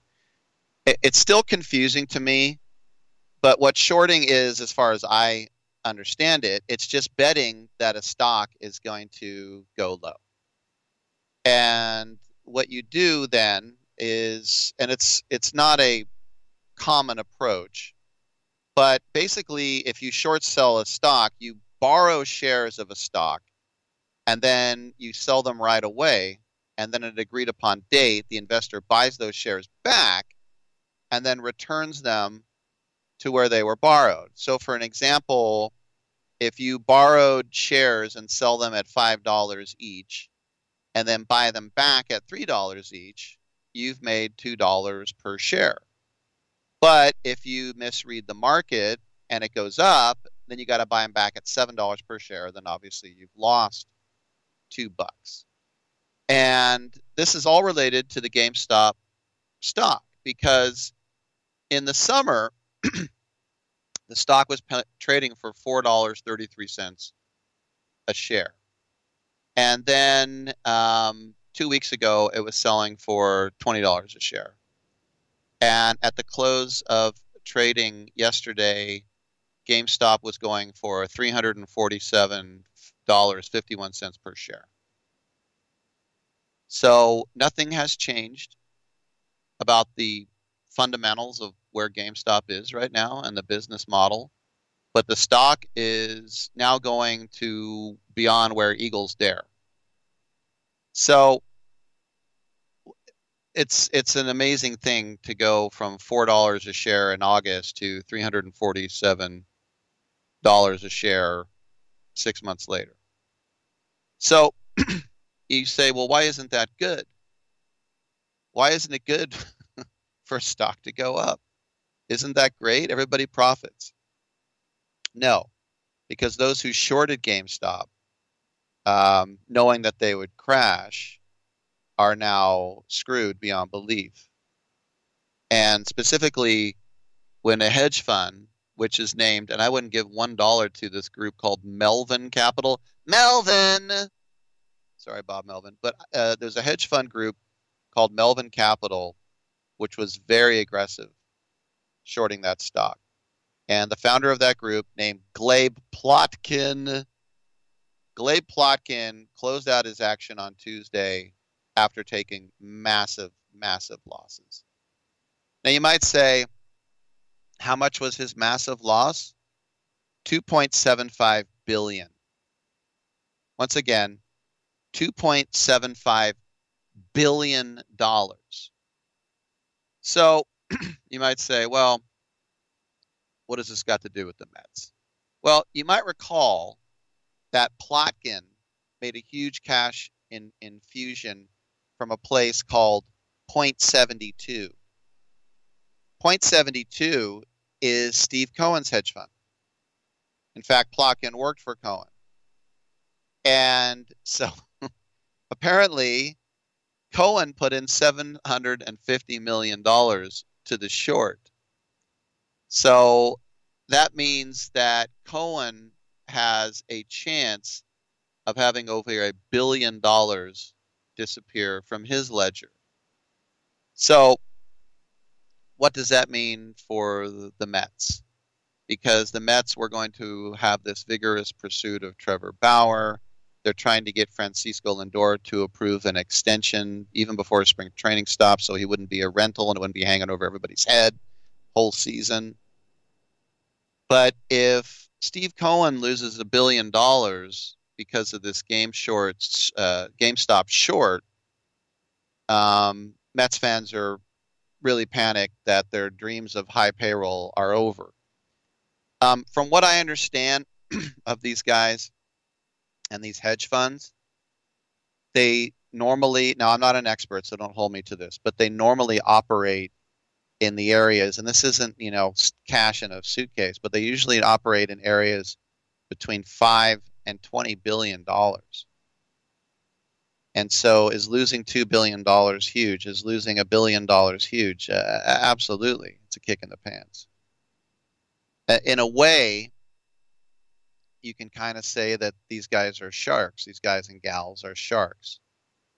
it, it's still confusing to me. But what shorting is, as far as I understand it, it's just betting that a stock is going to go low. And what you do then is, and it's it's not a common approach. But basically, if you short sell a stock, you borrow shares of a stock and then you sell them right away and then at an agreed upon date, the investor buys those shares back and then returns them to where they were borrowed. So, for an example, if you borrowed shares and sell them at $5 each and then buy them back at $3 each, you've made $2 per share. But if you misread the market and it goes up, then you got to buy them back at $7 per share, then obviously you've lost 2 bucks. And this is all related to the GameStop stock because in the summer [clears throat] the stock was trading for $4.33 a share. And then um, two weeks ago, it was selling for $20 a share. And at the close of trading yesterday, GameStop was going for $347.51 per share. So nothing has changed about the fundamentals of where GameStop is right now and the business model, but the stock is now going to beyond where Eagles dare. So it's it's an amazing thing to go from four dollars a share in August to three hundred and forty-seven dollars a share six months later. So [clears throat] you say, well, why isn't that good? Why isn't it good [laughs] for stock to go up? Isn't that great? Everybody profits. No, because those who shorted GameStop, um, knowing that they would crash, are now screwed beyond belief. And specifically, when a hedge fund, which is named, and I wouldn't give one dollar to this group called Melvin Capital, Melvin. Sorry, Bob Melvin, but uh, there's a hedge fund group called Melvin Capital, which was very aggressive, shorting that stock. And the founder of that group, named Gleb Plotkin, Gleb Plotkin closed out his action on Tuesday after taking massive, massive losses. Now you might say, how much was his massive loss? 2.75 billion. Once again, 2.75 billion dollars. So [clears throat] you might say, well, what has this got to do with the Mets? Well, you might recall that Plotkin made a huge cash in, infusion from a place called Point 72. Point 72 is Steve Cohen's hedge fund. In fact, Plotkin worked for Cohen. And so [laughs] apparently, Cohen put in $750 million to the short. So that means that Cohen has a chance of having over a billion dollars disappear from his ledger. So, what does that mean for the Mets? Because the Mets were going to have this vigorous pursuit of Trevor Bauer. They're trying to get Francisco Lindor to approve an extension even before spring training stops so he wouldn't be a rental and it wouldn't be hanging over everybody's head whole season. But if Steve Cohen loses a billion dollars because of this game shorts, uh, GameStop short, um, Mets fans are really panicked that their dreams of high payroll are over. Um, from what I understand [clears throat] of these guys and these hedge funds, they normally, now I'm not an expert, so don't hold me to this, but they normally operate in the areas, and this isn't, you know, cash in a suitcase, but they usually operate in areas between five and twenty billion dollars. And so, is losing two billion dollars huge? Is losing a billion dollars huge? Uh, absolutely, it's a kick in the pants. In a way, you can kind of say that these guys are sharks. These guys and gals are sharks.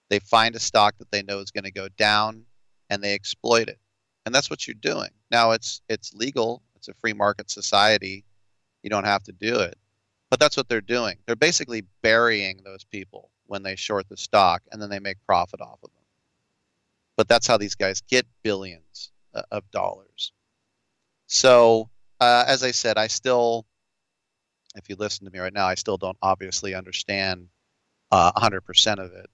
They find a stock that they know is going to go down, and they exploit it. And that's what you're doing. Now, it's it's legal. It's a free market society. You don't have to do it but that's what they're doing. They're basically burying those people when they short the stock and then they make profit off of them. But that's how these guys get billions uh, of dollars. So, uh, as I said, I still, if you listen to me right now, I still don't obviously understand uh, 100% of it.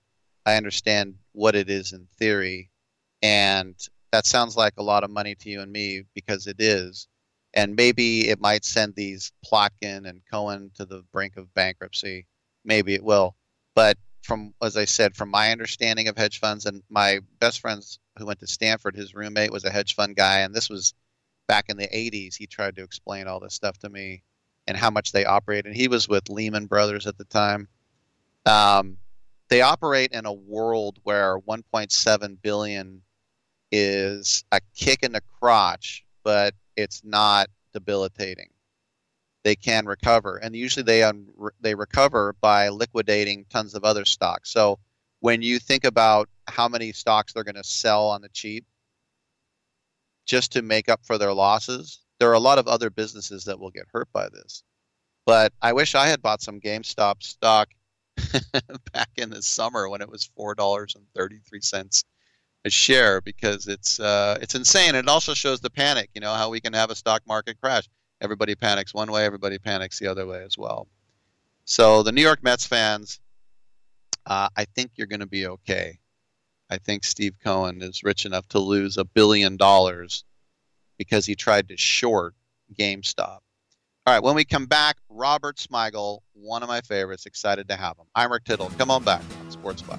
I understand what it is in theory, and that sounds like a lot of money to you and me because it is. And maybe it might send these Plotkin and Cohen to the brink of bankruptcy. Maybe it will. But from, as I said, from my understanding of hedge funds, and my best friends who went to Stanford, his roommate was a hedge fund guy, and this was back in the 80s. He tried to explain all this stuff to me and how much they operate. And he was with Lehman Brothers at the time. Um, they operate in a world where 1.7 billion is a kick in the crotch, but it's not debilitating. They can recover, and usually they un- they recover by liquidating tons of other stocks. So when you think about how many stocks they're going to sell on the cheap just to make up for their losses, there are a lot of other businesses that will get hurt by this. But I wish I had bought some GameStop stock [laughs] back in the summer when it was four dollars and thirty three cents a share because it's uh, it's insane. It also shows the panic. You know how we can have a stock market crash. Everybody panics one way, everybody panics the other way as well. So the New York Mets fans, uh, I think you're going to be okay. I think Steve Cohen is rich enough to lose a billion dollars because he tried to short GameStop. All right, when we come back, Robert Smigel, one of my favorites. Excited to have him. I'm Rick Tittle. Come on back on Sports Buck.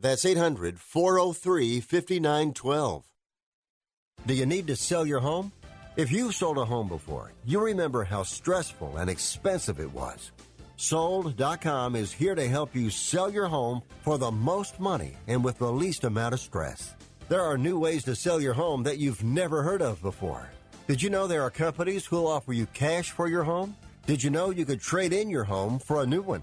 That's 800 403 5912. Do you need to sell your home? If you've sold a home before, you remember how stressful and expensive it was. Sold.com is here to help you sell your home for the most money and with the least amount of stress. There are new ways to sell your home that you've never heard of before. Did you know there are companies who'll offer you cash for your home? Did you know you could trade in your home for a new one?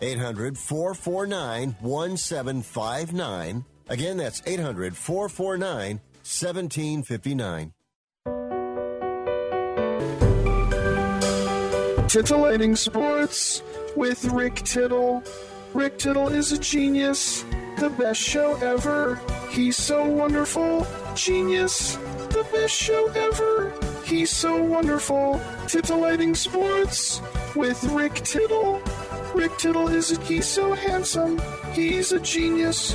800 449 1759. Again, that's 800 449 1759. Titillating Sports with Rick Tittle. Rick Tittle is a genius, the best show ever. He's so wonderful, genius, the best show ever. He's so wonderful. Titillating Sports with Rick Tittle. Rick Tittle is a, he's so handsome. He's a genius.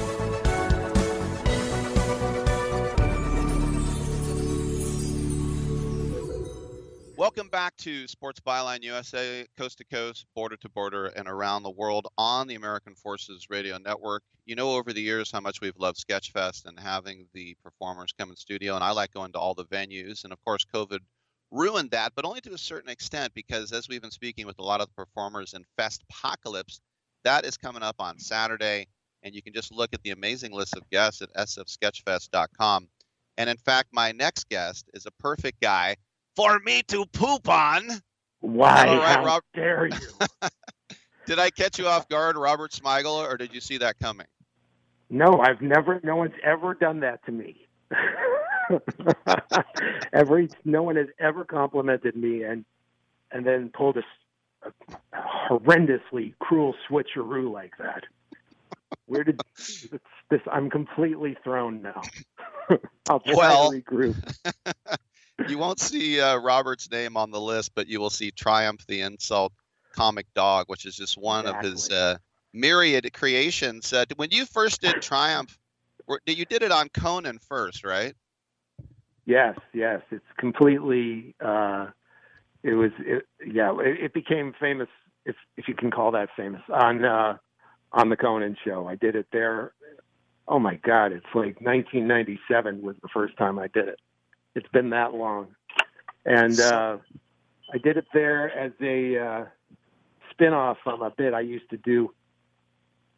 Welcome back to Sports Byline USA, coast to coast, border to border, and around the world on the American Forces Radio Network. You know, over the years, how much we've loved Sketchfest and having the performers come in studio, and I like going to all the venues. And of course, COVID ruined that, but only to a certain extent, because as we've been speaking with a lot of the performers in Festpocalypse, that is coming up on Saturday, and you can just look at the amazing list of guests at sfsketchfest.com. And in fact, my next guest is a perfect guy for me to poop on. Why? All right, How dare [laughs] you? Did I catch you off guard, Robert Smigel, or did you see that coming? No, I've never. No one's ever done that to me. [laughs] [laughs] Every no one has ever complimented me and and then pulled a horrendously cruel switcheroo like that. Where did this? this I'm completely thrown now. [laughs] I'll try Well- to regroup. [laughs] You won't see uh, Robert's name on the list, but you will see Triumph the Insult Comic Dog, which is just one of his uh, myriad creations. Uh, when you first did Triumph, you did it on Conan first, right? Yes, yes, it's completely. Uh, it was, it, yeah, it, it became famous, if if you can call that famous, on uh, on the Conan show. I did it there. Oh my God, it's like 1997 was the first time I did it. It's been that long, and uh, I did it there as a uh, spin-off from a bit I used to do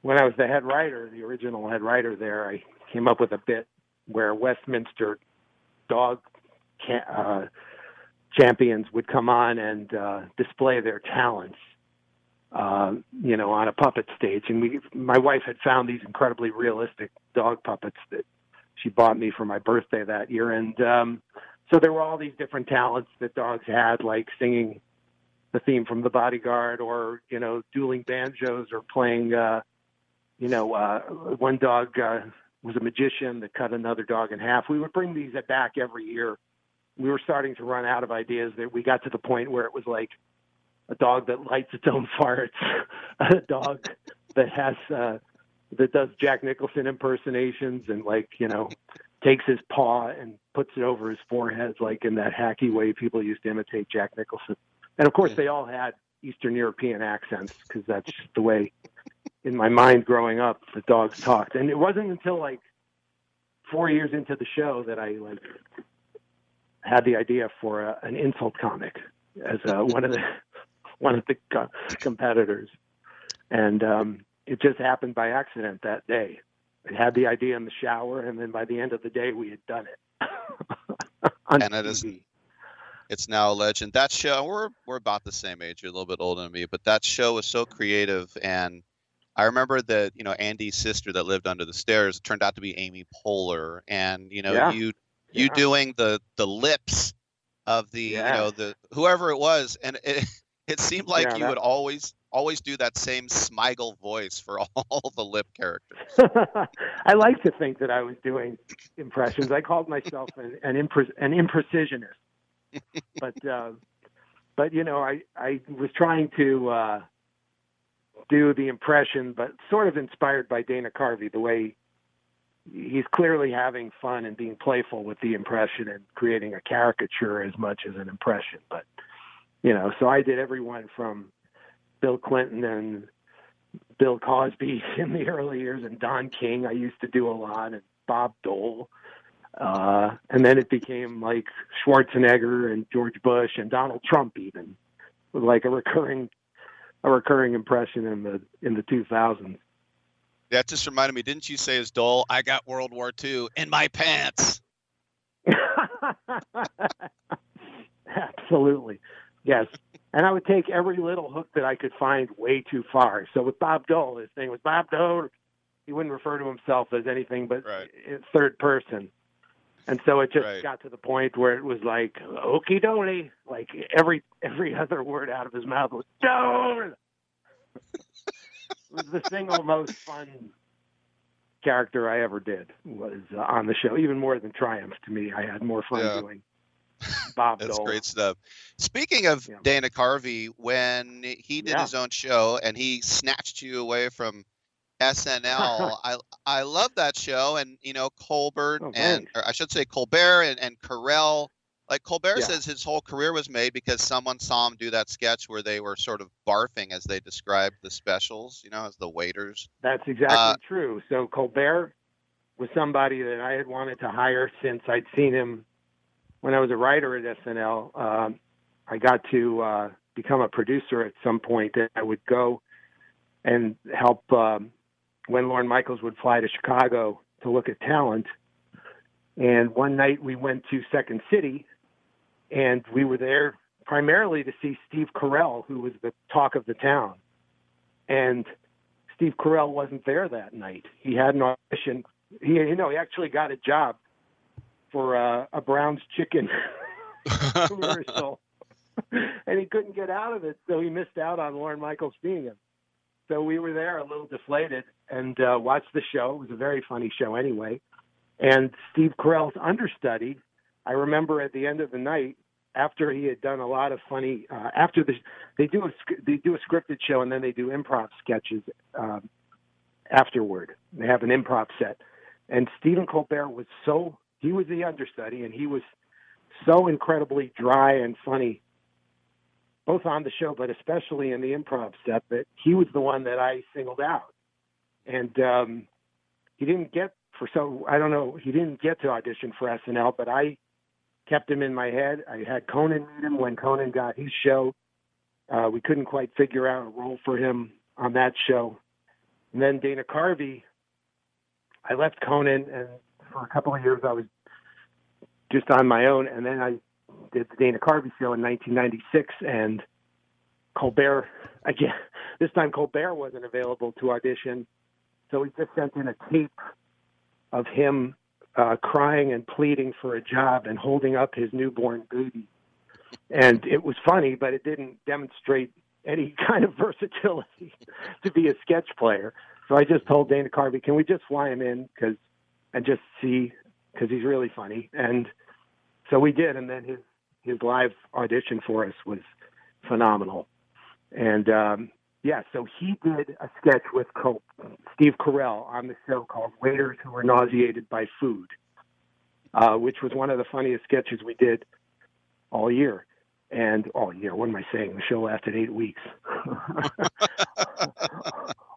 when I was the head writer, the original head writer there. I came up with a bit where Westminster dog ca- uh, champions would come on and uh, display their talents, uh, you know, on a puppet stage. And we, my wife had found these incredibly realistic dog puppets that she bought me for my birthday that year. And um, so there were all these different talents that dogs had, like singing the theme from The Bodyguard, or you know, dueling banjos, or playing. Uh, you know, uh, one dog uh, was a magician that cut another dog in half. We would bring these back every year. We were starting to run out of ideas. That we got to the point where it was like a dog that lights its own [laughs] farts, a dog that has uh, that does Jack Nicholson impersonations and like you know takes his paw and puts it over his forehead like in that hacky way people used to imitate Jack Nicholson. And of course, they all had Eastern European accents because that's just the way in my mind growing up the dogs talked. And it wasn't until like four years into the show that I like had the idea for a, an insult comic as uh, one of the [laughs] one of the co- competitors, and um, it just happened by accident that day. I had the idea in the shower, and then by the end of the day, we had done it. [laughs] And it is it's now a legend. That show we're we're about the same age. You're a little bit older than me, but that show was so creative and I remember that, you know, Andy's sister that lived under the stairs turned out to be Amy Poehler and, you know, Yeah. you you Yeah. doing the the lips of the, you know, the whoever it was and [laughs] it it seemed like Yeah, you that- would always always do that same Smigel voice for [laughs] all the lip characters. [laughs] I like to think that I was doing impressions. I called myself an an, impre- an imprecisionist, but uh, but you know, I I was trying to uh, do the impression, but sort of inspired by Dana Carvey, the way he's clearly having fun and being playful with the impression and creating a caricature as much as an impression. But you know, so I did everyone from Bill Clinton and Bill Cosby [laughs] in the early years, and Don King. I used to do a lot, and Bob Dole. Uh, and then it became like Schwarzenegger and George Bush and Donald Trump, even like a recurring, a recurring impression in the in the 2000s. That just reminded me, didn't you say as Dole, I got World War II in my pants? [laughs] Absolutely, yes. And I would take every little hook that I could find way too far. So with Bob Dole, his thing was Bob Dole. He wouldn't refer to himself as anything but in third person. And so it just Right. got to the point where it was like okie dokie, like every every [laughs] other word out of his mouth was Stone. it was the single most fun character I ever did was uh, on the show, even more than Triumph to me. I had more fun Yeah. doing Bob [laughs] That's Dole. great stuff. Speaking of Dana Carvey, when he did Yeah. his own show and he snatched you away from SNL, [laughs] I I love that show. And you know Colbert Oh, and I should say Colbert and, and Carell. Like Colbert Yeah. says, his whole career was made because someone saw him do that sketch where they were sort of barfing as they described the specials, you know, as the waiters. That's exactly Uh, true. So Colbert was somebody that I had wanted to hire since I'd seen him when I was a writer at SNL. Um, I got to uh, become a producer at some point, and I would go and help um, when Lorne Michaels would fly to Chicago to look at talent. And one night we went to Second City, and we were there primarily to see Steve Carell, who was the talk of the town. And Steve Carell wasn't there that night. He had an audition. He, you know, he actually got a job for uh, a Brown's Chicken [laughs] [laughs] commercial, and he couldn't get out of it, so he missed out on Lorne Michaels seeing him. So we were there a little deflated and uh, watched the show. It was a very funny show anyway. And Steve Carell's understudy, I remember at the end of the night, after he had done a lot of funny, uh, after the they do a they do a scripted show and then they do improv sketches um, afterward. They have an improv set, and Stephen Colbert was so he was the understudy and he was so incredibly dry and funny, both on the show but especially in the improv set that he was the one that I singled out, and um, he didn't get for so I don't know he didn't get to audition for SNL, but I kept him in my head. I had Conan meet him when Conan got his show. Uh, we couldn't quite figure out a role for him on that show. And then Dana Carvey, I left Conan, and for a couple of years I was just on my own. And then I did the Dana Carvey show in 1996, and Colbert again. [laughs] This time Colbert wasn't available to audition, so he just sent in a tape of him uh, crying and pleading for a job and holding up his newborn baby. And it was funny, but it didn't demonstrate any [laughs] kind of versatility [laughs] to be a sketch player. So I just told Dana Carvey, "Can we just fly him in because and just see because he's really funny." And so we did, and then his his live audition for us was phenomenal. And um, yeah, so he did a sketch with Col- Steve Carell on the show called "Waiters Who Were Nauseated by Food," uh, which was one of the funniest sketches we did all year. And all year, what am I saying? The show lasted eight weeks. [laughs]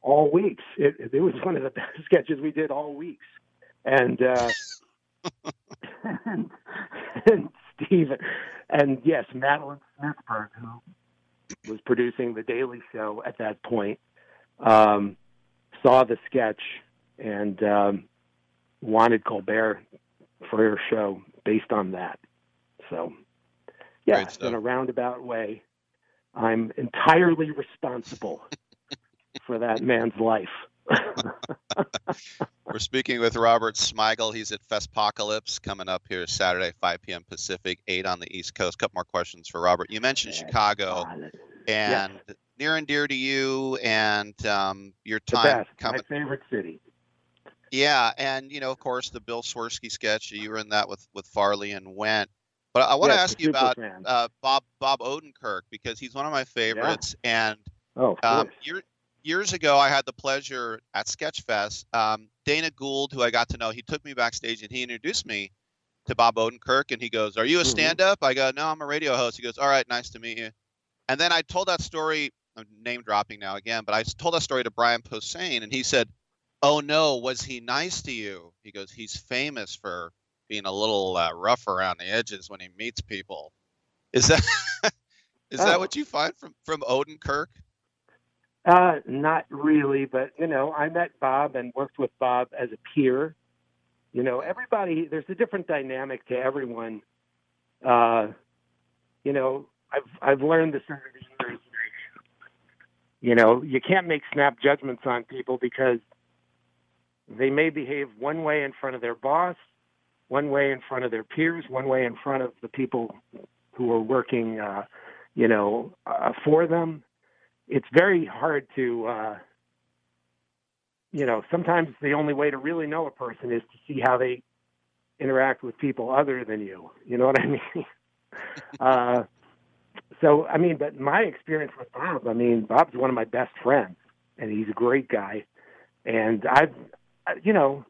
all weeks. It, it was one of the best [laughs] sketches we did all weeks. And uh, [laughs] and, and Steve and yes, Madeleine Smithberg, who was producing the Daily Show at that point, um, saw the sketch and um, wanted Colbert for her show based on that. So, yeah, in a roundabout way, I'm entirely responsible [laughs] for that man's life. We're speaking with Robert Smigel. He's at Festpocalypse coming up here Saturday, 5 p.m. Pacific, 8 on the East Coast. A couple more questions for Robert. You mentioned Chicago, and near and dear to you and um, your time best, coming. my favorite city. Yeah, and you know, of course, the Bill Swerski sketch. You were in that with with Farley and Wendt. But I want to ask you about uh, Bob Bob Odenkirk because he's one of my favorites. And Oh, um, course. Year, years ago, I had the pleasure at Sketchfest. Um, Dana Gould, who I got to know, he took me backstage and he introduced me to Bob Odenkirk. And he goes, "Are you a Mhm. stand-up?" I go, "No, I'm a radio host." He goes, "All right, nice to meet you." And then I told that story. I'm name dropping now again, but I told that story to Brian Posehn, and he said, "Oh no, was he nice to you?" He goes, "He's famous for being a little uh, rough around the edges when he meets people." Is that [laughs] is that Oh. what you find from from Odenkirk? Uh, not really, but you know, I met Bob and worked with Bob as a peer. You know, everybody there's a different dynamic to everyone. Uh, you know, I've I've learned this over the years. You know, you can't make snap judgments on people because they may behave one way in front of their boss one way in front of their peers, one way in front of the people who are working, uh, you know, uh, for them. It's very hard to, uh, you know, sometimes the only way to really know a person is to see how they interact with people other than you. You know what I [laughs] mean? uh, so, I mean, but my experience with Bob, I mean, Bob's one of my best friends, and he's a great guy. And I've, you know,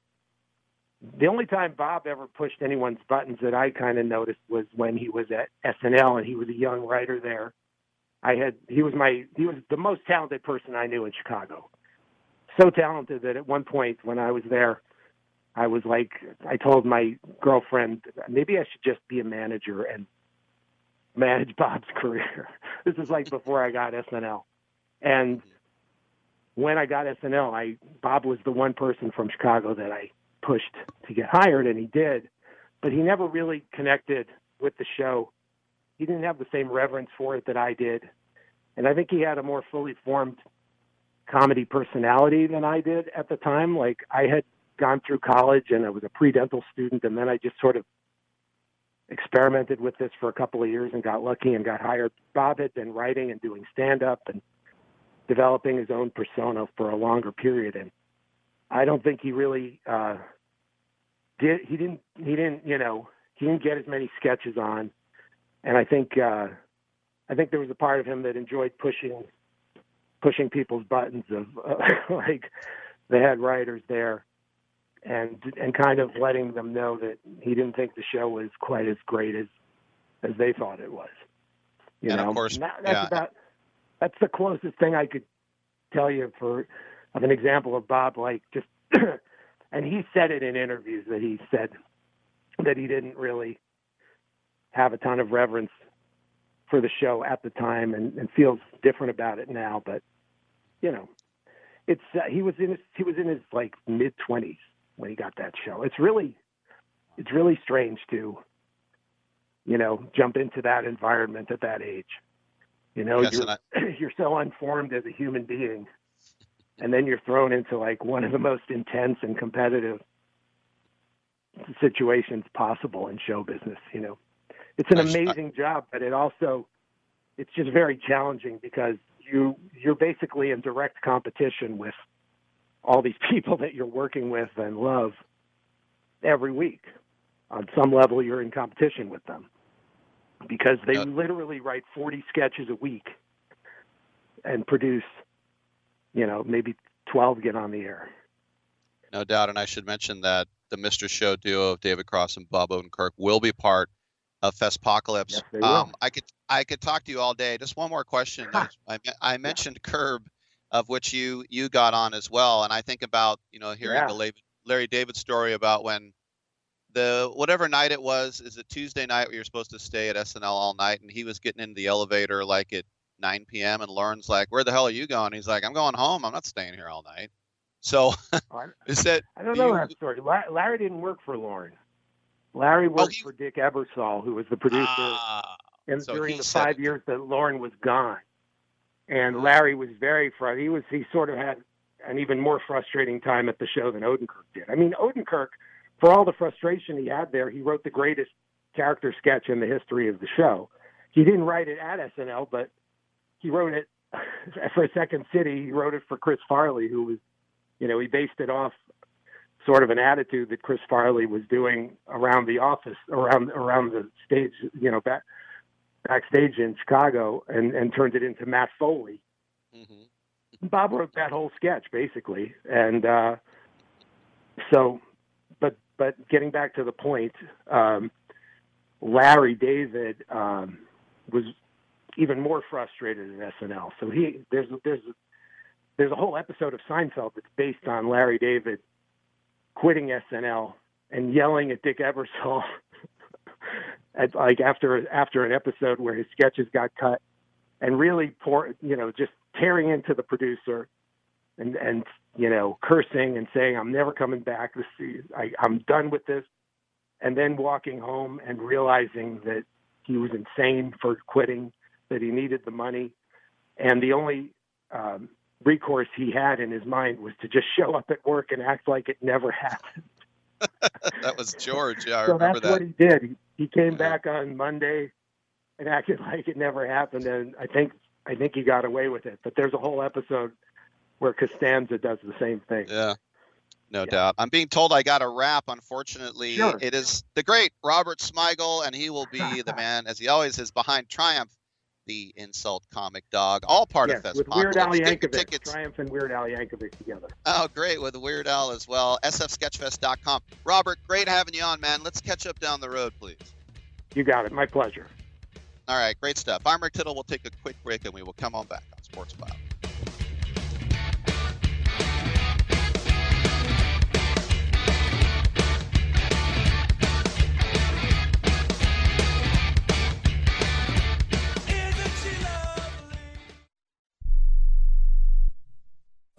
the only time Bob ever pushed anyone's buttons that I kind of noticed was when he was at SNL and he was a young writer there. I had he was my he was the most talented person I knew in Chicago. So talented that at one point when I was there, I was like I told my girlfriend maybe I should just be a manager and manage Bob's [laughs] career. this is like before I got SNL. And when I got SNL, I Bob was the one person from Chicago that I pushed to get hired, and he did, but he never really connected with the show. He didn't have the same reverence for it that I did, and I think he had a more fully formed comedy personality than I did at the time. Like I had gone through college and I was a pre-dental student, and then I just sort of experimented with this for a couple of years and got lucky and got hired. Bob had been writing and doing stand-up and developing his own persona for a longer period, and I don't think he really uh, did. He didn't. He didn't. You know, he didn't get as many sketches on, and I think uh, I think there was a part of him that enjoyed pushing pushing people's buttons of uh, [laughs] like they had writers there and and kind of letting them know that he didn't think the show was quite as great as as they thought it was. You and know, of course, that, that's yeah. about that's the closest thing I could tell you for of an example of Bob. Like just, [clears throat] and he said it in interviews that he said that he didn't really have a ton of reverence for the show at the time, and, and feels different about it now. But you know, it's uh, he was in his he was in his like mid twenties when he got that show. It's really it's really strange to you know jump into that environment at that age. You know, Yes, you're I- [clears throat] you're so unformed as a human being, and then you're thrown into like one of the most intense and competitive situations possible in show business. You know, it's an I- I- amazing job, but it also it's just very challenging because you you're basically in direct competition with all these [laughs] people that you're working with and love every week. On some level, you're in competition with them because they literally write 40 sketches a week and produce, you know, maybe 12 get on the air. No doubt, and I should mention that the Mr. Show duo of David Cross and Bob Odenkirk will be part of Festpocalypse. Yes, um, I could I could talk to you all day. Just one more question. I, I I mentioned Curb, of which you you got on as well, and I think about you know hearing Yeah. the Larry, Larry David story about when the whatever night it was is it Tuesday night where you're supposed to stay at SNL all night, and he was getting in the elevator like at 9 p.m. and Lorne's like, "Where the hell are you going?" He's like, "I'm going home. I'm not staying here all night." So [laughs] is that I don't do know you- that story. Larry didn't work for Lauren. Larry Oh, worked for Dick Ebersol, who was the producer and so during the five years that Lorne was gone. And Larry was very fr He was he sort of had an even more frustrating time at the show than Odenkirk did. I mean, Odenkirk, for all the frustration he had there, he wrote the greatest character sketch in the history of the show. He didn't write it at SNL, but he wrote it [laughs] for Second City. He wrote it for Chris Farley, who was, you know, he based it off sort of an attitude that Chris Farley was doing around the office, around around the stage, you know, back backstage in Chicago, and and turned it into Matt Foley. Bob wrote that whole sketch basically, and uh, so, but but getting back to the point, um, Larry David um, was even more frustrated at SNL. So he there's there's there's a whole episode of Seinfeld that's based on Larry David quitting SNL and yelling at Dick Ebersol [laughs] at, like after after an episode where his sketches got cut and really pour you know just tearing into the producer and and you know cursing and saying I'm never coming back. This I, I'm done with this. And then walking home and realizing that he was insane for quitting that he needed the money. And the only um, recourse he had in his mind was to just show up at work and act like it never happened [laughs] that was George. Yeah, I so remember that's that. what he did. He, he came back on Monday and acted [laughs] like it never happened, and I think I think he got away with it. But there's a whole episode where Costanza does the same thing. Yeah. No doubt. I'm being told I got a wrap. Unfortunately, Sure. it is the great Robert Smigel, and he will be [laughs] the man, as he always is, behind Triumph, the insult comic dog. All part yes, of with Weird Al Festpocalypse. Get your Yankovic, tickets. Triumph and Weird Al Yankovic together. Oh, great with Weird Al as well. SFSketchfest.com. Robert, great having you on, man. Let's catch up down the road, please. You got it. My pleasure. All right, great stuff. I'm Rick Tittle. We'll take a quick break, and we will come on back on Sports Byline.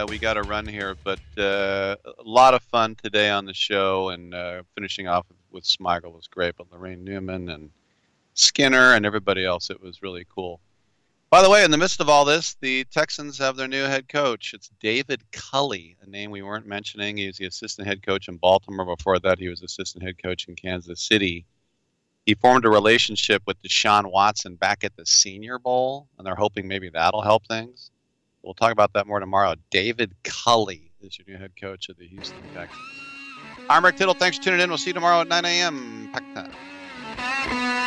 Uh, we got to run here, but uh, a lot of fun today on the show, and uh, finishing off with Smigel was great, but Laraine Newman and Skinner and everybody else, it was really cool. By the way, in the midst of all this, the Texans have their new head coach. It's David Culley, a name we weren't mentioning. He was the assistant head coach in Baltimore. Before that, he was assistant head coach in Kansas City. He formed a relationship with Deshaun Watson back at the Senior Bowl, and they're hoping maybe that'll help things. We'll talk about that more tomorrow. David Culley is your new head coach of the Houston Texans. I'm Rick Tittle. Thanks for tuning in. We'll see you tomorrow at 9 a.m. Pack time.